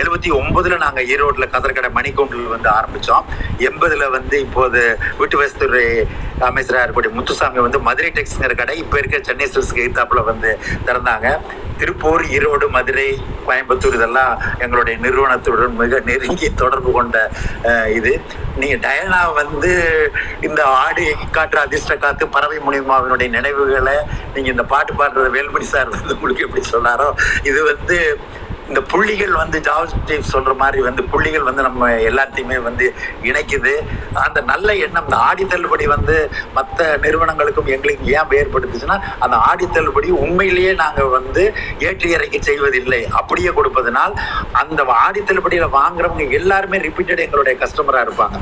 எழுபத்தி ஒன்பதுல நாங்கள் ஈரோட்டில் கதர்கடை மணிக்கூண்டில் வந்து ஆரம்பித்தோம் எண்பதுல வந்து இப்போது வீட்டு வசதித்துறை அமைச்சராக இருக்கக்கூடிய முத்துசாமி வந்து மதுரை டெக்ஸ்ங்கிற கடை இப்போ இருக்க சென்னை சில்ஸ்க்கு எய்த்தாப்புல வந்து திறந்தாங்க. திருப்பூர் ஈரோடு மதுரை கோயம்புத்தூர் இதெல்லாம் எங்களுடைய நிறுவனத்துடன் மிக நெருங்கிய தொடர்பு கொண்ட இது. நீங்க டயனா வந்து இந்த ஆடு காற்று அதிர்ஷ்ட காத்து பறவை முனிமாவினுடைய நினைவுகளை நீங்க இந்த பாட்டு பாடுறது வேல்மணி சார் வந்து உங்களுக்கு எப்படி சொன்னாரோ இது வந்து இந்த புள்ளிகள் வந்து ஜார்ஜ் ஸ்டீவ் சொல்ற மாதிரி வந்து புள்ளிகள் வந்து நம்ம எல்லாத்தையுமே வந்து இணைக்குது. அந்த நல்ல எண்ணம் இந்த ஆடி தள்ளுபடி வந்து மற்ற நிறுவனங்களுக்கும் எங்களுக்கும் ஏன் வேறுபடுத்துச்சுன்னா அந்த ஆடி தள்ளுபடி உண்மையிலேயே நாங்கள் வந்து ஏற்றி இறக்கி செய்வதில்லை. அப்படியே கொடுப்பதனால் அந்த ஆடி தள்ளுபடியில் வாங்குறவங்க எல்லாருமே ரிப்பீட்டட் எங்களுடைய கஸ்டமராக இருப்பாங்க.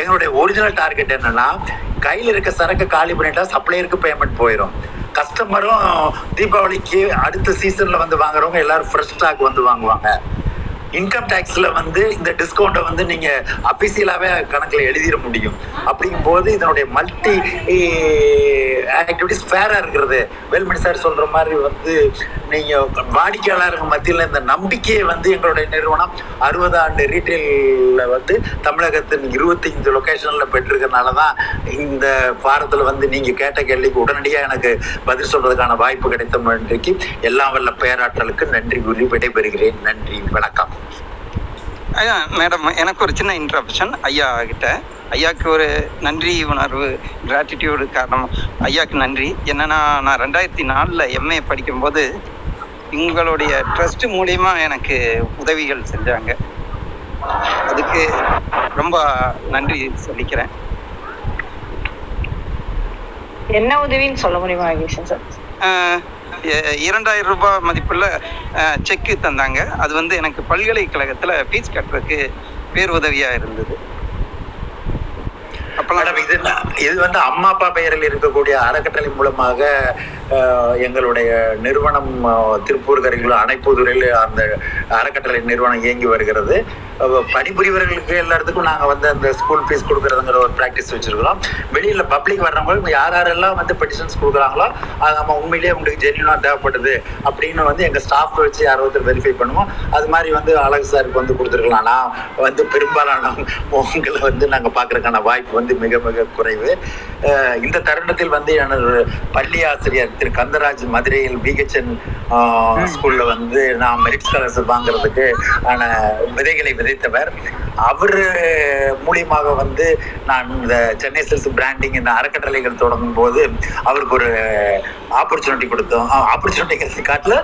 எங்களுடைய ஒரிஜினல் டார்கெட் என்னன்னா கையில் இருக்க சரக்கு காலி பண்ணிட்டா சப்ளையருக்கு பேமெண்ட் போயிடும் கஸ்டமரும் தீபாவளிக்கு அடுத்த சீசன்ல வந்து வாங்குறவங்க எல்லாரும் ஃப்ரெஷ் ஸ்டாக் வந்து வாங்குவாங்க. இன்கம் டேக்ஸில் வந்து இந்த டிஸ்கவுண்ட்டை வந்து நீங்கள் அஃபிஷியலாகவே கணக்கில் எழுதிட முடியும். அப்படிங்கும் போது இதனுடைய மல்டி ஆக்டிவிட்டிஸ் ஃபேராக இருக்கிறது. வேல்மணி சார் சொல்கிற மாதிரி வந்து நீங்கள் வாடிக்கையாளர்கள் மத்தியில் இந்த நம்பிக்கையை வந்து எங்களுடைய நிறுவனம் அறுபது ஆண்டு ரீட்டெயிலில் வந்து தமிழகத்தின் இருபத்தஞ்சு லொக்கேஷனில் பெற்றிருக்கனால தான் இந்த வாரத்தில் வந்து நீங்கள் கேட்ட கேள்விக்கு உடனடியாக எனக்கு பதில் சொல்கிறதுக்கான வாய்ப்பு கிடைத்த இன்றைக்கு எல்லாம் வல்ல பேராற்றலுக்கு நன்றி கூறி விடைபெறுகிறேன். நன்றி. வணக்கம். ஐயா மேடம் எனக்கு ஒரு சின்ன இன்ட்ரப்ஷன் ஐயா கிட்ட. ஐயாவுக்கு ஒரு நன்றி உணர்வு கிராட்டிடியூடு காரணம். ஐயாவுக்கு நன்றி. என்னன்னா நான் ரெண்டாயிரத்தி நாலில் எம்ஏ படிக்கும்போது உங்களுடைய ட்ரஸ்ட் மூலியமா எனக்கு உதவிகள் செஞ்சாங்க. அதுக்கு ரொம்ப நன்றி சொல்லிக்கிறேன். என்ன உதவின்னு சொல்ல முடியுமா சார் இரண்டாயிரம் ரூபாய் மதிப்புள்ள செக்கு தந்தாங்க. அது வந்து எனக்கு பல்கலைக்கழகத்தில் ஃபீஸ் கட்டுறதுக்கு பேருதவியா இருந்தது. அப்போ இது இது வந்து அம்மா அப்பா பெயரில் இருக்கக்கூடிய அறக்கட்டளை மூலமாக எங்களுடைய நிறுவனம் திருப்பூர் கரையில் அணைப்புதுறையில் அந்த அறக்கட்டளை நிறுவனம் இயங்கி வருகிறது. பணிபுரிவர்களுக்கு எல்லாத்துக்கும் நாங்கள் வந்து அந்த ஸ்கூல் ஃபீஸ் கொடுக்குறதுங்கிற ஒரு ப்ராக்டிஸ் வச்சுருக்கிறோம். வெளியில் பப்ளிக் வர்றவங்க யார் யாரெல்லாம் வந்து பெட்டிஷன்ஸ் கொடுக்குறாங்களோ அது நம்ம உண்மையிலேயே உங்களுக்கு ஜென்யூனாக தேவைப்படுது அப்படின்னு வந்து எங்கள் ஸ்டாஃப் வச்சு யாரோ ஒருத்தர் வெரிஃபை பண்ணுவோம். அது மாதிரி வந்து அழகு சாருக்கு வந்து கொடுத்துருக்கலாம். நான் வந்து பெரும்பாலான உங்களை வந்து நாங்கள் பார்க்குறதுக்கான வாய்ப்பு வந்து மிக மிக குறைவு. இந்த தருணத்தில் வந்து எனது பள்ளி ஆசிரியர் திரு கந்தராஜ் மதுரையில் பிஹெச்என் ஸ்கூல்ல வந்து நான் மெரிட் ஸ்காலர்ஷிப் வாங்குறதுக்கு ஆன விதைகளை விதைத்தவர். அவர் மூலியமாக வந்து நான் இந்த சென்னை சில்ஸ் பிராண்டிங் இந்த அறக்கட்டளைகள் தொடங்கும் போது அவருக்கு ஒரு ஆப்பர்ச்சுனிட்டி கொடுத்தோம். ஆப்பர்ச்சுனிட்டி காட்டில்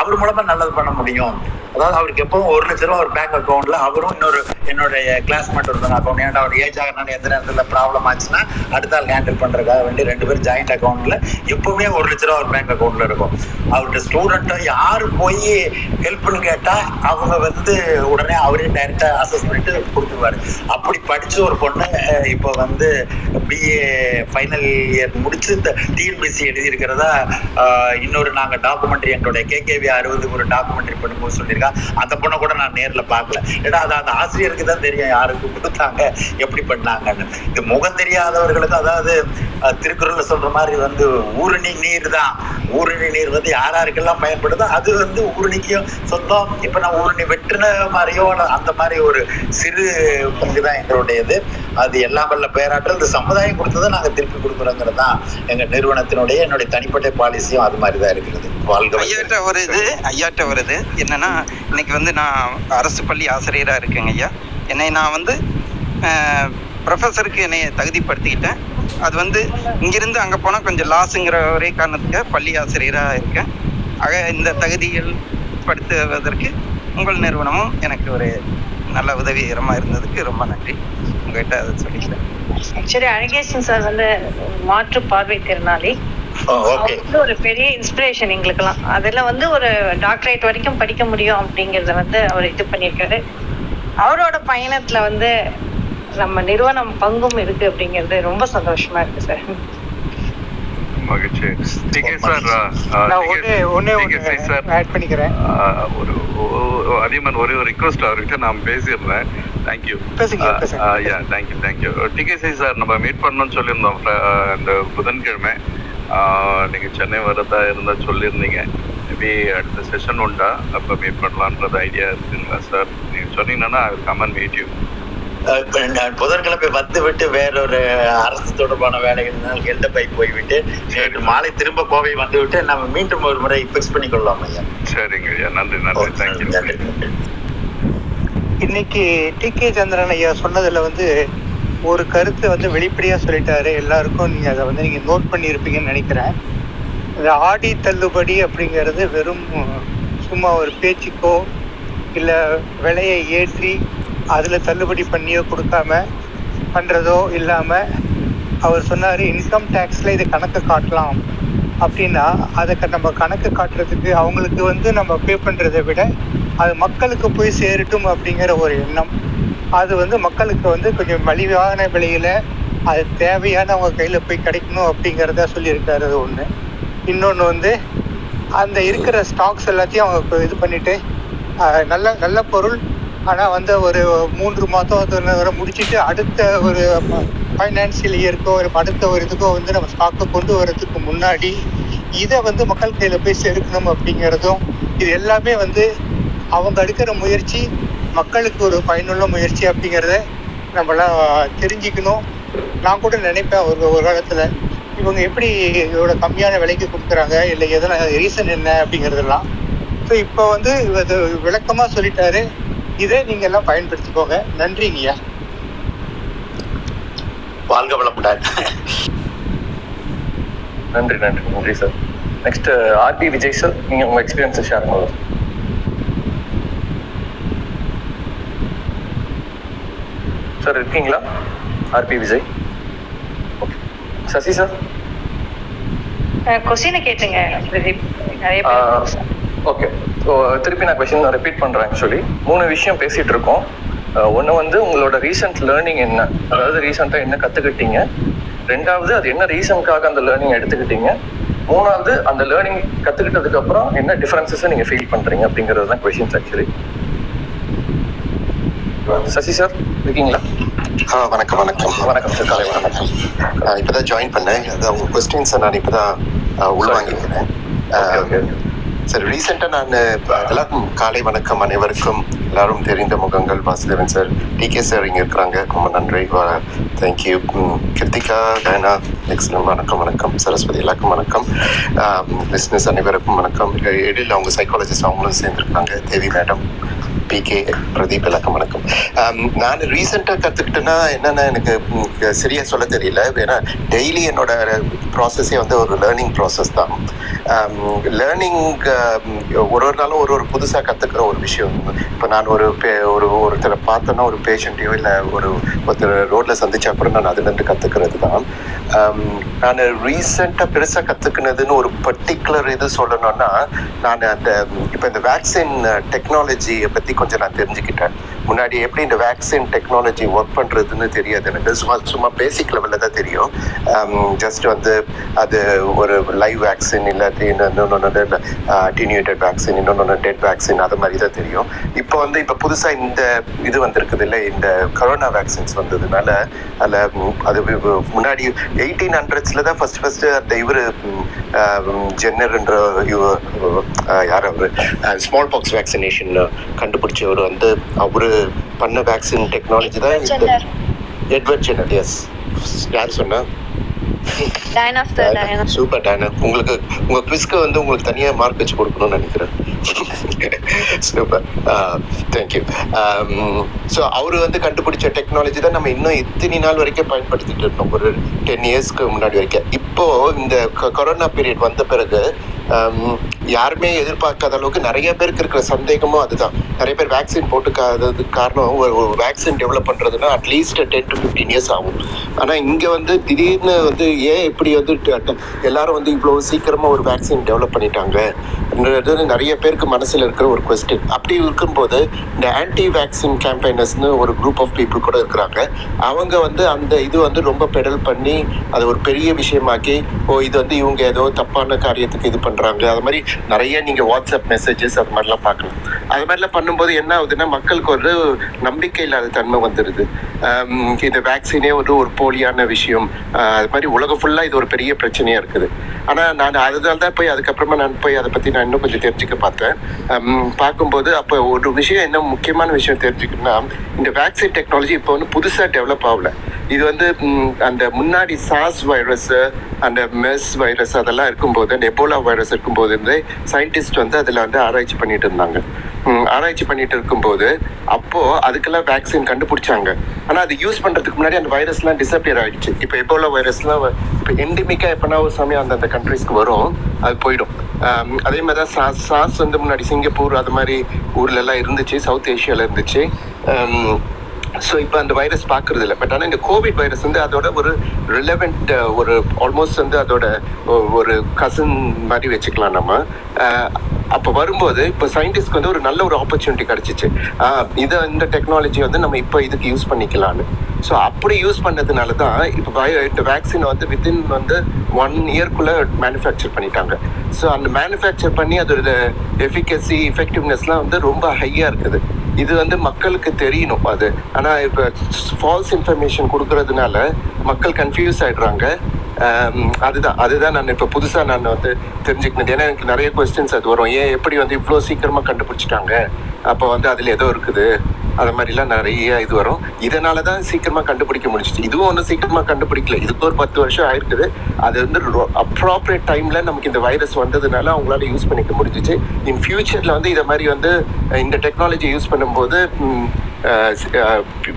அவர் மூலமா நல்லது பண்ண முடியும். அதாவது அவருக்கு எப்பவும் ஒரு லட்ச ரூபா ஒரு பேங்க் அக்கௌண்ட்ல அவரும் இன்னொரு என்னுடைய கிளாஸ்மேட் ஒருத்தவங்க அக்கௌண்ட் ஏன்டா அவர் ஏஜ் ஆகணும்னு எந்த நேரத்தில் ப்ராப்ளம் ஆச்சுன்னா அடுத்த ஆள் ஹேண்டில் பண்றதுக்காக வேண்டி ரெண்டு பேரும் ஜாயிண்ட் அக்கௌண்ட்ல எப்பவுமே ஒரு லட்ச ரூபா ஒரு பேங்க் அக்கௌண்ட்ல இருக்கும். அவர்கிட்ட ஸ்டூடெண்ட்டை யாரு போய் ஹெல்ப்னு கேட்டா அவங்க வந்து உடனே அவரே டைரக்டா அசஸ் பண்ணிட்டு கொடுத்துருவாரு. அப்படி படிச்ச ஒரு பொண்ணு இப்போ வந்து பிஏ ஃபைனல் இயர் முடிச்சு டிஎன்பிசி எழுதியிருக்கிறதா இன்னொரு நாங்க டாக்குமெண்ட்ரி எங்களுடைய கேகேவி அறுபதுக்கு ஒரு டாக்குமெண்ட்ரி பண்ணும்போது சொல்லியிருக்கா. அந்த பொண்ணை கூட நான் நேரில் பார்க்கல. ஏன்னா அது அந்த ஆசிரியருக்கு தான் தெரியும் யாருக்கு கொடுத்தாங்க எப்படி பண்ணாங்கன்னு. இது முகம் தெரியாதவர்களுக்கு அதாவது திருக்குறளில் சொல்கிற சொல்ற மாதிரி வந்து ஊருணி நீர் தான். ஊருணி நீர் வந்து யார் யாருக்கெல்லாம் பயன்படுதோ அது வந்து ஊரணிக்கும் சொந்தம். இப்போ நான் ஊருணி வெட்டுன மாதிரியோ அந்த மாதிரி ஒரு சிறு பங்கு தான் எங்களுடையது. அது எல்லாம் வல்ல பேராற்றல். இந்த சமுதாயம் கொடுத்ததை நாங்கள் திருப்பி கொடுக்குறோங்கிறது தான் எங்கள் நிறுவனத்தினுடைய என்னுடைய தனிப்பட்ட பாலிசியும் அது மாதிரி தான் இருக்கிறது. வாழ்க ஐயாட்ட ஒரு இது ஐயாட்ட ஒரு இது என்னன்னா இன்னைக்கு வந்து நான் அரசு பள்ளி ஆசிரியராக இருக்கேங்க ஐயா. என்னை நான் வந்து ப்ரொஃபஸருக்கு என்னை தகுதிப்படுத்திக்கிட்டேன். அது வந்து இங்கிருந்து அங்கே போனால் கொஞ்சம் லாஸுங்கிற ஒரே காரணத்துக்காக பள்ளி ஆசிரியராக இருக்கேன். ஆக இந்த தகுதிகள் படுத்துவதற்கு உங்கள் நிறுவனமும் எனக்கு ஒரு நல்ல உதவிகரமாக இருந்ததுக்கு ரொம்ப நன்றி. உங்ககிட்ட அதை சொல்லிக்கிறேன். ஆக்சுவலி அழகேசன் சார் வந்து மாற்று பார்வை திறனாளி. வந்து ஒரு பெரிய இன்ஸ்பிரேஷன் எங்களுக்கெல்லாம். அதுல வந்து ஒரு டாக்டரேட் வரைக்கும் படிக்க முடியும் அப்படிங்கறத வந்து அவர் இது பண்ணியிருக்காரு. அவரோட பயணத்துல வந்து நம்ம நிறுவனம் பங்கும் இருக்கு அப்படிங்கிறது ரொம்ப சந்தோஷமா இருக்கு சார் மகிழ்ச்சி. டிகே சார் நான் ஒண்ணே ஒண்ணே ஒண்ணு சார் ஆட் பண்ணிக்கிறேன். ஒரு ஒ- அதிகமான ஒரே ஒரு ரிக்வஸ்ட் அவர்கிட்ட நான் பேசியிருந்தேன் தேங்க்யூ பேசுங்க, பேசுங்க. Yeah thank you thank you DKC sir நம்ம மீட் பண்ணணும்னு சொல்லியிருந்தோம் இந்த புதன்கிழமை. ஆஹ், நீங்க சென்னை வரதா இருந்தா சொல்லியிருந்தீங்க. மேபி அடுத்த செஷன் உண்டா? அப்போ மீட் பண்ணலான்றது ஐடியா இருக்குங்களா சார் நீங்க சொன்னீங்கன்னா கமன் மீட் யூ அஹ் இப்ப நான் புதன்கிழமை வந்து விட்டு வேறொரு அரசு தொடர்பான வேலைகளினால் ஹெல்டப்பை போய்விட்டு நேற்று மாலை திரும்ப கோவை வந்து விட்டு நம்ம மீண்டும் ஒரு முறை ஃபிக்ஸ் பண்ணிக்கொள்ளலாம் ஐயா. சரிங்க ஐயா. நன்றி நன்றி. தேங்க்யூ இன்னைக்கு டி. கே. சந்திரன் ஐயா சொன்னதுல வந்து ஒரு கருத்தை வந்து வெளிப்படையா சொல்லிட்டாரு. எல்லாருக்கும் நீங்க அதை வந்து நீங்க நோட் பண்ணியிருப்பீங்கன்னு நினைக்கிறேன். இந்த ஆடி தள்ளுபடி அப்படிங்கிறது வெறும் சும்மா ஒரு பேச்சுக்கோ இல்லை விலையை ஏற்றி அதில் தள்ளுபடி பண்ணியோ கொடுக்காம பண்ணுறதோ இல்லாமல் அவர் சொன்னார் இன்கம் டேக்ஸில் இது கணக்கு காட்டலாம். அப்படின்னா அதை க- நம்ம கணக்கு காட்டுறதுக்கு அவங்களுக்கு வந்து நம்ம பே பண்ணுறதை விட அது மக்களுக்கு போய் சேரட்டும் அப்படிங்கிற ஒரு எண்ணம். அது வந்து மக்களுக்கு வந்து கொஞ்சம் மலிவான விலையில் அது தேவையான அவங்க கையில் போய் கிடைக்கணும் அப்படிங்கிறத சொல்லியிருக்காரு அது ஒன்று இன்னொன்று வந்து அந்த இருக்கிற ஸ்டாக்ஸ் எல்லாத்தையும் அவங்க இது பண்ணிவிட்டு நல்ல நல்ல பொருள் ஆனால் வந்து ஒரு மூன்று மாதம் முடிச்சுட்டு வரை முடிச்சிட்டு அடுத்த ஒரு ஃபைனான்சியல் இயர்க்கோ ஒரு அடுத்த ஒரு இதுக்கோ வந்து நம்ம ஸ்டாக்கை கொண்டு வரதுக்கு முன்னாடி இதை வந்து மக்கள் கையில் போய் சேர்க்கணும் அப்படிங்கிறதும் இது எல்லாமே வந்து அவங்க எடுக்கிற முயற்சி மக்களுக்கு ஒரு பயனுள்ள முயற்சி அப்படிங்கிறத நம்மளாம் தெரிஞ்சுக்கணும். நான் கூட நினைப்பேன் ஒரு ஒரு காலத்தில் இவங்க எப்படி இதோட கம்மியான விலைக்கு கொடுக்குறாங்க இல்லை எதனா ரீசன் என்ன அப்படிங்கிறதெல்லாம். ஸோ இப்போ வந்து இது விளக்கமாக சொல்லிட்டாரு. இதை நீங்கள் எல்லாம் பயன்படுத்திக்கோங்க. நன்றிங்கய்யா வாழ்க வளமுடன். நன்றி நன்றி நன்றி sir next RP Vijay sir நீங்கள் உங்கள் எக்ஸ்பீரியன்ஸை ஷேர் பண்ணலாம் சார் இருக்கீங்களா? RB Vijay okay Sasi sir கொஸ்டினை கேட்டுங்க பிரதீப். நிறைய பேர் ஓகே ஸோ திருப்பி நான் கொஸ்டின் ரிப்பீட் பண்ணுறேன் ஆக்சுவலி மூணு விஷயம் பேசிகிட்டு இருக்கோம். ஒன்று வந்து உங்களோட ரீசன்ட் லேர்னிங் என்ன? அதாவது ரீசெண்டாக என்ன கற்றுக்கிட்டீங்க ரெண்டாவது அது என்ன ரீசனுக்காக அந்த லேர்னிங் எடுத்துக்கிட்டீங்க? மூணாவது அந்த லேர்னிங் கற்றுக்கிட்டதுக்கு அப்புறம் என்ன டிஃபரன்சஸை நீங்கள் ஃபீல் பண்ணுறீங்க அப்படிங்கிறது தான் கொஷின்ஸ் ஆக்சுவலி சசி சார் இருக்கீங்களா? ஆ வணக்கம் வணக்கம். வணக்கம் சார் காலை வணக்கம். நான் இப்பதான் ஜாயின் பண்ணேன். அதான் உங்க கொஸ்டின்ஸை நான் இப்பதான் ஆ, உள்வாங்கிக்கிறேன் சார் ரீசெண்டாக நான் எல்லாருக்கும் காலை வணக்கம் அனைவருக்கும் எல்லாரும் தெரிந்த முகங்கள் வாசுதேவன் சார் டிகே சார் இங்கே இருக்கிறாங்க. ரொம்ப நன்றி தேங்க்யூ கிருத்திகா டயனா எக்ஸலம் வணக்கம் வணக்கம். சரஸ்வதி எல்லாருக்கும் வணக்கம். பிஸ்னஸ் அனைவருக்கும் வணக்கம். இடையில் அவங்க சைக்காலஜிஸ்ட் அவங்களும் சேர்ந்துருக்காங்க. Devi madam B K Pradeep இலக்கம் வணக்கம். நான் ரீசெண்டாக கற்றுக்கிட்டேன்னா என்னென்ன எனக்கு சரியாக சொல்ல தெரியல. ஏன்னா டெய்லி என்னோட ப்ராசஸே வந்து ஒரு லேர்னிங் ப்ராசஸ் தான். லேர்னிங் ஒரு ஒரு நாளும் ஒரு ஒரு புதுசாக கற்றுக்கிற ஒரு விஷயம். இப்போ நான் ஒரு பே- ஒரு ஒருத்தரை பார்த்தோன்னா ஒரு பேஷண்ட்டையோ இல்லை ஒரு ஒருத்தர் ரோட்டில் சந்திச்சா கூட நான் அதுலேருந்து கற்றுக்கிறது தான். நான் ரீசெண்டாக பெருசாக கற்றுக்கினதுன்னு ஒரு பர்டிகுலர் இது சொல்லணும்னா நான் அந்த இப்போ இந்த வேக்சின் டெக்னாலஜியை பற்றி கொஞ்சம் நான் தெரிஞ்சுக்கிட்டேன் முன்னாடி எப்படி இந்த வேக்சின் டெக்னாலஜி ஒர்க் பண்ணுறதுன்னு தெரியாது. எனக்கு சும்மா சும்மா பேசிக் லெவலில் தான் தெரியும். Um, ஜஸ்ட் வந்து அது ஒரு லைவ் வேக்சின் இல்லாட்டி இன்னொன்று அட்டினியூட்டட் வேக்சின் இன்னொன்று டெட் வேக்சின் அது மாதிரி தான் தெரியும். இப்போ வந்து இப்போ புதுசாக இந்த இது வந்திருக்குது இல்லை இந்த கொரோனா வேக்சின்ஸ் வந்ததுனால அதில் அது முன்னாடி எயிட்டீன் ஹண்ட்ரட்ஸில் தான் ஃபர்ஸ்ட் ஃபர்ஸ்ட் அந்த இவர் ஜென்னர்ன்ற இவ- யார் அவர்? ஸ்மால் பாக்ஸ் வேக்சினேஷன் கண்டுபிடிச்சவர் வந்து அவரு பண்ண வேக்சின் டெக்னாலஜி தான் இந்த எட்வர்ட் ஜென்னர் எஸ் யார் சொன்னா? டயனா சார் டயனா சூப்பர் டானா உங்களுக்கு உங்க குவிஸ்க்கு வந்து உங்களுக்கு தனியா மார்க் வச்சு கொடுக்கணும்னு நினைக்கிறேன். சூப்பர் தேங்க்யூ ஸோ அவர் வந்து கண்டுபிடிச்ச டெக்னாலஜி தான் நம்ம இன்னும் இத்தனை நாள் வரைக்கும் பயன்படுத்திட்டு இருந்தோம். ஒரு டென் இயர்ஸ்க்கு முன்னாடி வரைக்கும். இப்போ இந்த கொரோனா பீரியட் வந்த பிறகு யாருமே எதிர்பார்க்காத அளவுக்கு நிறைய பேருக்கு இருக்கிற சந்தேகமும் அதுதான். நிறைய பேர் வேக்சின் போட்டுக்காததுக்கு காரணம் ஒரு வேக்சின் டெவலப் பண்ணுறதுன்னா at least ten to fifteen years ஆகும். ஆனால் இங்கே வந்து திடீர்னு வந்து ஏன் இப்படி வந்து எல்லாரும் வந்து இவ்வளோ சீக்கிரமாக ஒரு வேக்சின் டெவலப் பண்ணிட்டாங்கன்றது நிறைய பேருக்கு மனசில் இருக்கிற ஒரு கொஸ்டின் அப்படி இருக்கும்போது இந்த ஆன்டி வேக்சின் கேம்பெயினர்ஸ்னு ஒரு குரூப் ஆஃப் பீப்புள் கூட இருக்கிறாங்க. அவங்க வந்து அந்த இது வந்து ரொம்ப பெடல் பண்ணி அதை ஒரு பெரிய விஷயமாக்கி ஓ இது வந்து இவங்க ஏதோ தப்பான காரியத்துக்கு இது பண்ணுறாங்க அது மாதிரி நிறைய நீங்கள் வாட்ஸ்அப் மெசேஜஸ் அது மாதிரிலாம் பார்க்கலாம். அது மாதிரிலாம் பண்ணும்போது என்ன ஆகுதுன்னா மக்களுக்கு ஒரு நம்பிக்கை இல்லாத தன்மை வந்துடுது இந்த வேக்சினே ஒரு ஒரு போலியான விஷயம். அது மாதிரி உலகம் ஃபுல்லாக இது ஒரு பெரிய பிரச்சனையாக இருக்குது. ஆனால் நான் அதனால தான் போய் அதுக்கப்புறமா நான் போய் அதை பற்றி நான் இன்னும் கொஞ்சம் தெரிஞ்சுக்க பார்த்தேன். பார்க்கும்போது அப்போ ஒரு விஷயம் என்ன முக்கியமான விஷயம் தெரிஞ்சுக்கணும்னா இந்த வேக்சின் டெக்னாலஜி இப்போ வந்து புதுசாக டெவலப் ஆகல. இது வந்து அந்த முன்னாடி சாஸ் வைரஸ் அந்த மெஸ் வைரஸ் அதெல்லாம் இருக்கும்போது அந்த எபோலா வைரஸ் இருக்கும்போது இருந்தே சயின்டிஸ்ட் வந்து அதில் வந்து ஆராய்ச்சி பண்ணிட்டு இருந்தாங்க. ஆராய்ச்சி பண்ணிட்டு இருக்கும்போது அப்போ அதுக்கெல்லாம் வேக்சின் கண்டுபிடிச்சாங்க. ஆனால் அது யூஸ் பண்ணுறதுக்கு முன்னாடி அந்த வைரஸ்லாம் டிசப்பியர் ஆகிடுச்சு இப்போ எபோலா வைரஸ்லாம் இப்போ எண்டிமிக்காக எப்போனா ஒரு சமயம் அந்தந்த கண்ட்ரிஸ்க்கு வரும் அது போயிடும். அதே மாதிரி தான் சாஸ் சாஸ் வந்து முன்னாடி சிங்கப்பூர் அது மாதிரி ஊர்லெல்லாம் இருந்துச்சு சவுத் ஏஷியாவில் இருந்துச்சு. ஸோ இப்போ அந்த வைரஸ் பார்க்கறது இல்லை பட் ஆனால் இந்த கோவிட் வைரஸ் வந்து அதோட ஒரு ரிலவெண்ட் ஒரு ஆல்மோஸ்ட் வந்து அதோட ஒரு கசின் மாதிரி வச்சுக்கலாம் நம்ம. அப்போ வரும்போது இப்போ சயின்டிஸ்ட்க்கு வந்து ஒரு நல்ல ஒரு ஆப்பர்ச்சுனிட்டி கிடச்சிச்சு. இதை இந்த டெக்னாலஜி வந்து நம்ம இப்போ இதுக்கு யூஸ் பண்ணிக்கலாம்னு. ஸோ அப்படி யூஸ் பண்ணதுனால தான் இப்போ பயோ இந்த வேக்சின் வந்து வித்தின் வந்து ஒன் இயர்க்குள்ளே மேனுஃபேக்சர் பண்ணிட்டாங்க. ஸோ அந்த மேனுஃபேக்சர் பண்ணி அதோட எஃபிகசி எஃபெக்டிவ்னஸ்லாம் வந்து ரொம்ப ஹையாக இருக்குது. இது வந்து மக்களுக்கு தெரியணும் அது. ஆனால் இப்போ ஃபால்ஸ் இன்ஃபர்மேஷன் கொடுக்கறதுனால மக்கள் கன்ஃபியூஸ் ஆயிடுறாங்க. அதுதான் அதுதான் நான் இப்போ புதுசாக நான் வந்து தெரிஞ்சுக்கினது. ஏன்னா எனக்கு நிறைய கொஸ்டின்ஸ் அது வரும். ஏன் எப்படி வந்து இவ்வளோ சீக்கிரமாக கண்டுபிடிச்சிட்டாங்க? அப்போ வந்து அதில் ஏதோ இருக்குது. அது மாதிரிலாம் நிறைய இது வரும். இதனால தான் சீக்கிரமாக கண்டுபிடிக்க முடிஞ்சிச்சு. இதுவும் ஒன்றும் சீக்கிரமாக கண்டுபிடிக்கல. இதுக்கு ஒரு பத்து வருஷம் ஆயிருக்குது. அது வந்து அப்ராப்ரியேட் டைமில் நமக்கு இந்த வைரஸ் வந்ததுனால அவங்களால யூஸ் பண்ணிக்க முடிஞ்சிச்சு. இன் ஃபியூச்சரில் வந்து இதை மாதிரி வந்து இந்த டெக்னாலஜி யூஸ் பண்ணும்போது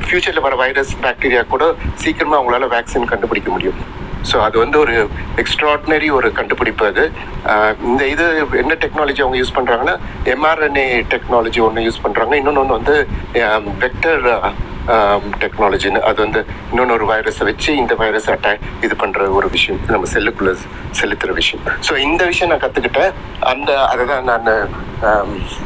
ஃபியூச்சரில் வர வைரஸ் பாக்டீரியா கூட சீக்கிரமாக அவங்களால வேக்சின் கண்டுபிடிக்க முடியும். ஸோ அது வந்து ஒரு எக்ஸ்ட்ராடினரி ஒரு கண்டுபிடிப்பு அது. இந்த இது என்ன டெக்னாலஜி அவங்க யூஸ் பண்ணுறாங்கன்னா எம்ஆர்என்ஏ டெக்னாலஜி ஒன்று யூஸ் பண்ணுறாங்க இன்னொன்று ஒன்று வந்து வெக்டர் டெக்னாலஜின்னு அது வந்து இன்னொன்று ஒரு வைரஸை வச்சு இந்த வைரஸ் அட்டாக் இது பண்ணுற ஒரு விஷயம். நம்ம செல்லுக்குள்ளே செலுத்துகிற விஷயம். ஸோ இந்த விஷயம் நான் கற்றுக்கிட்டேன் அந்த அதை தான் நான்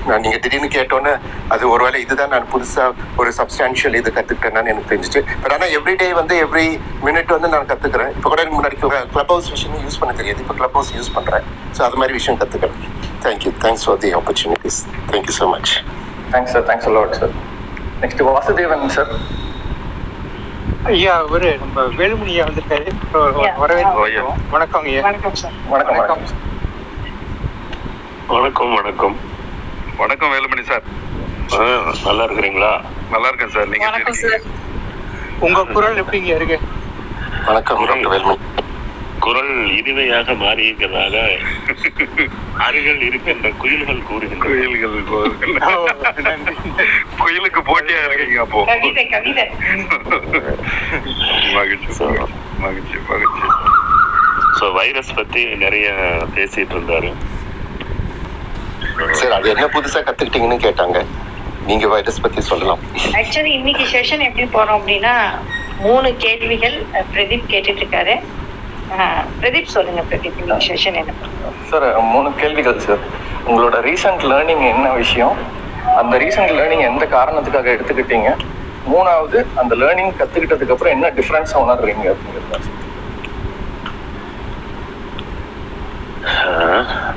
நான் நீங்கள் திடீர்னு கேட்டோன்னே அது ஒருவேளை இதுதான் நான் புதுசாக ஒரு சப்ஸ்டான்ஷியல் இது கற்றுக்கிட்டேன்னு எனக்கு தெரிஞ்சிச்சு. பட் ஆனால் எவ்ரிடே வந்து எவ்ரி மினிட் வந்து நான் கற்றுக்கிறேன் இப்போ கூட எனக்கு முன்னாடி க்ளப் ஹவுஸ் விஷயம் யூஸ் பண்ண தெரியாது. இப்போ க்ளப் ஹவுஸ் யூஸ் பண்ணுறேன் ஸோ அது மாதிரி விஷயம் கற்றுக்கிறேன் thank you thanks for the opportunities thank you so much thanks sir thanks lot sir next Vasudevan sir ஐயா அவரு நம்ம வேலுமணி ஐயா வந்துட்டாரு வரவேற்கிறோம் வணக்கம். ஐயா. வணக்கம் சார் வணக்கம் வணக்கம் வணக்கம். வணக்கம் வேலுமணி சார் நல்லா இருக்கிறீங்களா? நல்லா இருக்கேன் சார் நீங்க? உங்க குரல் எப்படிங்க இருக்கு? வணக்கம் டாக்டர் வேலுமணி. குரல் இனிமையாக மாறி இருக்கிறதாக அருகில் இருக்கின்ற குயில்கள் கூறுகின்ற குயில்கள் குயிலுக்கு போட்டியா இருக்கீங்க அப்போ? கவிதை கவிதை. மகிழ்ச்சி சார் மகிழ்ச்சி மகிழ்ச்சி. ஸோ வைரஸ் பத்தி நிறைய பேசிட்டு இருந்தாரு. சார் அது என்ன புதுசாக கற்றுக்கிட்டீங்கன்னு கேட்டாங்க. நீங்கள் வைரஸ் பற்றி சொல்லலாம். ஆக்சுவலி இன்னைக்கு செஷன் எப்படி போறோம் அப்படின்னா மூணு கேள்விகள் பிரதீப் கேட்டுட்டு இருக்காரு. பிரதீப் சொல்லுங்க பிரதீப் இன்னைக்கு செஷன் என்ன சார் மூணு கேள்விகள் சார் உங்களோட ரீசன்ட் லேர்னிங் என்ன விஷயம்? அந்த ரீசன்ட் லேர்னிங் எந்த காரணத்துக்காக எடுத்துக்கிட்டீங்க? மூணாவது அந்த லேர்னிங் கத்துக்கிட்டதுக்கு அப்புறம் என்ன டிஃபரன்ஸ் உணர்றீங்க அப்படிங்கிறது.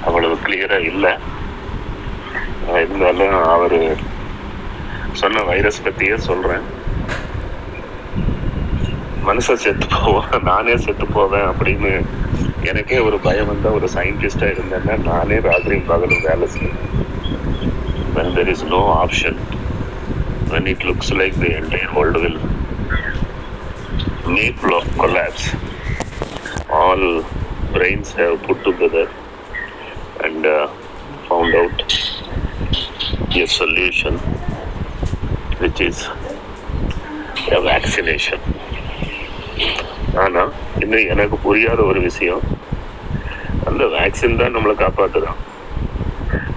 அவ்வளவு கிளியரா இல்ல. இருந்தாலும் அவரு சொன்ன வைரஸ் பத்தியே சொல்றேன். மனுஷன் செத்து போவான் நானே செத்து போவேன் அப்படின்னு எனக்கே ஒரு பயம் வந்த ஒரு சயின்டிஸ்டா இருந்தேன்னா நானே ராத்திரியும் பகலும் வேலை செய்வேன் when there is no option when it looks like the entire world will may clo- collapse all brains have put together and uh, found out a solution which is a vaccination ஆனால் இன்னும் எனக்கு புரியாத ஒரு விஷயம். அந்த வேக்சின் தான் நம்மளை காப்பாற்றுதான்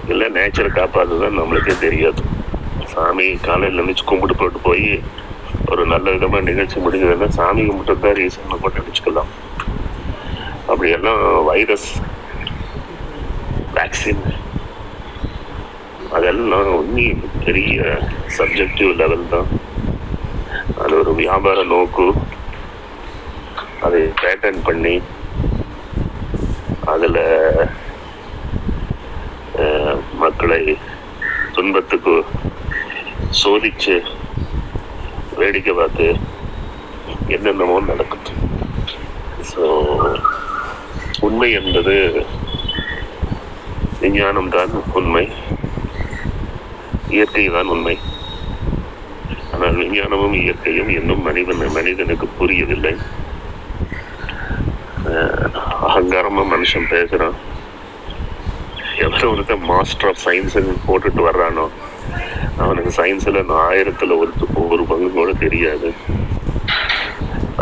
இல்லை நேச்சரை காப்பாற்றுதான் நம்மளுக்கே தெரியாது. சாமி காலையில் நினச்சி கும்பிட்டு போட்டு போய் ஒரு நல்ல விதமாக நிகழ்ச்சி முடிஞ்சதுன்னா சாமி கும்பிட்டு தான் ரீசன் கூட நினச்சிக்கலாம். அப்படியெல்லாம் வைரஸ் வேக்சின் அதெல்லாம் ஒன்றும் பெரிய சப்ஜெக்டிவ் லெவல் தான். அது ஒரு வியாபார நோக்கு. அதை பேட்டர்ன் பண்ணி அதில் மக்களை துன்பத்துக்கு சோதிச்சு வேடிக்கை பார்த்து என்னென்னமோ நடக்குது. ஸோ உண்மை என்பது விஞ்ஞானம் தான் உண்மை. இயற்கை தான் உண்மை. ஆனால் விஞ்ஞானமும் இயற்கையும் இன்னும் மனிதன் மனிதனுக்கு புரியவில்லை. அகங்காரமாக மனுஷன் பேசுகிறான் எவ்வளோ ஒருத்த மாஸ்டர் ஆஃப் சயின்ஸுன்னு போட்டுட்டு வர்றானோ அவனுக்கு சயின்ஸ்ல ஆயிரத்தில் ஒரு ஒரு பங்கு கூட தெரியாது.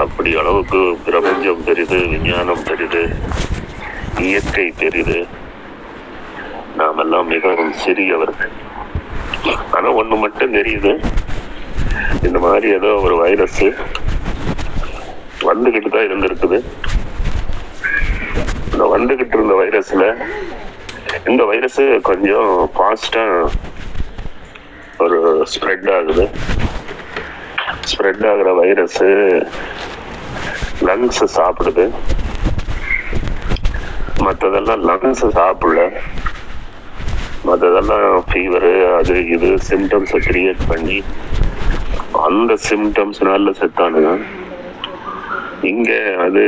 அப்படி அளவுக்கு பிரபஞ்சம் பெரிது விஞ்ஞானம் பெரிது இயற்கை பெரிது நாமெல்லாம் மிகவும் சிறியவர்கள். ஆனால் ஒன்று மட்டும் தெரியுது. இந்த மாதிரி ஏதோ ஒரு வைரஸ் வந்துக்கிட்டு தான் இருந்திருக்குது. இந்த வந்துகிட்டு இருந்த வைரஸ்ல இந்த வைரஸ் கொஞ்சம் ஃபாஸ்டா ஒரு ஸ்ப்ரெட் ஆகுது. ஸ்ப்ரெட் ஆகுற வைரஸ் லங்ஸ் சாப்பிடுது. மற்றதெல்லாம் லங்ஸ் சாப்பிடல. மற்றதெல்லாம் ஃபீவரு அது இது சிம்டம்ஸை கிரியேட் பண்ணி அந்த சிம்டம்ஸ்னால செத்தானுங்க. இங்கே அது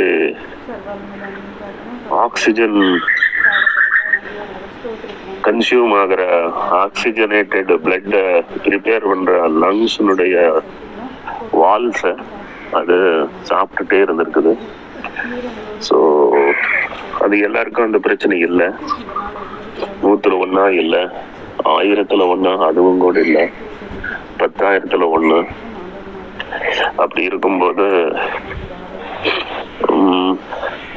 ஆக்சிஜன் கன்சியூம் ஆகிற ஆக்சிஜனேட்டட் பிளட்டை ரிப்பேர் பண்ணுற லங்ஸினுடைய வால்ஸை அது சாப்பிட்டுட்டே இருந்திருக்குது. ஸோ அது எல்லாருக்கும் அந்த பிரச்சனை இல்லை. நூற்றுல ஒன்றா இல்லை ஆயிரத்தில் ஒன்றா அதுவும் கூட இல்லை பத்தாயிரத்தில் ஒன்று அப்படி இருக்கும்போது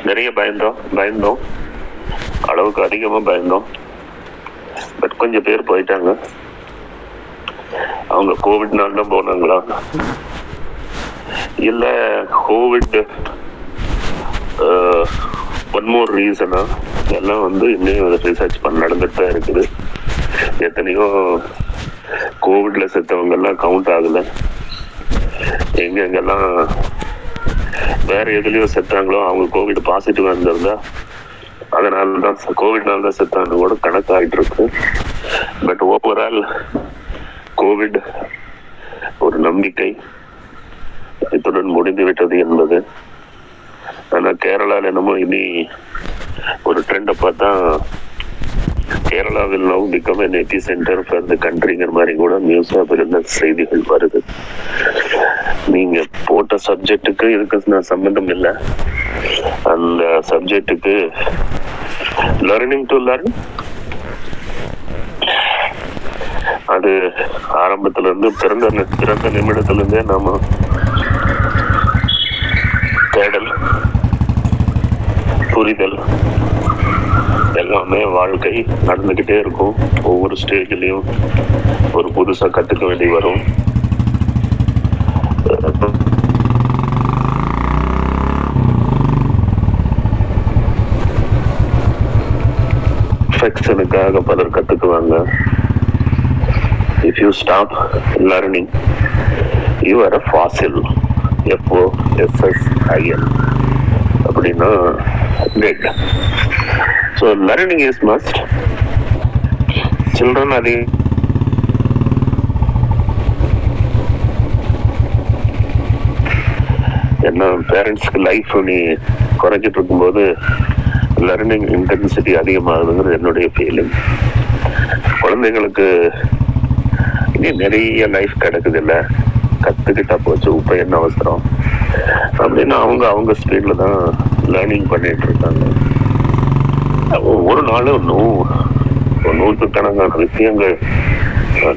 நிறைய பயந்தோம் பயந்தோம். அளவுக்கு அதிகமாக பயந்தோம். பட் கொஞ்சம் பேர் போயிட்டாங்க. அவங்க கோவிட்னால தான் போனாங்களா? இல்ல கோவிட் ஒன் மோர் ரீசனா எல்லாம் வந்து இன்னும் ரிசர்ச் பண்ண நடந்துட்டு தான் இருக்குது. எத்தனையோ கோவிட்ல செத்தவங்க எல்லாம் கவுண்ட் ஆகல. எங்க எங்கெல்லாம் வேற எதுலயோ செத்தாங்களோ அவங்க கோவிட் பாசிட்டிவ் இருந்திருந்தா அதனால தான் கோவிட்னால தான் செத்தாங்க கூட கணக்காகிட்டு இருக்கு பட் ஓவரால் கோவிட் ஒரு நம்பிக்கை. இத்துடன் முடிந்து விட்டது என்பது. ஆனால் கேரளாவில் என்னமோ இனி ஒரு ட்ரெண்டை பார்த்தா கேரளாவில் now become an epicentre for the கண்ட்ரிங்கிற மாதிரி கூட நியூஸ் இருந்த செய்திகள் வருது. நீங்க போட்ட சப்ஜெக்ட்டுக்கு இதுக்கு நான் சம்பந்தம் இல்லை. அந்த சப்ஜெக்ட்டுக்கு லேர்னிங் டு லேர்ன் அது ஆரம்பத்துல இருந்து பிறந்த பிறந்த நிமிடத்துல இருந்தே நாம தேடல் புரிதல் எல்லாமே வாழ்க்கை நடந்துகிட்டே இருக்கும். ஒவ்வொரு ஸ்டேஜ்லேயும் ஒரு புதுசாக கற்றுக்க வேண்டி வரும். ஃபெக்ஷனுக்காக பலர் கற்றுக்குவாங்க if you stop learning you are a fossil F O F S I L அப்படின்னா dead so learning is must children அது என்ன பேரண்ட்ஸ்க்கு லைஃப் நீ குறைஞ்சிட்டு இருக்கும்போது லேர்னிங் இன்டென்சிட்டி அதிகமாகுதுங்கிறது என்னுடைய ஃபீலிங் குழந்தைங்களுக்கு இனி நிறைய லைஃப் கிடைக்குது இல்லை கற்றுக்கிட்டா போச்சு இப்போ என்ன அவசரம்? அப்படின்னு அவங்க அவங்க ஸ்பீடில் தான் லேர்னிங் பண்ணிகிட்டு இருக்காங்க. ஒரு நாளும் நூ நூற்றுக்கணக்கான விஷயங்கள்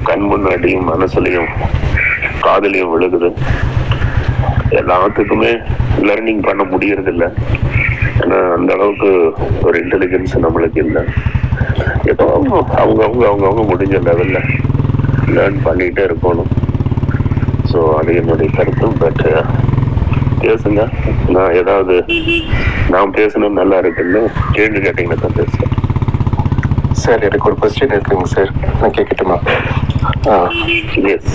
கண் முன்னாடியும் மனசுலையும் காதலையும் விழுகுது. எல்லாத்துக்குமே லேர்னிங் பண்ண முடியறது இல்ல ஏன்னா அந்த அளவுக்கு ஒரு இன்டெலிஜென்ஸ் நம்மளுக்கு இல்லை. ஏதோ அவங்க அவங்க அவங்க அவங்க முடிஞ்ச லெவலில் லேர்ன் பண்ணிகிட்டே இருக்கணும். ஸோ அது என்னுடைய கருத்து பட் பேசுங்க. நான் ஏதாவது நான் பேசணும் நல்லா இருக்குன்னு கேள்வி கேட்டீங்கன்னா தான் பேசுறேன் சார் எனக்கு ஒரு கொஸ்டின் இருக்குங்க சார். நான் கேட்கட்டுமா எஸ்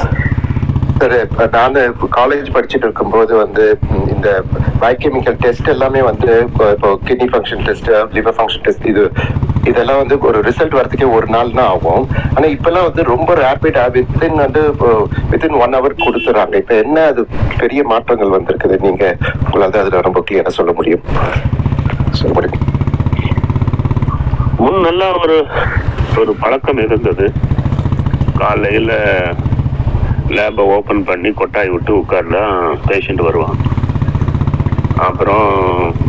சார் நான் காலேஜ் படிச்சுட்டு இருக்கும்போது வந்து இந்த பயோகெமிக்கல் டெஸ்ட் எல்லாமே வந்து இப்போ இப்போ kidney function test liver function test இது இதெல்லாம் வந்து ஒரு ரிசல்ட் வரதுக்கே ஒரு நாள் தான் ஆகும். ஆனா இப்பெல்லாம் வந்து ரொம்ப ரேபிட் வித்தின் வந்து வித்தின் ஒன் ஹவர் கொடுத்துறாங்க. இப்ப என்ன அது பெரிய மாற்றங்கள் வந்திருக்குது? நீங்க உங்களால அதுல ரொம்ப கிளியரா சொல்ல முடியும். சொல்ல முடியும். நல்லா ஒரு ஒரு பழக்கம் இருந்தது. காலையில லேபை ஓபன் பண்ணி கொட்டாய் விட்டு உட்கார்ந்தா பேஷண்ட் வருவான் அப்புறம்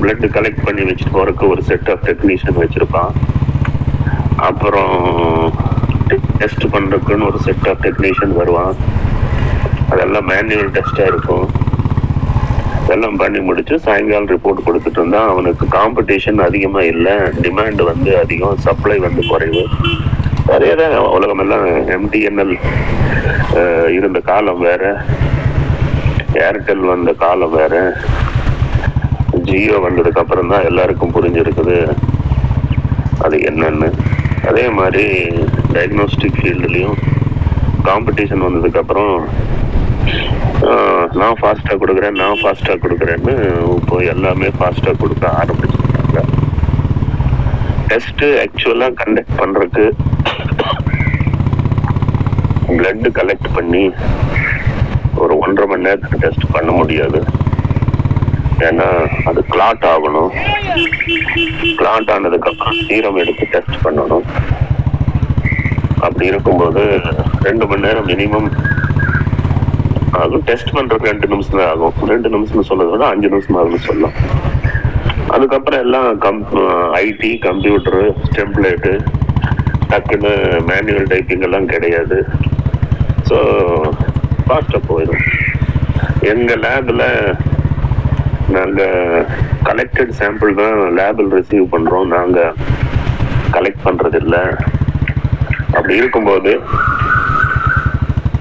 பிளட் கலெக்ட் பண்ணி வச்சுட்டு போறதுக்கு ஒரு செட் ஆஃப் டெக்னீஷியன் வச்சிருப்பான். அப்புறம் டெஸ்ட் பண்றதுக்குன்னு ஒரு செட் ஆஃப் டெக்னீஷியன் வருவான். அதெல்லாம் மேனுவல் டெஸ்டா இருக்கும். அதெல்லாம் பண்ணி முடிச்சு சாயங்காலம் ரிப்போர்ட் கொடுத்துட்டு இருந்தா அவனுக்கு காம்படிஷன் அதிகமா இல்லை. டிமாண்ட் வந்து அதிகம். சப்ளை வந்து குறைவு. நிறைய உலகம் எல்லாம் எம்டிஎன்எல் இருந்த காலம் வேற. ஏர்டெல் வந்த காலம் வேற. ஜியோ வந்ததுக்கு அப்புறம் தான் எல்லாருக்கும் புரிஞ்சிருக்குது. அது என்னன்னு. அதே மாதிரி டயக்னோஸ்டிக் ஃபீல்டுலேயும் காம்படிஷன் வந்ததுக்கப்புறம் நான் ஃபாஸ்ட்டாக கொடுக்குறேன் நான் ஃபாஸ்ட்டாக கொடுக்குறேன்னு இப்போ எல்லாமே ஃபாஸ்ட்டாக கொடுக்க ஆரம்பிச்சிருக்காங்க டெஸ்ட்டு ஆக்சுவலாக கண்டக்ட் பண்ணுறதுக்கு பிளட்டு கலெக்ட் பண்ணி ஒரு ஒன்றரை மணி நேரத்துக்கு டெஸ்ட் பண்ண முடியாது. ஏன்னா அது கிளாட் ஆகணும். கிளாட் ஆனதுக்கப்புறம் சீரம் எடுத்து டெஸ்ட் பண்ணணும். அப்படி இருக்கும்போது ரெண்டு மணி நேரம் மினிமம் ஆகும். டெஸ்ட் பண்ணுறதுக்கு ரெண்டு நிமிஷம் தான் ஆகும். ரெண்டு நிமிஷம் சொல்றதை விட அஞ்சு நிமிஷம் ஆகும்னு சொல்லலாம். அதுக்கப்புறம் எல்லாம் கம் ஐடி கம்ப்யூட்டரு டெம்ப்ளேட்டு டக்குன்னு மேனுவல் டைப்பிங் எல்லாம் கிடையாது. ஸோ ஃபாஸ்ட்டாக போயிடும். எங்கள் லேபில் நாங்க கலெக்டட் சாம்பிள் தான் லேபில் ரிசீவ் பண்றோம். நாங்க கலெக்ட் பண்றது இல்ல அப்படி இருக்கும்போது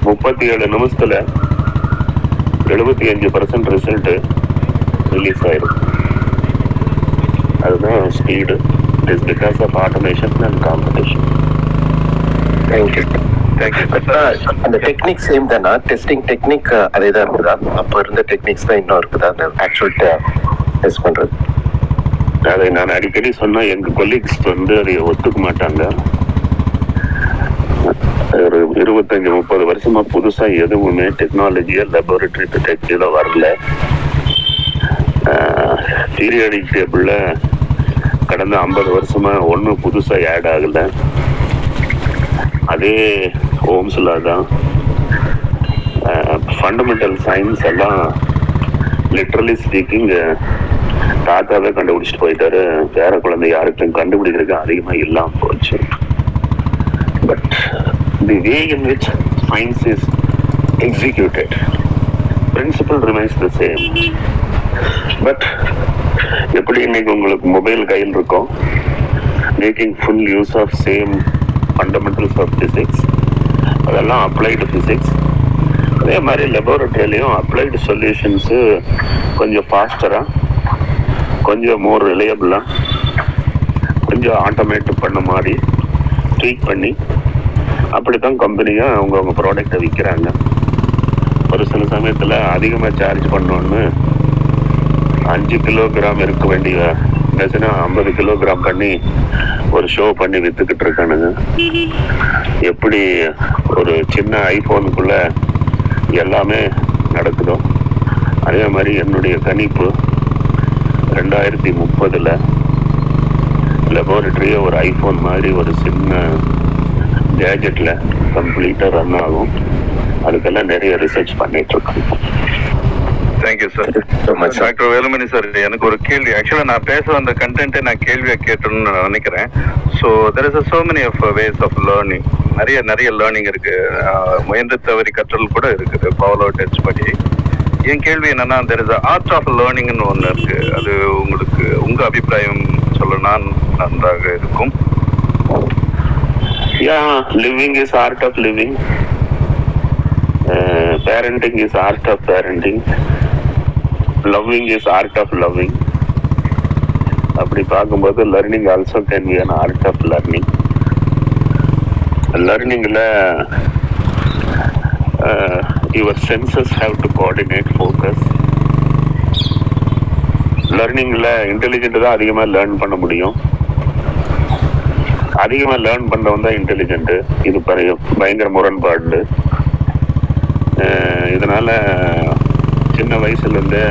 முப்பத்தி ஏழு நிமிஷத்துல எழுபத்தி அஞ்சு பர்சன்ட் ரிசல்ட் ரிலீஸ் ஆயிடும் அதுதான் speed it is because of automation and competition thank you அந்த டெக்னிக் சேம் தானா டெஸ்டிங் டெக்னிக் அதே தான் இருக்குதா? அப்போ இருந்த டெக்னிக்ஸ் தான் இன்னும் இருக்குதா? அந்த ஆக்சுவல் டெஸ்ட் பண்றது. அதை நான் அடிக்கடி சொன்னா எங்க கொலீக்ஸ் வந்து அதை ஒத்துக்க மாட்டாங்க. ஒரு இருபத்தஞ்சு முப்பது வருஷமா புதுசா எதுவுமே டெக்னாலஜியா லெபோரட்டரி டிடெக்டிவ்ல வரல. பீரியாடிக் டேபிள்ல கடந்த ஐம்பது வருஷமா ஒன்றும் புதுசா ஆட் ஆகல. அதே ஓம்ஸ்ல தான் ஃபண்டமெண்டல் சயின்ஸ் எல்லாம் லிட்ரலி ஸ்பீக்கிங் தாத்தாவே கண்டுபிடிச்சிட்டு போயிட்டாரு. பேர குழந்தை யாருக்கும் கண்டுபிடிக்கிறதுக்கு அதிகமாக இல்லாம போச்சு. But the way in which science is executed principle remains the same but எப்படி இன்னைக்கு உங்களுக்கு மொபைல் கையில் இருக்கும் making full use of same fundamentals of physics அதெல்லாம் அப்ளைடு பிசிக்ஸ் அதே மாதிரி லெபோரட்டரியிலையும் அப்ளைடு சொல்யூஷன்ஸு கொஞ்சம் ஃபாஸ்டராக கொஞ்சம் மோர் ரிலையபிளாக கொஞ்சம் ஆட்டோமேட் பண்ண மாதிரி ட்ரீட் பண்ணி அப்படி தான் கம்பெனியும் அவங்கவுங்க ப்ராடக்டை விற்கிறாங்க ஒரு சில சமயத்தில் அதிகமாக சார்ஜ் பண்ணோன்னு அஞ்சு கிலோகிராம் இருக்க வேண்டிய டசனா ஐம்பது கிலோகிராம் பண்ணி ஒரு ஷோ பண்ணி வித்துக்கிட்டு இருக்கானுங்க. எப்படி ஒரு சின்ன ஐபோனுக்குள்ள எல்லாமே நடக்குதோ அதே மாதிரி என்னுடைய கணிப்பு ரெண்டாயிரத்தி முப்பதுல லெபோரட்டரியே ஒரு ஐபோன் மாதிரி ஒரு சின்ன கேஜெட்ல கம்ப்ளீட்டா ரன் ஆகும். அதுக்கெல்லாம் நிறைய ரிசர்ச் பண்ணிட்டு இருக்கோம் thank you sir doctor Velumani sir எனக்கு ஒரு கேள்வி. ஆக்சுவலா நான் பேச வந்த கண்டென்ட்டை நான் கேள்வியா கேட்டணும்னு நான் நினைக்கிறேன். So there is so many of ways of learning நிறைய நிறைய லேர்னிங் இருக்கு. ஆஹ் முயன்று தவறி கற்றல் கூட இருக்குது. பாலோ டெஸ்ட் படி. என் கேள்வி என்னன்னா தெர் இஸ் ஆர்ட் ஆஃப் லேர்னிங்னு ஒன்று இருக்கு. அது உங்களுக்கு உங்க அபிப்பிராயம் சொல்லனா நன்றாக இருக்கும். Yeah, living is art of living. Uh, parenting is art of parenting. Loving is art of loving அப்படி பார்க்கும்போது learning also can be an art of learning லேர்னிங்கில் your senses have to coordinate focus லேர்னிங்கில் intelligent தான் அதிகமாக லேர்ன் பண்ண முடியும். அதிகமாக லேர்ன் பண்றவன் தான் இன்டெலிஜென்ட் இது பயங்கர முரண்பாடு. இதனால் இதனால சின்ன வயசுலேருந்து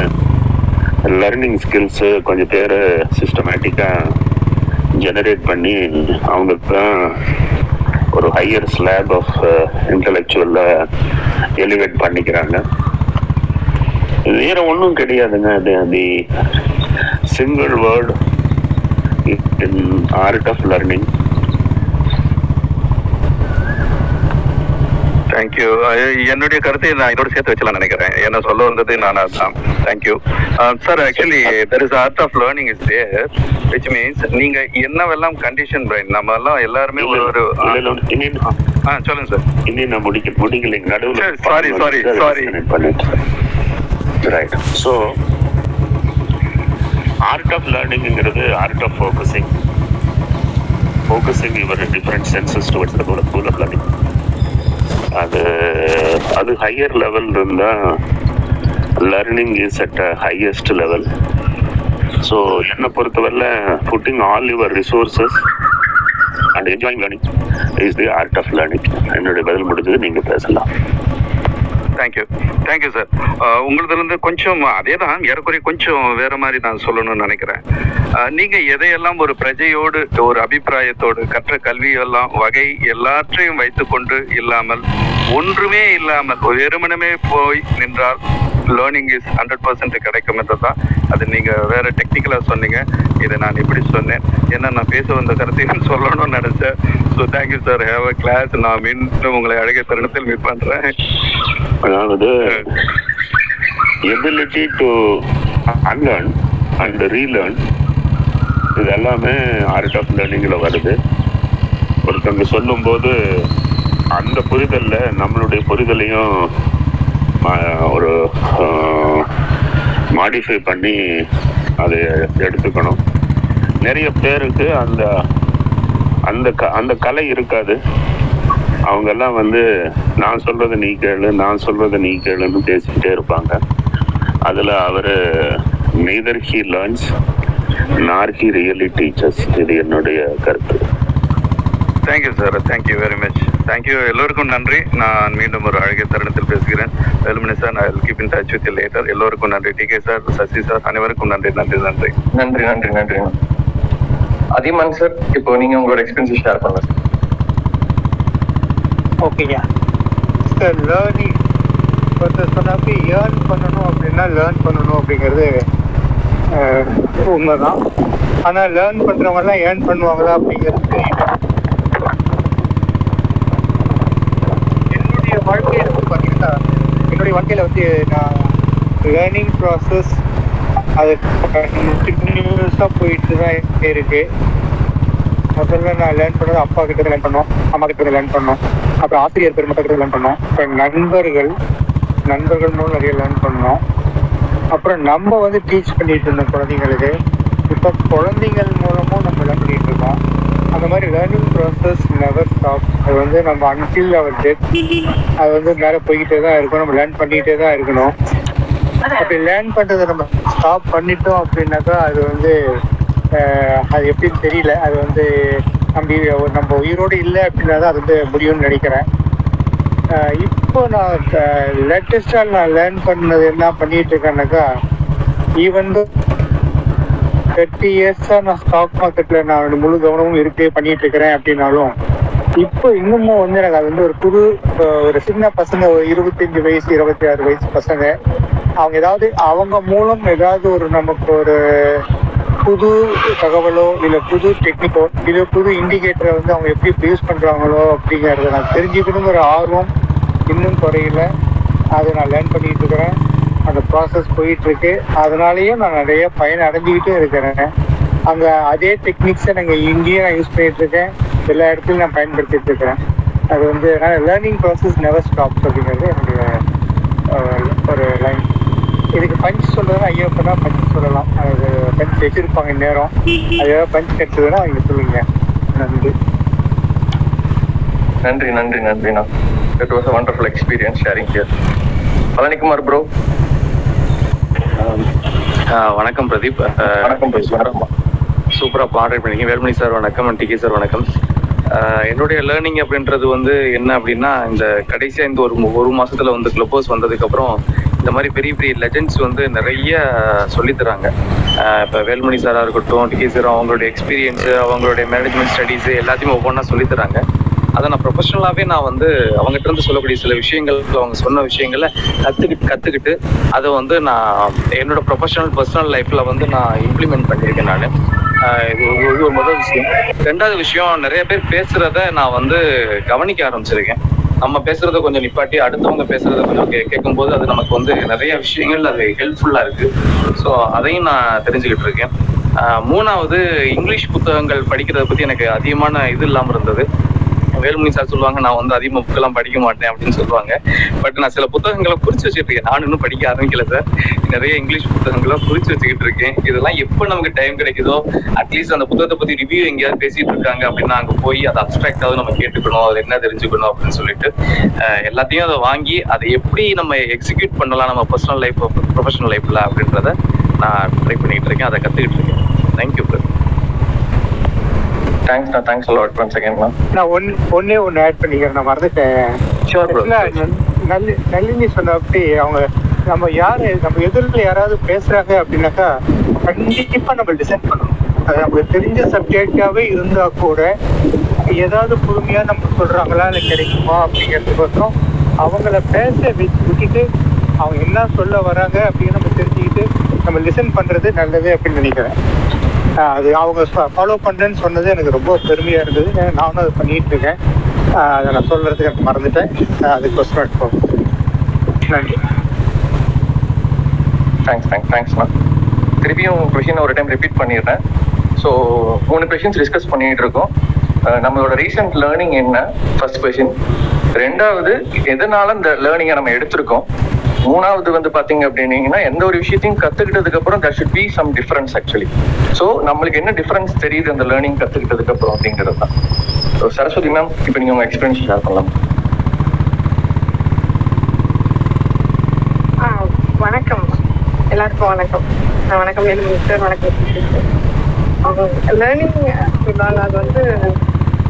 லர்னிங் கொஞ்சம் பேர் சிஸ்டமேட்டிக்காக ஜெனரேட் பண்ணி அவங்களுக்கு தான் ஒரு ஹையர் ஸ்லாப் ஆஃப் இன்டலெக்சுவலில் எலிவேட் பண்ணிக்கிறாங்க. வேற ஒன்றும் கிடையாதுங்க. அது the single word in art of learning thank you என்னுடைய கருத்தை நான் இதோட சேர்த்து வச்சலாம் நினைக்கிறேன். என்ன சொல்ல வந்தது நான் அதான். Thank you sir actually there is art of learning is there which means நீங்க என்னவெல்லாம் கண்டிஷன் பிரைன் நம்ம எல்லாம் எல்லாருமே ஒரு ஒரு ஆ. சொல்லுங்க சார் இன்னும் நான் முடிக்க முடிக்கலைங்க நடுவில் sorry sorry sorry right so art of லேர்னிங்கிறது art of focusing focusing your different senses towards the goal of learning அது அது ஹையர் லெவல் இருந்தால் learning is at highest level so என்னை பொறுத்தவரையில் putting all your resources and enjoying learning is the art of learning என்னுடைய பதில் முடிஞ்சது நீங்கள் பேசலாம். தேங்க்யூ தேங்க்யூ சார் உங்களதுலேருந்து கொஞ்சம் அதே தான் ஏறக்குறைய கொஞ்சம் வேறு மாதிரி நான் சொல்லணும்னு நினைக்கிறேன். Uh, நீங்கள் எதையெல்லாம் ஒரு பிரஜையோடு ஒரு அபிப்பிராயத்தோடு கற்ற கல்வியெல்லாம் வகை எல்லாற்றையும் வைத்துக்கொண்டு இல்லாமல் ஒன்றுமே இல்லாமல் ஒரு வெறுமனமே போய் நின்றால் லேர்னிங் இஸ் ஹண்ட்ரட் பர்சன்ட் கிடைக்கும் என்றதான் அது நீங்கள் வேறு டெக்னிக்கலாக சொன்னீங்க. இதை நான் இப்படி சொன்னேன். ஏன்னா நான் பேச வந்த கருத்தையும் சொல்லணும்னு நினச்சேன். So thank you sir have a class நான் மீண்டும் உங்களை அழகிய தருணத்தில் மீட் பண்ணுறேன் அதாவது ability to unlearn and relearn இது எல்லாமே ஆர்ட் ஆஃப் லேர்னிங்கில் வருது. ஒருத்தவங்க சொல்லும்போது அந்த புரிதலில் நம்மளுடைய புரிதலையும் ஒரு மாடிஃபை பண்ணி அதை எடுத்துக்கணும். நிறைய பேருக்கு அந்த அந்த க அந்த கலை இருக்காது. அவங்க எல்லாம் வந்து நான் சொல்றதை நீ கேளு நான் சொல்றதை நீ கேளுன்னு பேசிக்கிட்டே இருப்பாங்க. அதுல அவரு neither he learns nor he really teachers இது என்னுடைய கருத்து. Thank you sir thank you very much thank you எல்லோருக்கும் நன்றி. நான் மீண்டும் ஒரு அழகிய தருணத்தில் பேசுகிறேன். வேலுமணி சார் நான் keep in touch with later எல்லோருக்கும் நன்றி. D K sir Sasi sir அனைவருக்கும் நன்றி. நன்றி நன்றி. நன்றி நன்றி நன்றி. அதிமன் சார் இப்போ நீங்க உங்களோட எக்ஸ்பீரியன்ஸ் ஷேர் பண்ணலாம் ஓகேங்க சார் லேர்னிங் ஒருத்தர் சொன்னாப்பி ஏர்ன் பண்ணணும் அப்படின்னா லேர்ன் பண்ணணும் அப்படிங்கிறது உண்மை உண்மைதான். ஆனால் லேர்ன் பண்ணுறவங்கலாம் ஏர்ன் பண்ணுவாங்களா அப்படிங்கிறது தெரியல என்னுடைய வாழ்க்கையில் வந்து பார்த்தீங்கன்னா என்னுடைய வாழ்க்கையில் வந்து நான் லேர்னிங் ப்ராசஸ் அது கண்டினியூஸாக போயிட்டு தான் இருக்குது முதல்ல நான் லேர்ன் பண்ணது அப்பா கிட்ட லேர்ன் பண்ணோம் அம்மா கிட்ட லேர்ன் பண்ணோம். அப்புறம் ஆசிரியர் பெருமக்கள் கிட்ட லேர்ன் பண்ணோம். இப்போ நண்பர்கள் நண்பர்கள் மூலம் நிறைய லேர்ன் பண்ணோம். அப்புறம் நம்ம வந்து டீச் பண்ணிட்டு இருந்தோம் குழந்தைங்களுக்கு இப்போ குழந்தைகள் மூலமும் நம்ம லேர்ன் பண்ணிட்டு இருக்கோம். அந்த மாதிரி லேர்னிங் ப்ராசஸ் நெவர் ஸ்டாப் அது வந்து நம்ம அன்டில் அவர் டெத் அது வந்து மேலே போய்கிட்டே தான் இருக்கும். நம்ம லேர்ன் பண்ணிக்கிட்டே தான் இருக்கணும். அப்படி லேர்ன் பண்ணுறதை நம்ம ஸ்டாப் பண்ணிட்டோம் அப்படின்னாக்கா அது வந்து அது எப்படின்னு தெரியல. அது வந்து நம்பி நம்ம உயிரோடு இல்லை அப்படின்னா தான் அது வந்து முடியும்னு நினைக்கிறேன். இப்போ நான் லேட்டஸ்டாக நான் லேர்ன் பண்ணது என்ன பண்ணிட்டு இருக்கேன்னாக்கா ஈவன் தேர்ட்டி இயர்ஸாக நான் ஸ்டாக் மார்க்கெட்டில் நான் முழு கவனமும் இருக்கே பண்ணிட்டு இருக்கிறேன் அப்படின்னாலும் இப்போ இன்னமும் வந்து எனக்கு அது வந்து ஒரு புது ஒரு சின்ன பசங்க ஒரு இருபத்தஞ்சு வயசு இருபத்தி ஆறு வயசு பசங்க. அவங்க ஏதாவது அவங்க மூலம் ஏதாவது ஒரு நமக்கு ஒரு புது தகவலோ இல்லை புது டெக்னிக்கோ இல்லை புது இண்டிகேட்டரை வந்து அவங்க எப்படி யூஸ் பண்ணுறாங்களோ அப்படிங்கிறத நான் தெரிஞ்சுக்கணுங்கிற ஆர்வம் இன்னும் குறையில. அதை நான் லேர்ன் பண்ணிட்டு இருக்கிறேன். அந்த ப்ராசஸ் போயிட்டு இருக்கு. அதனாலேயும் நான் நிறைய பயன் அடைஞ்சுக்கிட்டே இருக்கிறேன். அங்க அதே டெக்னிக்ஸை நாங்கள் இங்கேயும் நான் யூஸ் பண்ணிட்டு இருக்கேன் எல்லா இடத்துலையும் நான் பயன்படுத்திட்டு இருக்கிறேன் அது வந்து லேர்னிங் ப்ராசஸ் நெவர் ஸ்டாப்ஸ் அப்படிங்கிறது என்னுடைய ஒரு லைன் இதுக்கு பஞ்ச் சொல்றதுன்னா ஐயப்பனா பஞ்ச் சொல்லலாம். அது பஞ்ச் வச்சிருப்பாங்க நேரம் அது ஏதாவது பஞ்ச் கிடைச்சதுன்னா அவங்க சொல்லுங்க. நன்றி. நன்றி நன்றி நன்றிண்ணா it was a wonderful experience sharing here Palanikumar bro வணக்கம் பிரதீப். வணக்கம். சூப்பராக பாடல் பண்ணிங்க. வேல்மணி சார் வணக்கம். அண்ட் டிகே சார் வணக்கம். என்னுடைய லேர்னிங் அப்படின்றது வந்து என்ன அப்படின்னா இந்த கடைசியாக இந்த ஒரு ஒரு மாதத்தில் வந்து க்ளோபோஸ் வந்ததுக்கப்புறம் இந்த மாதிரி பெரிய பெரிய லெஜண்ட்ஸ் வந்து நிறைய சொல்லித் தராங்க. வேல்மணி சாராக இருக்கட்டும் டிகே சார் அவங்களுடைய எக்ஸ்பீரியன்ஸு அவங்களுடைய மேனேஜ்மெண்ட் ஸ்டடீஸ் எல்லாத்தையும் ஒவ்வொன்றா சொல்லித்தராங்க அதை நான் ப்ரொஃபஷனலாகவே நான் வந்து அவங்ககிட்ட இருந்து சொல்லக்கூடிய சில விஷயங்கள் அவங்க சொன்ன விஷயங்களை கற்றுக்கிட்டு கற்றுக்கிட்டு அதை வந்து நான் என்னோட ப்ரொஃபஷனல் பர்சனல் லைஃப்பில் வந்து நான் இம்ப்ளிமெண்ட் பண்ணியிருக்கேன் நான். இது ஒரு இது ஒரு முதல் விஷயம். ரெண்டாவது விஷயம் நிறைய பேர் பேசுகிறத நான் வந்து கவனிக்க ஆரம்பிச்சிருக்கேன். நம்ம பேசுறத கொஞ்சம் நிப்பாட்டி அடுத்தவங்க பேசுறத கொஞ்சம் கே கேட்கும்போது அது நமக்கு வந்து நிறைய விஷயங்கள் அது ஹெல்ப்ஃபுல்லா இருக்கு. ஸோ அதையும் நான் தெரிஞ்சுக்கிட்டு இருக்கேன். மூணாவது இங்கிலீஷ் புத்தகங்கள் படிக்கிறத பத்தி எனக்கு அதிகமான இது இல்லாம இருந்தது. வேலுமணி சார் சொல்லுவாங்க நான் வந்து அதிகமாக புக்கெல்லாம் படிக்க மாட்டேன் அப்படின்னு சொல்லுவாங்க. பட் நான் சில புத்தகங்களை குறிச்சு வச்சுருக்கேன் நான் இன்னும் படிக்க ஆரம்பிக்கல சார் நிறைய இங்கிலீஷ் புத்தகங்களை குறிச்சு வச்சுக்கிட்டு இருக்கேன் இதெல்லாம் எப்போ நமக்கு டைம் கிடைக்குதோ அட்லீஸ்ட் அந்த புத்தகத்தை பத்தி ரிவ்யூ எங்கேயாவது பேசிட்டு இருக்காங்க அப்படின்னா அங்கே போய் அதை அப்ட்ராக்டாவது நம்ம கேட்டுக்கணும். அதை என்ன தெரிஞ்சுக்கணும் அப்படின்னு சொல்லிட்டு எல்லாத்தையும் அதை வாங்கி அதை எப்படி நம்ம எக்ஸிக்யூட் பண்ணலாம் நம்ம பர்சனல் லைஃப் ப்ரொஃபஷனல் லைஃப்ல அப்படின்றத நான் ட்ரை பண்ணிக்கிட்டு இருக்கேன். அதை கத்துக்கிட்டு இருக்கேன். தேங்க்யூ பிரதர் தேங்க்ஸ் நான் thanks lot one second ma'am நான் ஒன் ஒன்னே ஒன்று ஆட் பண்ணிக்கிறேன் நான் மறந்துட்டேன். Actually, நல்லி நளினி சொன்னபடி அவங்க நம்ம யாரு நம்ம எதிரில் யாராவது பேசுறாங்க அப்படின்னாக்கா கண்டிப்பா நம்ம டிசைன் பண்ணணும். அது நமக்கு தெரிஞ்ச சப்ஜெக்டாவே இருந்தா கூட ஏதாவது புதுமையா நம்ம சொல்றாங்களா இல்லை கிடைக்குமா அப்படிங்கிறதுக்கோசரம் அவங்கள பேச விட்டுட்டு அவங்க என்ன சொல்ல வராங்க அப்படின்னு நம்ம தெரிஞ்சுக்கிட்டு நம்ம லிசன் பண்றது நல்லது அப்படின்னு நினைக்கிறேன். அது அவங்க ஃபாலோ பண்ணுறேன்னு சொன்னது எனக்கு ரொம்ப பெருமையா இருந்தது நானும் அதை பண்ணிட்டு இருக்கேன். அதை நான் சொல்றதுக்கு எனக்கு மறந்துட்டேன். அது அதுக்கோசரம் இப்போ நன்றி. தேங்க்ஸ் தேங்க்ஸ் தேங்க்ஸ் மேம் திருப்பியும் கொஷின் ஒரு டைம் ரிப்பீட் பண்ணிடுறேன். ஸோ மூணு கொஷின்ஸ் டிஸ்கஸ் பண்ணிட்டு இருக்கோம். நம்மளோட ரீசெண்ட் லேர்னிங் என்ன? ஃபர்ஸ்ட் கொஷின் ரெண்டாவது எதனால இந்த லேர்னிங்கை நம்ம எடுத்திருக்கோம்? மூணாவது வந்து பாத்தீங்க அப்படின்னீங்கன்னா எந்த ஒரு விஷயத்தையும் கத்துக்கிட்டதுக்கு அப்புறம் that should be some difference actually so நம்மளுக்கு என்ன டிஃபரன்ஸ் தெரியுது அந்த லேர்னிங் கத்துக்கிட்டதுக்கு அப்புறம் அப்படிங்கிறது தான். ஸோ சரஸ்வதி மேம் இப்போ நீங்க உங்க எக்ஸ்பீரியன்ஸ் ஷேர் பண்ணலாம். வணக்கம். எல்லாருக்கும் வணக்கம். வணக்கம் வேலுமணி சார் வணக்கம். லேர்னிங் அது வந்து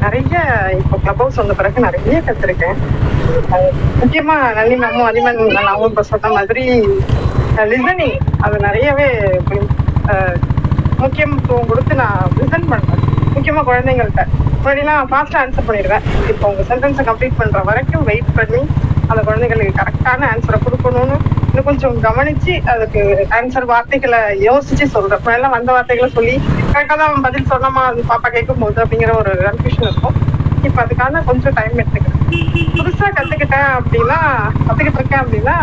நிறைய இப்போ கிளப் ஹவுஸ் வந்த பிறகு நிறைய கற்றுருக்கேன் முக்கியமா நல்லி மேமும் அதிமன் நாமும் இப்போ சொன்ன மாதிரி லிசனிங் அது நிறையவே முக்கியத்துவம் கொடுத்து நான் லிசன் பண்றேன். முக்கியமா குழந்தைங்கள்ட்ட. முன்னாடிலாம் ஃபாஸ்ட்டாக ஆன்சர் பண்ணிடுவேன். இப்போ உங்க சென்டென்ஸை கம்ப்ளீட் பண்ற வரைக்கும் வெயிட் பண்ணி அந்த குழந்தைகளுக்கு கரெக்டான ஆன்சரை கொடுக்கணும்னு இன்னும் கொஞ்சம் கவனிச்சு அதுக்கு ஆன்சர் வார்த்தைகளை யோசிச்சு சொல்றேன். முன்னாடிலாம் வந்த வார்த்தைகளை சொல்லி கரெக்டாக தான் பதில் சொன்னோமா அது பாப்பா கேட்கும் போது அப்படிங்கிற ஒரு கன்ஃபியூஷன் இருக்கும். இப்ப அதுக்கான கொஞ்சம் டைம் எடுத்துக்கிறேன். புதுசா கத்துக்கிட்டேன் அப்படின்னா கத்துக்கிட்டு இருக்கேன் அப்படின்னா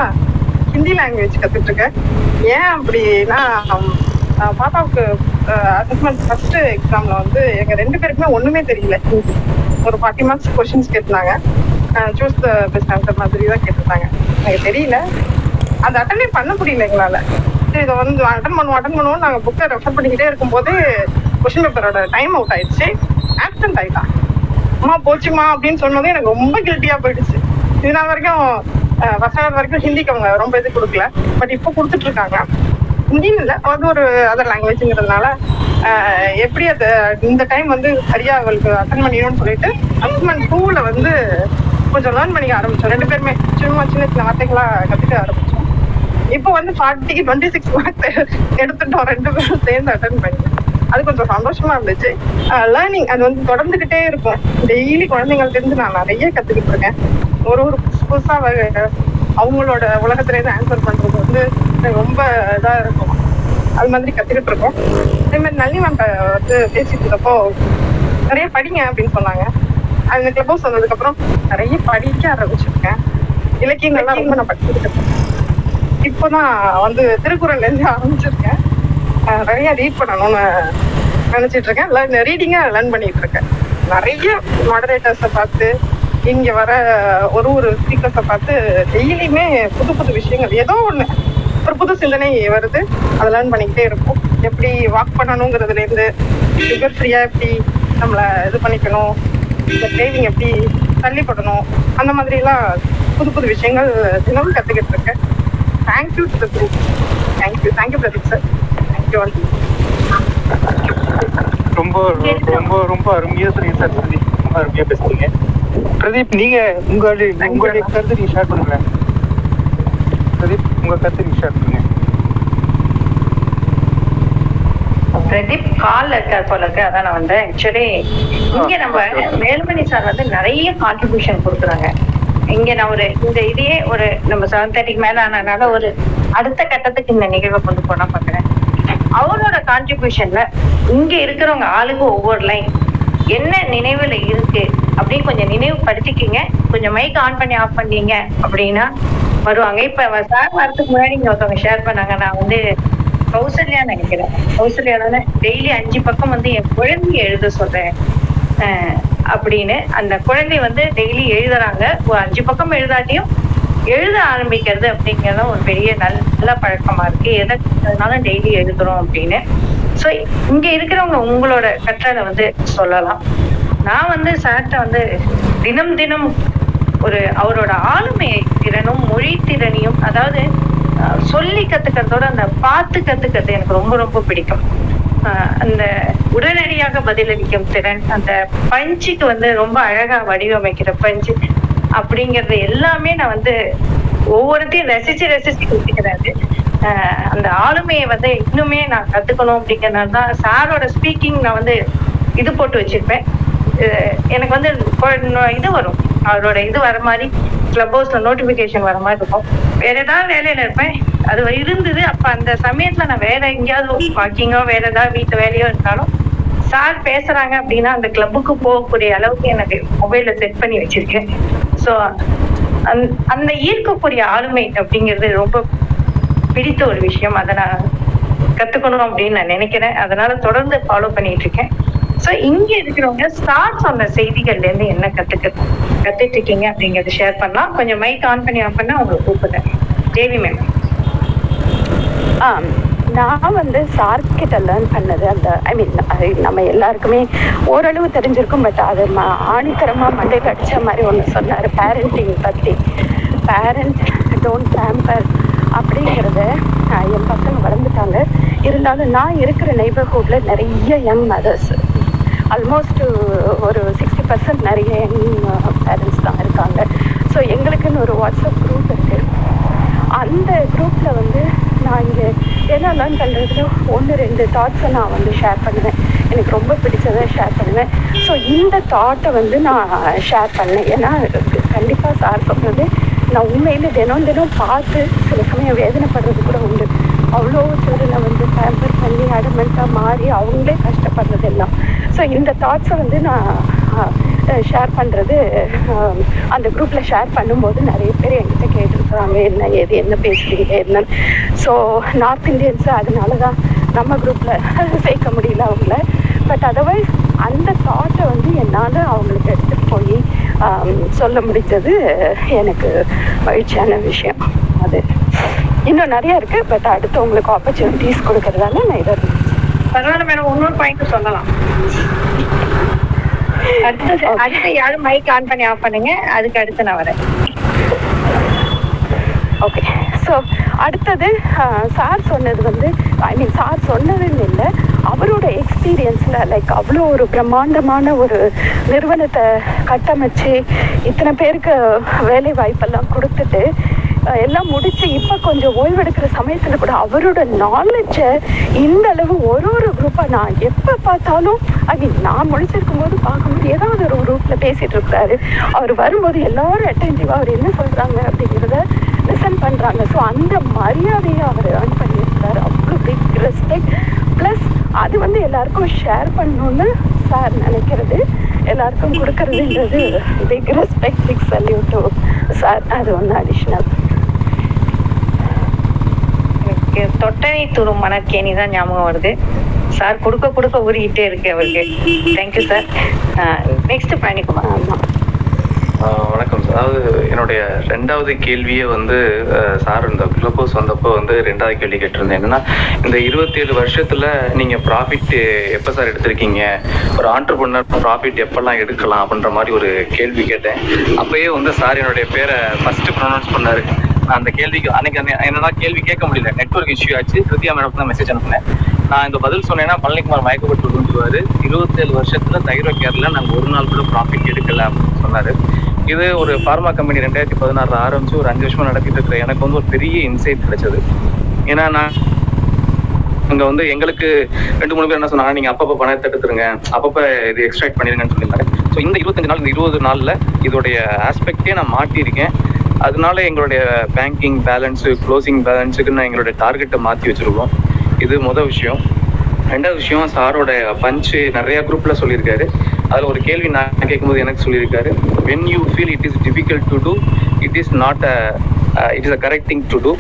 ஹிந்தி லாங்குவேஜ் கத்துட்டு இருக்கேன் ஏன் அப்படின்னா பாப்பாவுக்கு அசஸ்மெண்ட் ஃபர்ஸ்ட் எக்ஸாம்ல வந்து எங்க ரெண்டு பேருக்குமே ஒண்ணுமே தெரியல. ஹிந்தி ஒரு ஃபார்ட்டி மார்க்ஸ் கொஸ்டின்ஸ் கேட்டிருந்தாங்க. சூஸ் த பெஸ்ட் ஆன்சர் மாதிரி தான் கேட்டிருந்தாங்க. எனக்கு தெரியல. அந்த அட்டனே பண்ண முடியல எங்களால. சரி இதை வந்து அட்டன் பண்ணுவோம் அட்டன் பண்ணுவோம் நாங்கள் புக்கை ரெஃபர் பண்ணிக்கிட்டே இருக்கும்போது கொஷின் பேப்பரோட டைம் அவுட் ஆயிடுச்சு. ஆப்சென்ட் ஆயிட்டான். அம்மா போச்சுமா அப்படின்னு சொன்னது எனக்கு ரொம்ப கில்ட்டியா போயிடுச்சு. இது நாள் வரைக்கும் ஃபர்ஸ்ட் வரைக்கும் ஹிந்திக்கு அவங்க ரொம்ப இது கொடுக்கல. பட் இப்போ கொடுத்துட்டு இருக்காங்க ஹிந்தின்னு இல்லை. அது ஒரு அதர் லாங்குவேஜ்ங்கிறதுனால எப்படி அது இந்த டைம் வந்து சரியா அவளுக்கு அட்டன் பண்ணிடணும்னு சொல்லிட்டு அசஸ்மெண்ட் டூவில் வந்து கொஞ்சம் லேர்ன் பண்ணிக்க ஆரம்பிச்சோம். ரெண்டு பேருமே சும்மா சின்ன சின்ன வார்த்தைகளாக கற்றுக்க ஆரம்பித்தோம் இப்போ வந்து ஃபார்ட்டி டுவெண்ட்டி சிக்ஸ் மார்க்ஸ் எடுத்துட்டோம். ரெண்டு பேரும் சேர்ந்து அட்டன் பண்ணி அது கொஞ்சம் சந்தோஷமா இருந்துச்சு. லேர்னிங் அது வந்து தொடர்ந்துகிட்டே இருக்கும். டெய்லி குழந்தைங்கள்ட்டேருந்து நான் நிறைய கத்துக்கிட்டு இருக்கேன். ஒரு ஒரு புதுசு புதுசாக அவங்களோட உலகத்துல இருந்து ஆன்சர் பண்றது வந்து ரொம்ப இதா இருக்கும். அது மாதிரி கத்துக்கிட்டு இருக்கோம். அதே மாதிரி நல்லி வந்து பேசிட்டு இருந்தப்போ நிறைய படிங்க அப்படின்னு சொன்னாங்க. அந்த கிளப் ஹவுஸ் அப்புறம் நிறைய படிக்க ஆரம்பிச்சிருக்கேன். இலக்கியங்கள்லாம் ரொம்ப நான் படிச்சிருக்கேன் இப்போதான் வந்து திருக்குறள்ல இருந்து ஆரம்பிச்சிருக்கேன். நிறைய ரீட் பண்ணணும்னு நினைச்சிட்டு இருக்கேன். ரீடிங்கா லேர்ன் பண்ணிட்டு இருக்கேன். நிறைய மாடரேட்டர்ஸை பார்த்து இங்க வர ஒரு ஒரு ஸ்பீக்கர்ஸை பார்த்து டெய்லியுமே புது புது விஷயங்கள் ஏதோ ஒண்ணு. ஒரு புது சிந்தனை வருது. அதை லேர்ன் பண்ணிக்கிட்டே இருக்கும் எப்படி வாக் பண்ணணுங்கிறதுல இருந்து சுகர் ஃப்ரீயா எப்படி நம்மள இது பண்ணிக்கணும்? இந்த கிரேவிங் எப்படி தள்ளிப்படணும் அந்த மாதிரி எல்லாம் புது புது விஷயங்கள் தினமும் கத்துக்கிட்டு இருக்கேன். Thank you Pradeep. Thank you thank you Pradeep sir ரொம்ப ரொம்ப ரொம்ப அருமையா சொன்னீங்க சார் பிரதீப் ரொம்ப அருமையா பேசுறீங்க பிரதீப் நீங்க உங்களுடைய உங்களுடைய கருத்து நீங்க ஷேர் பண்ணுங்களேன் பிரதீப் உங்க கருத்து நீங்க ஷேர் பண்ணுங்க. பிரதீப் கால்ல இருக்கார் போல இருக்கு. அதான் நான் வந்தேன். ஆக்சுவலி இங்க நம்ம வேலுமணி சார் வந்து நிறைய கான்ட்ரிபியூஷன் கொடுக்குறாங்க. இங்க நான் ஒரு இந்த இதையே ஒரு நம்ம செவன் தேர்ட்டிக்கு மேல ஆனதுனால ஒரு அடுத்த கட்டத்துக்கு இந்த நிகழ்வை கொண்டு போனா பாக்குறேன். அவரோட கான்ட்ரிபியூஷன்ல இங்க இருக்கிறவங்க ஆளுக்கு ஒவ்வொரு லைன் என்ன நினைவுல இருக்கு அப்படின்னு கொஞ்சம் நினைவுபடுத்திக்கிங்க. கொஞ்சம் மைக் ஆன் பண்ணி ஆஃப் பண்ணீங்க அப்படின்னா வருவாங்க. இப்ப சார் வரதுக்கு முன்னாடி இங்க ஒருத்தவங்க ஷேர் பண்ணாங்க. நான் வந்து கௌசல்யா நினைக்கிறேன். கௌசல்யா தானே டெய்லி அஞ்சு பக்கம் வந்து என் குழந்தைய எழுத சொல்றேன். அப்படின்னு அந்த குழந்தை வந்து டெய்லி எழுதுறாங்க. ஒரு அஞ்சு பக்கம் எழுதாட்டியும் எழுத ஆரம்பிக்கிறது அப்படிங்கறது ஒரு பெரிய நல்ல பழக்கமா இருக்கு. எதை கற்றதுனாலும் டெய்லி எழுதுறோம் அப்படின்னு. சோ இங்க இருக்கிறவங்க உங்களோட கற்றலை வந்து சொல்லலாம். நான் வந்து சார்ட்ட வந்து தினம் தினம் ஒரு அவரோட ஆளுமை திறனும் மொழி திறனையும் அதாவது சொல்லி கத்துக்கிறதோட அந்த பார்த்து கத்துக்கிறது எனக்கு ரொம்ப ரொம்ப பிடிக்கும். ஆஹ் அந்த உடனடியாக பதிலளிக்கும் திறன் அந்த பஞ்சுக்கு வந்து ரொம்ப அழகா வடிவமைக்கிற பஞ்சு அப்படிங்கறது எல்லாமே நான் வந்து ஒவ்வொருத்தையும் ரசிச்சு ரசிச்சு கத்துக்கிறாரு ஆஹ் அந்த ஆளுமையை வந்து இன்னுமே நான் கத்துக்கணும் அப்படிங்கறதுனால தான் சாரோட ஸ்பீக்கிங் நான் வந்து இது போட்டு வச்சிருப்பேன். எனக்கு வந்து இது வரும். அவரோட இது வர மாதிரி கிளப் ஹவுஸ்ல நோட்டிபிகேஷன் வர மாதிரி இருக்கும். வேற ஏதாவது வேலையில இருப்பேன். அது இருந்தது. அப்ப அந்த சமயத்துல நான் வேற எங்கேயாவது வாக்கிங்கோ வேற ஏதாவது வீட்டு வேலையோ இருந்தாலும் சார் பேசுறாங்க அப்படின்னா அந்த கிளப்புக்கு போகக்கூடிய அளவுக்கு எனக்கு மொபைல்ல செட் பண்ணி வச்சிருக்கேன். சோ அந்த ஈர்க்கக்கூடிய ஆளுமை அப்படிங்கிறது ரொம்ப பிடித்த ஒரு விஷயம். அதை நான் கத்துக்கணும் அப்படின்னு நான் நினைக்கிறேன். அதனால தொடர்ந்து ஃபாலோ பண்ணிட்டு இருக்கேன். ஸோ இங்க இருக்கிறவங்க ஸ்டார்ட் சொன்ன செய்திகள்ல இருந்து என்ன கத்துக்க கத்துட்டு இருக்கீங்க அப்படிங்கறத ஷேர் பண்ணலாம். கொஞ்சம் மைக் ஆன் பண்ணி ஆஃப் பண்ணா உங்களை கூப்பிடுறேன். தேவி மேம் ஆ நான் வந்து சார் கிட்ட லேர்ன் பண்ணது அந்த ஐ மீன் நம்ம எல்லாருக்குமே ஓரளவு தெரிஞ்சிருக்கும் பட் அது ம- ஆணித்தரமா மண்டையில் கடிச்ச மாதிரி ஒன்று சொன்னார் பேரண்டிங் பற்றி பேரண்ட் டோன்ட் பேம்பர் அப்படிங்கிறத என் பசங்க வளர்ந்துட்டாங்க. இருந்தாலும் நான் இருக்கிற நெய்பர்ஹுட்ல நிறைய யங் மதர்ஸ் ஆல்மோஸ்ட் ஒரு சிக்ஸ்டி பர்சன்ட் நிறைய யங் பேரண்ட்ஸ் தான் இருக்காங்க. ஸோ எங்களுக்குன்னு ஒரு வாட்ஸ்அப் குரூப் இருக்கு. அந்த குரூப்ல வந்து நான் இங்கே என்ன லேர்ன் பண்ணுறதுல ஒன்று ரெண்டு தாட்ஸை நான் வந்து ஷேர் பண்ணுவேன். எனக்கு ரொம்ப பிடிச்சதை ஷேர் பண்ணுவேன். ஸோ இந்த தாட்டை வந்து நான் ஷேர் பண்ணேன். ஏன்னா கண்டிப்பாக சார் சொல்கிறது நான் உண்மையில் தினம் தினம் பார்த்து சில சமயம் வேதனைப்படுறது கூட உண்டு. அவ்வளோ சிலரை வந்து பேம்பர் பண்ணி அடமெண்ட்டாக மாறி அவங்களே கஷ்டப்படுறது எல்லாம். ஸோ இந்த தாட்ஸை வந்து நான் ஷேர் பண்ணுறது அந்த குரூப்பில் ஷேர் பண்ணும்போது நிறைய பேர் என்கிட்ட கேட்டிருக்காங்க என்ன ஏது என்ன பேசுகிறீங்க என்ன ஸோ நார்த் இந்தியன்ஸு அதனால தான் நம்ம குரூப்பில் சேர்க்க முடியல அவங்கள. பட் அதர்வைஸ் அந்த தாட்டை வந்து என்னால் அவங்களுக்கு எடுத்துகிட்டு போய் சொல்ல முடிஞ்சது எனக்கு மகிழ்ச்சியான விஷயம் அது. இன்னும் நிறைய இருக்கு பட் அடுத்து உங்களுக்கு ஆப்பர்ச்சுனிட்டிஸ் கொடுக்கறதால நான் இதை பரவாயில்ல மேடம் இன்னொரு பாயிண்ட் சொல்லலாம். அடுத்தது அடுத்து யாரும் மைக் ஆன் பண்ணி ஆஃப் பண்ணுங்க. அதுக்கு அடுத்து நான் வரேன். ஓகே ஸோ அடுத்தது சார் சொன்னது வந்து ஐ மீன் சார் சொன்னதுன்னு இல்லை. அவரோட எக்ஸ்பீரியன்ஸில் லைக் அவ்வளோ ஒரு பிரம்மாண்டமான ஒரு நிறுவனத்தை கட்டமைச்சு இத்தனை பேருக்கு வேலை வாய்ப்பெல்லாம் கொடுத்துட்டு எல்லாம் முடிச்சு இப்போ கொஞ்சம் ஓய்வெடுக்கிற சமயத்தில் கூட அவரோட நாலேஜை இந்த அளவு ஒரு ஒரு குரூப்பாக நான் எப்போ பார்த்தாலும் ஐ மீன் நான் முடிச்சிருக்கும் போது பார்க்கும்போது ஏதாவது ஒரு குரூப்பில் பேசிட்டு இருக்கிறாரு. அவர் வரும்போது எல்லாரும் அட்டென்டிவாக அவர் என்ன சொல்கிறாங்க அப்படிங்கிறத லிசன் பண்ணுறாங்க ஸோ அந்த மரியாதையை அவர் ஏர்ன் பண்ணி அவ்வளோ பிக் ரெஸ்பெக்ட் ப்ளஸ் அது வந்து எல்லாருக்கும் ஷேர் பண்ணணும்னு சார் நினைக்கிறது. எல்லாருக்கும் கொடுக்கறதுன்றது big respect big salute to sir அது ஒன்று அடிஷ்னல் எனக்கு தொட்டனை தூரும் மணற்கேணி தான் ஞாபகம் வருது. சார் கொடுக்க கொடுக்க ஊறிக்கிட்டே இருக்கு அவருக்கு. Thank you sir next Palanikumar ஆஹ் வணக்கம் சார். அதாவது என்னுடைய ரெண்டாவது கேள்வியே வந்து சார் இந்த குளுக்கோஸ் வந்தப்போ வந்து ரெண்டாவது கேள்வி கேட்டிருந்தேன். என்னன்னா இந்த இருபத்தி ஏழு வருஷத்துல நீங்க ப்ராஃபிட் எப்போ சார் எடுத்திருக்கீங்க? ஒரு ஆண்டர்பிரினர் ப்ராஃபிட் எப்பெல்லாம் எடுக்கலாம் அப்படின்ற மாதிரி ஒரு கேள்வி கேட்டேன். அப்பயே வந்து சார் என்னுடைய பேரை ஃபர்ஸ்ட் ப்ரொனவுன்ஸ் பண்ணாரு. நான் அந்த கேள்விக்கு அன்னைக்கு என்னன்னா கேள்வி கேட்க முடியல. நெட்வொர்க் இஷ்யூ ஆச்சு. திருத்தியா மேடம் தான் மெசேஜ் அனுப்புனேன். நான் இந்த பதில் சொன்னேன்னா பழனிக்குமார் மயக்கப்பட்டு விழுந்துருவாரு. இருபத்தேழு வருஷத்துல தைரோ கேர்ல நாங்கள் ஒரு நாள் கூட ப்ராஃபிட் எடுக்கல அப்படின்னு சொன்னாரு. இது ஒரு ஃபார்மா கம்பெனி ரெண்டாயிரத்தி பதினாறுல ஆரம்பிச்சு ஒரு அஞ்சு வருஷமா நடத்திட்டு இருக்கிற எனக்கு வந்து ஒரு பெரிய இன்சைட் கிடைச்சது. ஏன்னா நான் அங்க வந்து எங்களுக்கு ரெண்டு மூணு பேர் என்ன சொன்னாங்க நீங்க அப்பப்ப பணத்தை எடுத்துருங்க. அப்பப்ப இது எக்ஸ்ட்ராக்ட் பண்ணிருங்கன்னு சொல்லியிருந்தாங்க. ஸோ இந்த இருபத்தஞ்சு நாள் இந்த இருபது நாள்ல இதோடைய ஆஸ்பெக்டே நான் மாட்டியிருக்கேன். அதனால எங்களுடைய பேங்கிங் பேலன்ஸு க்ளோசிங் பேலன்ஸுக்கு நான் எங்களுடைய டார்கெட்டை மாற்றி வச்சிருக்கோம். இது மொதல் விஷயம். ரெண்டாவது விஷயம் சாரோட பஞ்சு நிறைய குரூப்ல சொல்லியிருக்காரு. அதுல ஒரு கேள்வி நான் கேட்கும்போது எனக்கு சொல்லியிருக்காரு. When you feel it is difficult to do it is not a it is a correct thing to do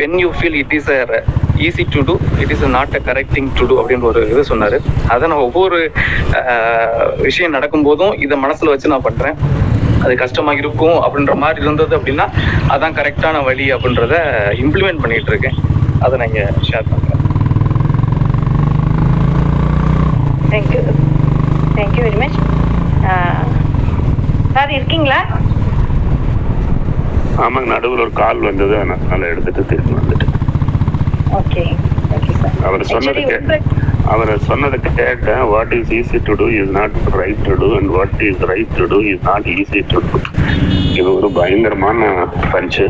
when you feel it is a easy to do it is not a correct thing to do அப்படின்ற ஒரு இது சொன்னாரு. அதை நான் ஒவ்வொரு uh, விஷயம் நடக்கும்போதும் இதை மனசுல வச்சு நான் பண்றேன். அது கஷ்டமாக இருக்கும் அப்படின்ற மாதிரி இருந்தது அப்படின்னா அதான் கரெக்டான வழி அப்படின்றத இம்ப்ளிமெண்ட் பண்ணிட்டு இருக்கேன். அதை நான் இங்கே ஷேர் பண்றேன். Thank you thank you very much sir இருக்கீங்களா? ஆமாங்க நடுவில் ஒரு கால் வந்தது அதனால எடுத்துட்டு திரும்பி வந்துட்டேன். ஓகே ஓகே சார் அவர் சொன்னது அவர் சொன்னதை கேட்டேன் what is easy to do is not right to do and what is right to do is not easy to do இது ஒரு பயங்கரமான பஞ்சு.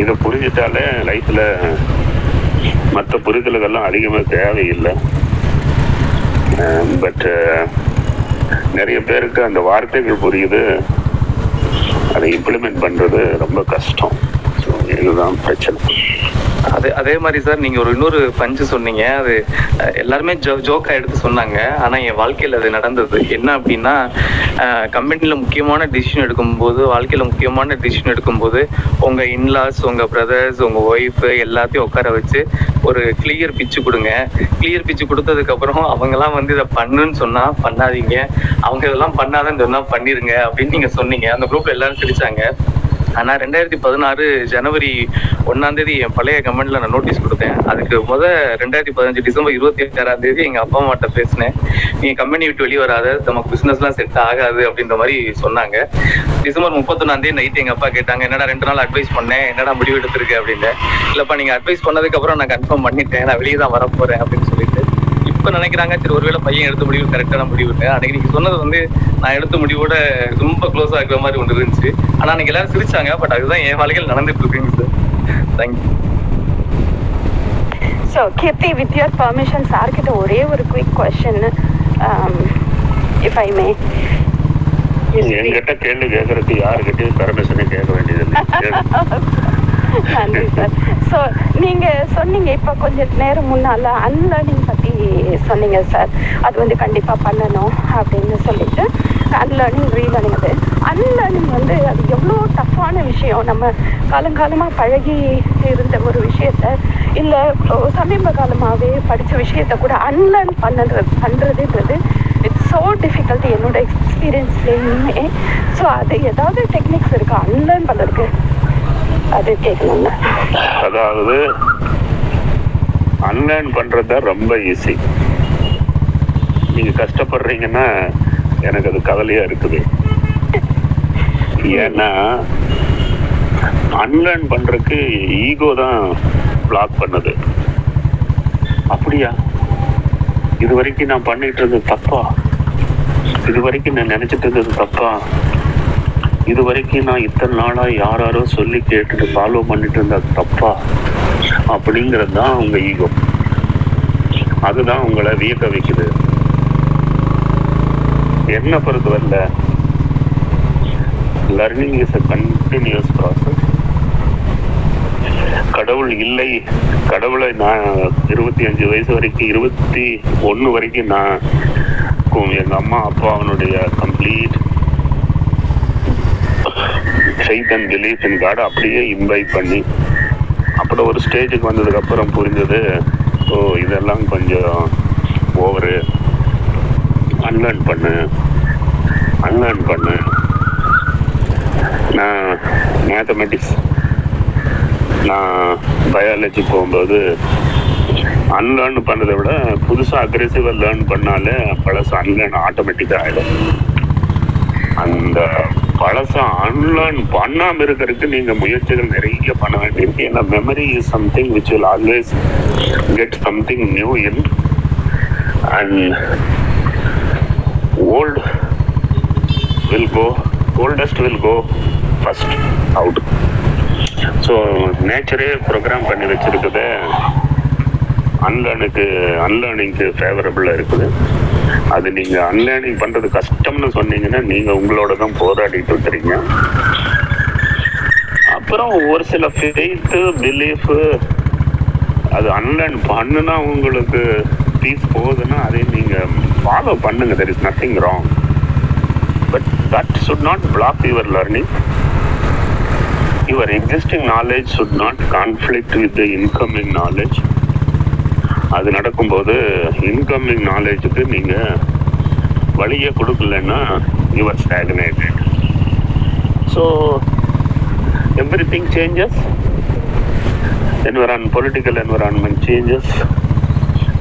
இதை புரிஞ்சிட்டாலே லைஃப்ல மற்ற புரிதல்கள்லாம் அதிகமாக தேவையில்லை. பட் நிறைய பேருக்கு அந்த வார்த்தைகள் புரியுது. அதை இம்ப்ளிமெண்ட் பண்ணுறது ரொம்ப கஷ்டம். ஸோ இதுதான் பிரச்சனை. அதே அதே மாதிரி சார் நீங்கள் ஒரு இன்னொரு பஞ்சு சொன்னீங்க. அது எல்லாருமே ஜோ ஜோக்காக எடுத்து சொன்னாங்க. ஆனால் என் வாழ்க்கையில் அது நடந்தது. என்ன அப்படின்னா கம்பெனியில் முக்கியமான டிசிஷன் எடுக்கும்போது வாழ்க்கையில் முக்கியமான டிசிஷன் எடுக்கும்போது உங்கள் இன்லாஸ் உங்கள் பிரதர்ஸ் உங்கள் ஒய்ஃபு எல்லாத்தையும் உட்கார வச்சு ஒரு கிளியர் பிச்சு கொடுங்க. கிளியர் பிச்சு கொடுத்ததுக்கப்புறம் அவங்கெல்லாம் வந்து இதை பண்ணுன்னு சொன்னால் பண்ணாதீங்க. அவங்க இதெல்லாம் பண்ணாதன்னு சொன்னால் பண்ணிடுங்க அப்படின்னு நீங்கள் சொன்னீங்க. அந்த குரூப்பில் எல்லாரும் சிரிச்சாங்க. ஆனால் ரெண்டாயிரத்தி பதினாறு ஜனவரி ஒன்னாம் தேதி என் பழைய கமெண்ட்ல நான் நோட்டீஸ் கொடுத்தேன். அதுக்கு முத ரெண்டாயிரத்தி பதினஞ்சு டிசம்பர் இருபத்தி ஏழாம் தேதி எங்க அப்பா அம்மாட்ட பேசினேன். நீ கம்பெனி விட்டு வெளியே வராத நமக்கு பிசினஸ் எல்லாம் செட் ஆகாது அப்படின்ற மாதிரி சொன்னாங்க. டிசம்பர் முப்பத்தொன்னாம் தேதி நைட் எங்க அப்பா கேட்டாங்க என்னடா ரெண்டு நாள் அட்வைஸ் பண்ணேன்? என்னடா முடிவு எடுத்திருக்கு? அப்படின்னு. இல்லப்பா நீங்க அட்வைஸ் பண்ணதுக்கு அப்புறம் நான் கன்ஃபார்ம் பண்ணிட்டேன். நான் வெளியே தான் வரப்போறேன் அப்படின்னு சொல்லிட்டு. இப்ப நினைக்கிறாங்க சரி ஒருவேளை பையன் எடுத்த முடிவு கரெக்டான முடிவுன்னு அன்னைக்கு நீங்க சொன்னது வந்து நான் எடுத்த முடிவோட ரொம்ப க்ளோஸ் ஆகுற மாதிரி ஒன்று இருந்துச்சு. ஆனா அன்னைக்கு எல்லாரும் சிரிச்சாங்க பட் அதுதான் என் வாழ்க்கையில் நடந்துட்டு இருக்குங்க sir thank you so Keerthi with your permission சார்கிட்ட ஒரே ஒரு quick question if I may என்கிட்ட கேள்வி கேட்கறதுக்கு யாருக்கிட்டையும் பெர்மிஷனே கேட்க வேண்டியதில்லை. நன்றி சார் ஸோ நீங்க சொன்னீங்க இப்போ கொஞ்ச நேரம் முன்னால அன்லேர்னிங் சொன்னீங்க சார் அது வந்து கண்டிப்பாக பண்ணணும் அப்படின்னு சொல்லிட்டு அன்லேர்னிங் ரீலேர்னிங் அது. அன்லேர்னிங் வந்து அது எவ்வளோ டஃப்பான விஷயம். நம்ம காலங்காலமாக பழகி இருந்த ஒரு விஷயத்த இல்லை சமீப காலமாகவே படித்த விஷயத்த கூட அன்லேர்ன் பண்ணுறது பண்ணுறதுன்றது இட்ஸ் ஸோ டிஃபிகல்ட் என்னோட எக்ஸ்பீரியன்ஸ்லேயுமே ஸோ அது ஏதாவது டெக்னிக்ஸ் இருக்கா? அன்லேர்ன் பண்ணுறதுக்கு அது கேட்கணும்னா அதாவது அன்லேர்ன் பண்ணுறது தான் ரொம்ப ஈஸி நீங்கள் கஷ்டப்படுறீங்கன்னா எனக்கு அது கவலையாக இருக்குது. ஏன்னா அன்லேர்ன் பண்ணுறதுக்கு ஈகோ தான் பிளாக் பண்ணுது. அப்படியா? இது வரைக்கும் நான் பண்ணிட்டு இருந்தது தப்பா? இது வரைக்கும் நான் நினச்சிட்டு இருந்தது தப்பா? இது வரைக்கும் நான் இத்தனை நாளாக யாராரோ சொல்லி கேட்டுட்டு ஃபாலோ பண்ணிட்டு இருந்தது தப்பா? அப்படிங்கிறது தான் உங்க ஈகோ அதுதான் உங்களை வியக்க வைக்குது. என்ன பொறுத்தவரையில learning is a continuous process கடவுள் இல்லை. கடவுளை நான் இருபத்தி அஞ்சு வயசு வரைக்கும் இருபத்தி ஒன்று வரைக்கும் நான் கு- எங்க அம்மா அப்பா அவனுடைய complete faith and belief in God அப்படியே இன்வைட் பண்ணி அப்புறம் ஒரு ஸ்டேஜுக்கு வந்ததுக்கு அப்புறம் புரிஞ்சது ஓ இதெல்லாம் கொஞ்சம் ஓவரு அன்லேர்ன் பண்ணு. அன்லேர்ன் பண்ணு. நான் மேத்தமெட்டிக்ஸ் நான் பயாலஜி போகும்போது அன்லேர்ன் பண்ணதை விட புதுசாக அக்ரெசிவாக லேர்ன் பண்ணாலே பழசு அன்லேர்ன் ஆட்டோமேட்டிக்காக ஆகிடும் அந்த பழசம் அன்லேர்ன் பண்ணாமல் இருக்கிறதுக்கு நீங்கள் முயற்சிகள் நிறைய பண்ண வேண்டியிருக்கு. ஏன்னா memory is something which will always get something new in and old will go oldest will go first out so நேச்சரே program பண்ணி வச்சுருக்குது. அன்லேர்னுக்கு அன்லேர்னிங்க்கு ஃபேவரபிளாக இருக்குது. அது நீங்க அன்லேர்னிங் பண்றது கஷ்டம்னு சொன்னீங்கன்னா நீங்க உங்களோட தான் போராடிட்டு இருக்கிறீங்க அப்புறம் ஒரு சில ஃபெய்த்து பிலீஃப் அது அன்லேர்ன் பண்ணுனா உங்களுக்கு பீஸ் போகுதுன்னா அதை நீங்க ஃபாலோ பண்ணுங்க. There is nothing wrong but that should not block your learning your existing knowledge should not conflict with the incoming knowledge அது நடக்கும்போது இன்கமிங் நாலேஜுக்கு நீங்க வழியை கொடுக்கலன்னா your stagnated so every thing changes environment, political environment changes,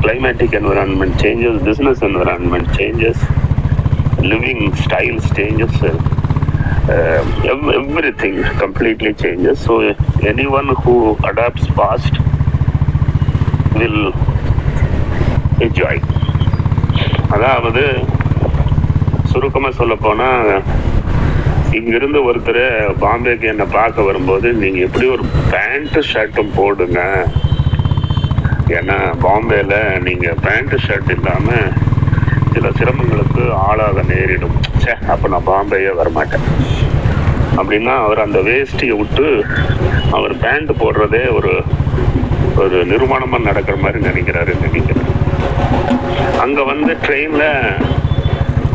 climatic environment changes, business environment changes, living styles changes, uh, uh, ev- everything completely changes. So anyone who adapts fast will enjoy. அதாவது சுருக்கமாக சொல்ல இங்கிருந்து ஒருத்தர் பாம்பேக்கு என்னை பார்க்க வரும்போது நீங்கள் எப்படி ஒரு பேண்ட்டு ஷர்ட்டும் போடுங்க? ஏன்னா பாம்பேயில் நீங்கள் பேண்ட்டு ஷர்ட் இல்லாமல் சில சிரமங்களுக்கு ஆளாக நேரிடும். ச்சே அப்போ நான் பாம்பேயே வரமாட்டேன். அப்படின்னா அவர் அந்த வேஷ்டியை விட்டு அவர் பேண்ட் போடுறதே ஒரு ஒரு நிர்மாணமாக நடக்கிற மாதிரி நினைக்கிறாரு நினைக்கிறேன். அங்க வந்து ட்ரெயின்ல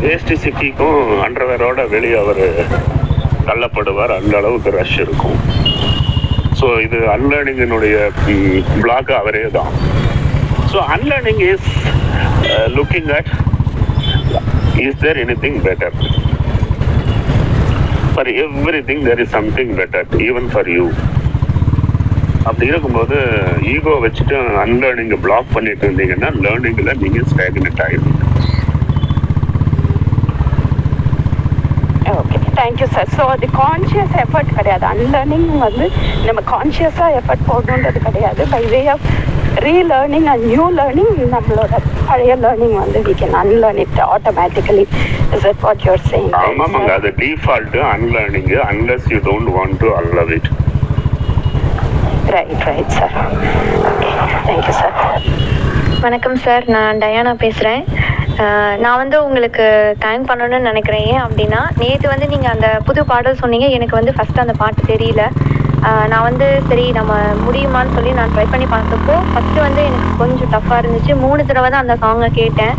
வேஷ்டி சிக்கிக்கும் அண்டர்வேரோட வெளியே அவர் தள்ளப்படுவார். அந்த அளவுக்கு ரஷ் இருக்கும். ஸோ இது அன்லேர்னிங்கினுடைய பிளாக் அவரே தான் so unlearning is looking at is there any thing better for every thing there is something better even for you அப்படி இருக்கும்போது ஈகோ வச்சுட்டு அன்லேர்னிங்கை பிளாக் பண்ணிட்டு இருந்தீங்கன்னா லேர்னிங்ல நீங்க ஸ்டாக்னெட் ஆயிடும் okay thank you sir so அது கான்ஷியஸ் எஃபர்ட் கிடையாது. அன்லேர்னிங் வந்து நம்ம கான்ஷியஸாக எஃபர்ட் போடணுன்றது கிடையாது. By way of relearning and new learning நம்மளோட பழைய லேர்னிங் வந்து we can unlearn it automatically is it what you're saying ஆமாமாங்க அது default unlearning unless you don't want to allow it right right sir okay thank you sir வணக்கம் சார் நான் டயானா பேசுகிறேன் நான் வந்து உங்களுக்கு தேங்க் பண்ணணும்னு நினைக்கிறேன். ஏன் அப்படின்னா நேற்று வந்து நீங்கள் அந்த புது பாடல் சொன்னீங்க. எனக்கு வந்து ஃபஸ்ட்டு அந்த பாட்டு தெரியல. நான் வந்து சரி நம்ம முடியுமான்னு சொல்லி நான் ட்ரை பண்ணி பார்த்தப்போ ஃபஸ்ட்டு வந்து எனக்கு கொஞ்சம் டஃப்பாக இருந்துச்சு. மூணு தடவை தான் அந்த சாங்கை கேட்டேன்.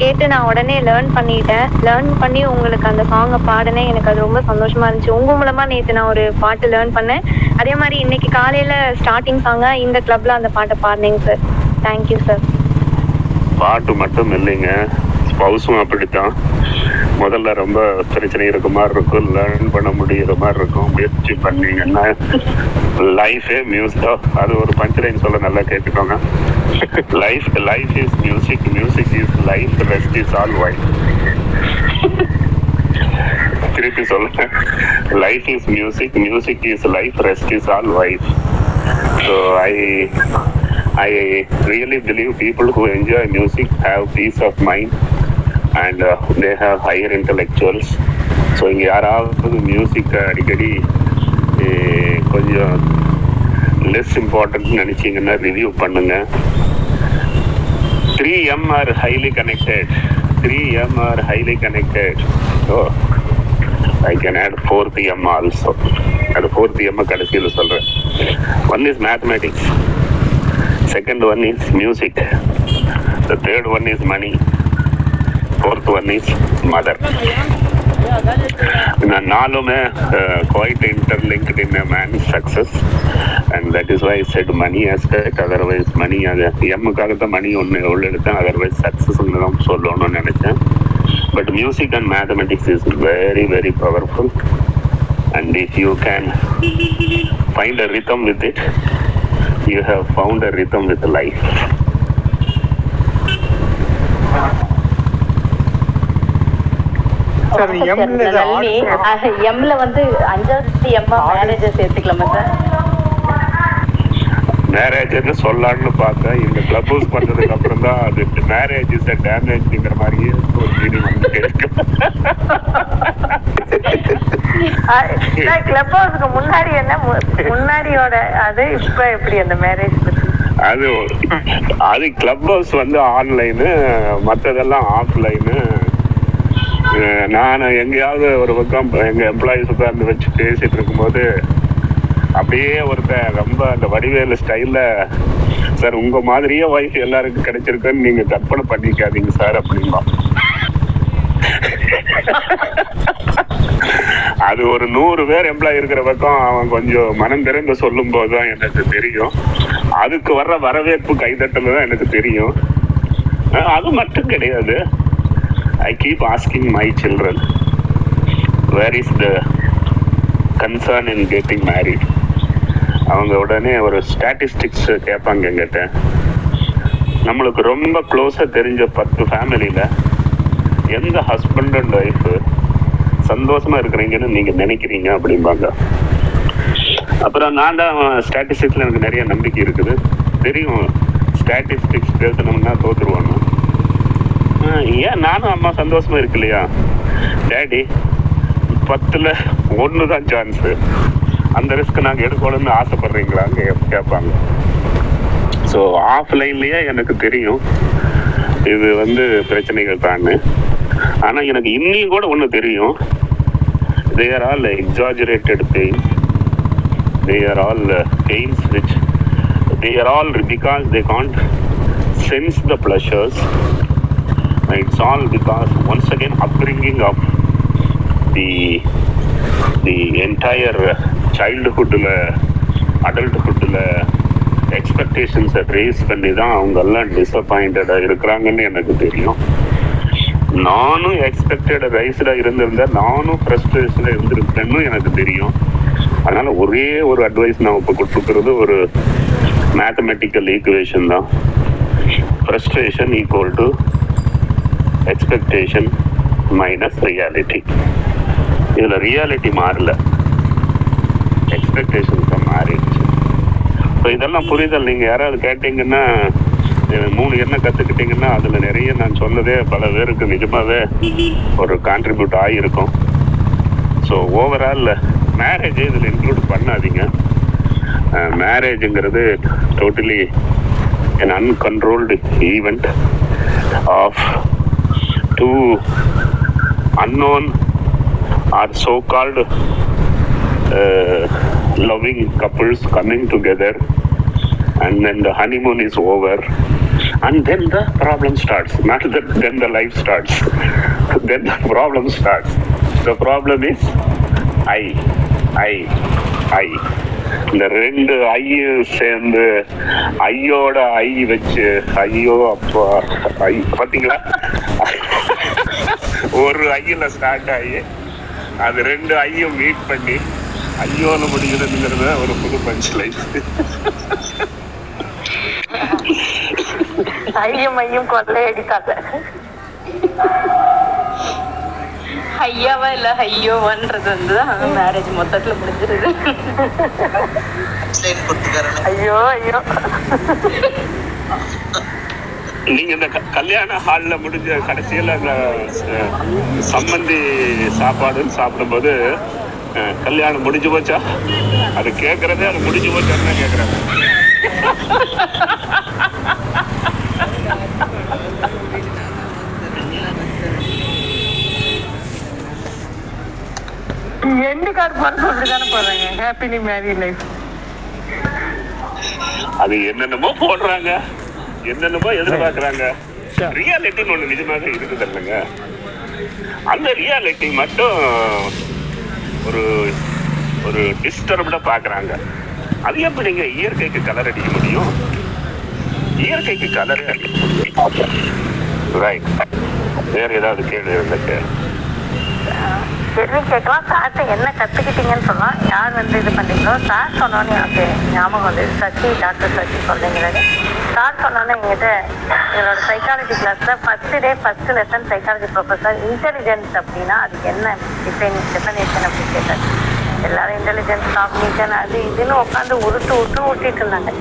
கேட்டு நான் உடனே லேர்ன் பண்ணிட்டேன். லேர்ன் பண்ணி உங்களுக்கு அந்த சாங்கை பாடினேன். எனக்கு அது ரொம்ப சந்தோஷமா இருந்துச்சு. உங்கள் மூலமாக நேற்று நான் ஒரு பாட்டு லேர்ன் பண்ணேன். அதே மாதிரி இன்னைக்கு காலையில் ஸ்டார்டிங் சாங்காக இந்த கிளப்பில் அந்த பாட்டை பாடினேங்க சார் தேங்க்யூ சார் பாட்டு மட்டும் இல்லைங்க. ஸ்பௌஸும் அப்படித்தான். முதல்ல ரொம்ப பிரச்சனை இருக்க மாதிரி இருக்கும் லேர்ன் பண்ண முடியிற மாதிரி இருக்கும் முயற்சி பண்ணீங்கன்னா லைஃபே மியூசிக் அது ஒரு பஞ்ச் சொல்ல நல்லா கேட்டுக்கோங்க. Life life is music music is life rest is all wife திருப்பி சொல்ல. Life is music music is life rest is all wife so I I really believe people who enjoy music have peace of mind. And they have higher intellectuals so இங்கே யாராவது மியூசிக்கை அடிக்கடி கொஞ்சம் லெஸ் இம்பார்ட்டன்ட்னு நினச்சிங்கன்னா ரிவ்யூ பண்ணுங்கள் three M are highly connected three M are highly connected so I can add fourth M also அது ஃபோர்த் எம் கடைசியில் சொல்கிறேன் one is mathematics second one is music the third one is money fourth one is mother. in Now, Nalume, uh, quite interlinked in a man's success, and that is why I said money is aspect. Otherwise, money, yeah, the money only otherwise, success But music and mathematics is very, very powerful, and if you can find a rhythm with it, you have found a rhythm with life. Sir எம்ல எம்ல வந்து அஞ்சாவது எம்மா மேரேஜ் சேர்த்துக்கலாமா சார்? மேரேஜ்னு சொல்லலாம்னு பார்த்தேன். இந்த கிளப் ஹவுஸ் பண்ணதுக்கு அப்புறம் தான் அது மேரேஜ் இஸ் டேமேஜ்ங்கிற மாதிரியே ஒரு மீனிங் வந்துட்டே இருக்கு கிளப் ஹவுஸ்க்கு முன்னாடி என்ன? மு- முன்னாடியோட அது இப்ப எப்படி அந்த மேரேஜ் பத்தி? அது அது கிளப் ஹவுஸ் வந்து ஆன்லைனு மற்றதெல்லாம் ஆஃப்லைனு நான் எங்கேயாவது ஒரு பக்கம் எங்கள் எம்ப்ளாயிஸ் உட்காந்து வச்சு பேசிகிட்டு இருக்கும்போது அப்படியே ஒருத்தன் ரொம்ப அந்த வடிவேலு ஸ்டைலில் சார் உங்கள் மாதிரியே ஒய்ஃப் எல்லாருக்கும் கிடைச்சிருக்குன்னு நீங்கள் கற்பனை பண்ணிக்காதீங்க சார் அப்படின்னா அது ஒரு நூறு பேர் எம்ப்ளாய் இருக்கிற பக்கம் அவன் கொஞ்சம் மனம் திறந்து சொல்லும் போதுதான் எனக்கு தெரியும். அதுக்கு வர்ற வரவேற்பு கைதட்டல் தான் எனக்கு தெரியும். அது மட்டும் கிடையாது. I keep asking my children where is the concern in getting married அவங்க உடனே ஒரு ஸ்டாட்டிஸ்டிக்ஸ் கேட்பாங்க எங்கிட்ட. நம்மளுக்கு ரொம்ப க்ளோஸாக தெரிஞ்ச பத்து ஃபேமிலியில் எந்த ஹஸ்பண்ட் அண்ட் ஒய்ஃப் சந்தோஷமாக இருக்கிறீங்கன்னு நீங்கள் நினைக்கிறீங்க அப்படிம்பாங்க. அப்புறம் நான் தான் ஸ்டாட்டிஸ்டிக்ஸில் எனக்கு நிறைய நம்பிக்கை இருக்குது. தெரியும் ஸ்டாட்டிஸ்டிக்ஸ் பேசணும்னா தோத்துருவாங்க. ஏன் நானும் அம்மா சந்தோஷமா இருக்கு இல்லையா டேடி பத்துல ஒன்று தான் சான்ஸ் அந்த ரிஸ்க் நாங்கள் எடுக்கணும்னு ஆசைப்படுறீங்களான்னு கேட்பாங்க ஸோ ஆஃப்லைன்லயே எனக்கு தெரியும். இது வந்து பிரச்சனைகள் தான் ஆனால் எனக்கு இன்னும் கூட ஒன்று தெரியும். They're all exaggerated pain they're all pains which they're all because they can't sense the pleasures it's all because once again upbringing of the the entire சைல்டுஹுட்டில் அடல்ட்ஹுட்டில் எக்ஸ்பெக்டேஷன்ஸை ரேஸ் பண்ணி தான் அவங்கெல்லாம் டிஸப்பாயிண்டடாக இருக்கிறாங்கன்னு எனக்கு தெரியும். நானும் எக்ஸ்பெக்டட் ரைஸ்டாக இருந்திருந்தேன். நானும் ஃப்ரஸ்ட்ரேஷன்ல இருந்திருப்பேன்னு எனக்கு தெரியும். அதனால் ஒரே ஒரு அட்வைஸ் நான் இப்போ கொடுத்துருக்கிறது ஒரு மேத்தமெட்டிக்கல் ஈக்குவேஷன் தான். Frustration equal to expectation minus reality இதில் ரியாலிட்டி மாறல. எக்ஸ்பெக்டேஷன் தான் மாறிடுச்சு. ஸோ இதெல்லாம் புரிதல். நீங்கள் யாராவது கேட்டிங்கன்னா மூணு என்ன கற்றுக்கிட்டிங்கன்னா அதில் நிறைய நான் சொன்னதே பல பேருக்கு நிஜமாகவே ஒரு கான்ட்ரிபியூட் ஆகியிருக்கும் ஸோ ஓவரால் மேரேஜ் இதில் இன்க்ளூட் பண்ணாதீங்க. மேரேஜுங்கிறது totally an uncontrolled event of two unknown or so-called uh, loving couples coming together and then the honeymoon is over and then the problem starts not that then the life starts then the problem starts the problem is i i i இந்த ரெண்டு ஐயும் சேர்ந்து ஐயோட ஐ வச்சு ஐயோ அப்பா ஐ பாத்தீங்களா ஒரு ஐயில ஸ்டார்ட் ஆகி அது ரெண்டு ஐயும் மீட் பண்ணி ஐயோன்னு முடிகிறதுங்கிறது ஒரு புது பஞ்ச் லைஃப் ஐயம் ஐயம் கொள்ளையடிக்காத ஐயாவா இல்ல ஐயோவான்றது வந்து மேரேஜ் மொத்தத்துல முடிஞ்சிருது. ஐயோ ஐயோ. நீங்க இந்த க- கல்யாண ஹால்ல முடிஞ்ச கடைசியில அந்த அஹ், சம்மந்தி சாப்பாடுன்னு சாப்பிடும்போது அஹ், கல்யாணம் முடிஞ்சு போச்சா? அது கேக்குறதே அது முடிஞ்சு போச்சான்னு தான் கேக்குறாங்க. எண்டு கார்டு போறது அப்படிதானே போடுறாங்க ஹாப்பிலி மேரி லைஃப் அது என்னென்னமோ போடுறாங்க. என்னென்னமோ எதிர்பார்க்கறாங்க. ரியாலிட்டின்னு ஒண்ணு நிஜமாக இருக்குது இல்லைங்க அந்த ரியாலிட்டி மட்டும் ஒரு ஒரு டிஸ்டர்ப்டா பாக்குறாங்க அது எப்படிங்க இயற்கைக்கு கலர் அடிக்க முடியும்? இயற்கைக்கு கலர் ரைட் வேற ஏதாவது கேள்வி இருந்துச்சு கேள்வி கேட்கலாம். சார்ட்ட என்ன கற்றுக்கிட்டீங்கன்னு சொல்லலாம் யார் வந்து இது பண்ணுறீங்களோ சார் சொன்னோன்னே எனக்கு ஞாபகம் வந்து சச்சி டாக்டர் சசி சொல்கிறீங்களே சார் சொன்னோன்னே எங்கிட்ட எங்களோட சைக்காலஜி கிளாஸில் first day first lesson psychology professor intelligence அப்படின்னா அதுக்கு என்ன டிஃபைன் டெஃபனேஷன் அப்படின்னு கேட்டார். எல்லாரும் இன்டெலிஜென்ஸ் காம்பினேஷன் அது இதுன்னு உட்காந்து உருட்டு உருட்டு ஊட்டிட்டு இருந்தாங்க.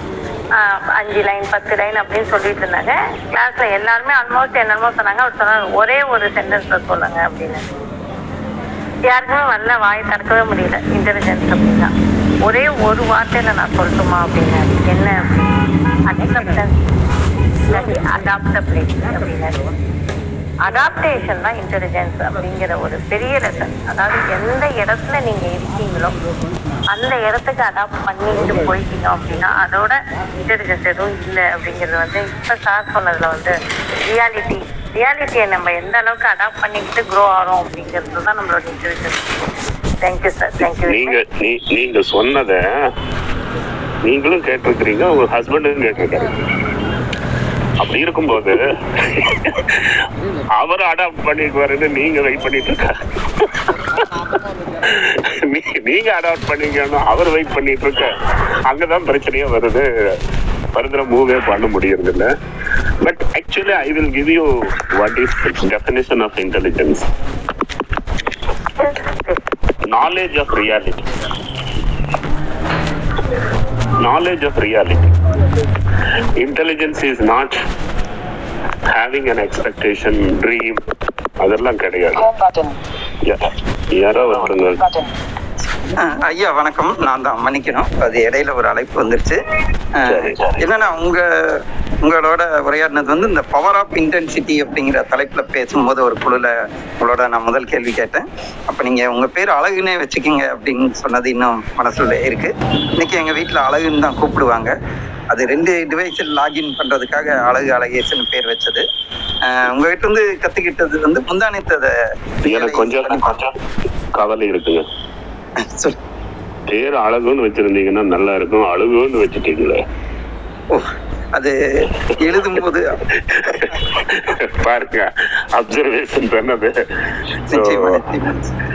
அஞ்சு லைன் பத்து லைன் அப்படின்னு சொல்லிட்டு இருந்தாங்க. கிளாஸ்ல எல்லாருமே ஆல்மோஸ்ட் என்னென்னமோ சொன்னாங்க. அவர் சொன்னாங்க ஒரே ஒரு சென்டென்ஸ்ல சொல்லுங்க அப்படின்னு. யாருக்குமே வரல வாய் திறக்கவே முடியல. இன்டெலிஜென்ஸ் அப்படின்னா. ஒரே ஒரு வார்த்தையில நான் சொல்லட்டுமா அப்படின்னாரு என்ன அக்செப்டன்ஸ் அடாப்டபிலிட்டி அப்படின்னு. அடாப்டேஷன் தான் இன்டெலிஜென்ஸ் அப்படிங்கிற ஒரு பெரிய லெசன் அதாவது எந்த இடத்துல நீங்க இருக்கீங்களோ அந்த இடத்துக்கு அடாப்ட் பண்ணிட்டு போயிட்டீங்க அப்படின்னா அதோட இன்டெலிஜென்ஸ் எதுவும் இல்லை அப்படிங்கிறது வந்து இப்ப சார் சொன்னதுல வந்து ரியாலிட்டி ரியாலிட்டியை நம்ம எந்த அளவுக்கு அடாப்ட் பண்ணிக்கிட்டு க்ரோ ஆகிறோம் அப்படிங்கிறது தான் நம்மளோட இன்டெலிஜென்ஸ் தேங்க்யூ சார் தேங்க்யூ நீங்க நீ- நீங்க சொன்னத நீங்களும் கேட்டிருக்கிறீங்க உங்க ஹஸ்பண்டும் கேட்டிருக்காரு. அப்படி இருக்கும்போது அவர் அடாப்ட் பண்ணிக்குவாருன்னு நீங்க வெயிட் பண்ணிட்டு இருக்க. நீ- நீங்க அடாப்ட் பண்ணிக்கணும் அவர் வெயிட் பண்ணிட்டு இருக்க. அங்கதான் பிரச்சனையே வருது. ஃபர்தரா மூவே பண்ண முடியறது இல்ல but actually I will give you what is definition of intelligence knowledge of reality. Knowledge of reality intelligence is not having an expectation dream அதெல்லாம் கிடையாது யாரோ ஒருத்தங்க ஐயா வணக்கம். நான் தான் மன்னிக்கணும். அது இடையில ஒரு அழைப்பு வந்துருச்சு. என்னன்னா உங்க உங்களோட உரையாடினது வந்து இந்த பவர் ஆஃப் இன்டென்சிட்டி அப்படிங்கிற தலைப்புல பேசும்போது ஒரு குழுல உங்களோட நான் முதல் கேள்வி கேட்டேன். அப்ப நீங்க உங்க பேர் அழகுனே வச்சுக்கிங்க அப்படின்னு சொன்னது இன்னும் மனசுல இருக்கு. இன்னைக்கு எங்க வீட்டுல அழகுன்னு தான் கூப்பிடுவாங்க. அது ரெண்டு டிவைஸில் லாகின் பண்றதுக்காக அழகு அழகேசன் பேர் வச்சது. இருந்து கத்துக்கிட்டது வந்து முந்தானத்தை அதை எனக்கு கொஞ்சம் கவலை இருக்குங்க பேர் அழகுன்னு வச்சிருந்தீங்கன்னா நல்லா இருக்கும். அழகுன்னு வச்சுட்டீங்களே. அது எழுதும்போது பாருங்க அப்சர்வேஷன் பண்ணது.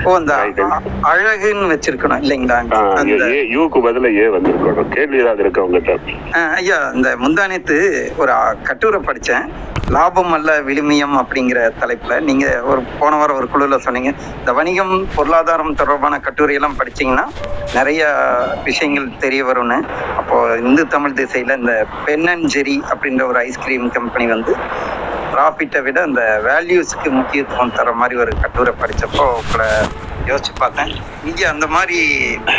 ஓ அந்த அழகுன்னு வச்சிருக்கணும் இல்லைங்களா? யூக்கு பதிலா ஏ வந்திருக்கணும். கேள்வி ஏதாவது இருக்கு உங்ககிட்ட? ஐயா இந்த முந்தானத்து ஒரு கட்டுரை படிச்சேன். லாபம் அல்ல விழுமியம் அப்படிங்கிற தலைப்புல. நீங்க ஒரு போன வாரம் ஒரு குழுல சொன்னீங்க. இந்த வணிகம் பொருளாதாரம் தொடர்பான கட்டுரை எல்லாம் படிச்சீங்கன்னா நிறைய விஷயங்கள் தெரிய வரும்னு. அப்போ இந்து தமிழ் திசையில இந்த பென் அண்ட் ஜெரி அப்படின்ற ஒரு ஐஸ்கிரீம் கம்பெனி வந்து ப்ராஃபிட்டை விட அந்த வேல்யூஸ்க்கு முக்கியத்துவம் தர மாதிரி ஒரு கட்டுரை படித்தப்போ உங்களை யோசிச்சு பார்த்தேன். இங்கே அந்த மாதிரி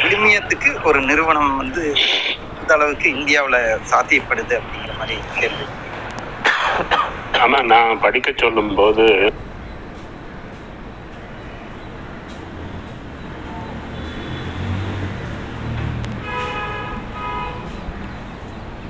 விழுமியத்துக்கு ஒரு நிறுவனம் வந்து இந்த அளவுக்கு இந்தியாவில் சாத்தியப்படுது அப்படிங்கிற மாதிரி கேள்வி. ஆனால் நான் படிக்க சொல்லும்போது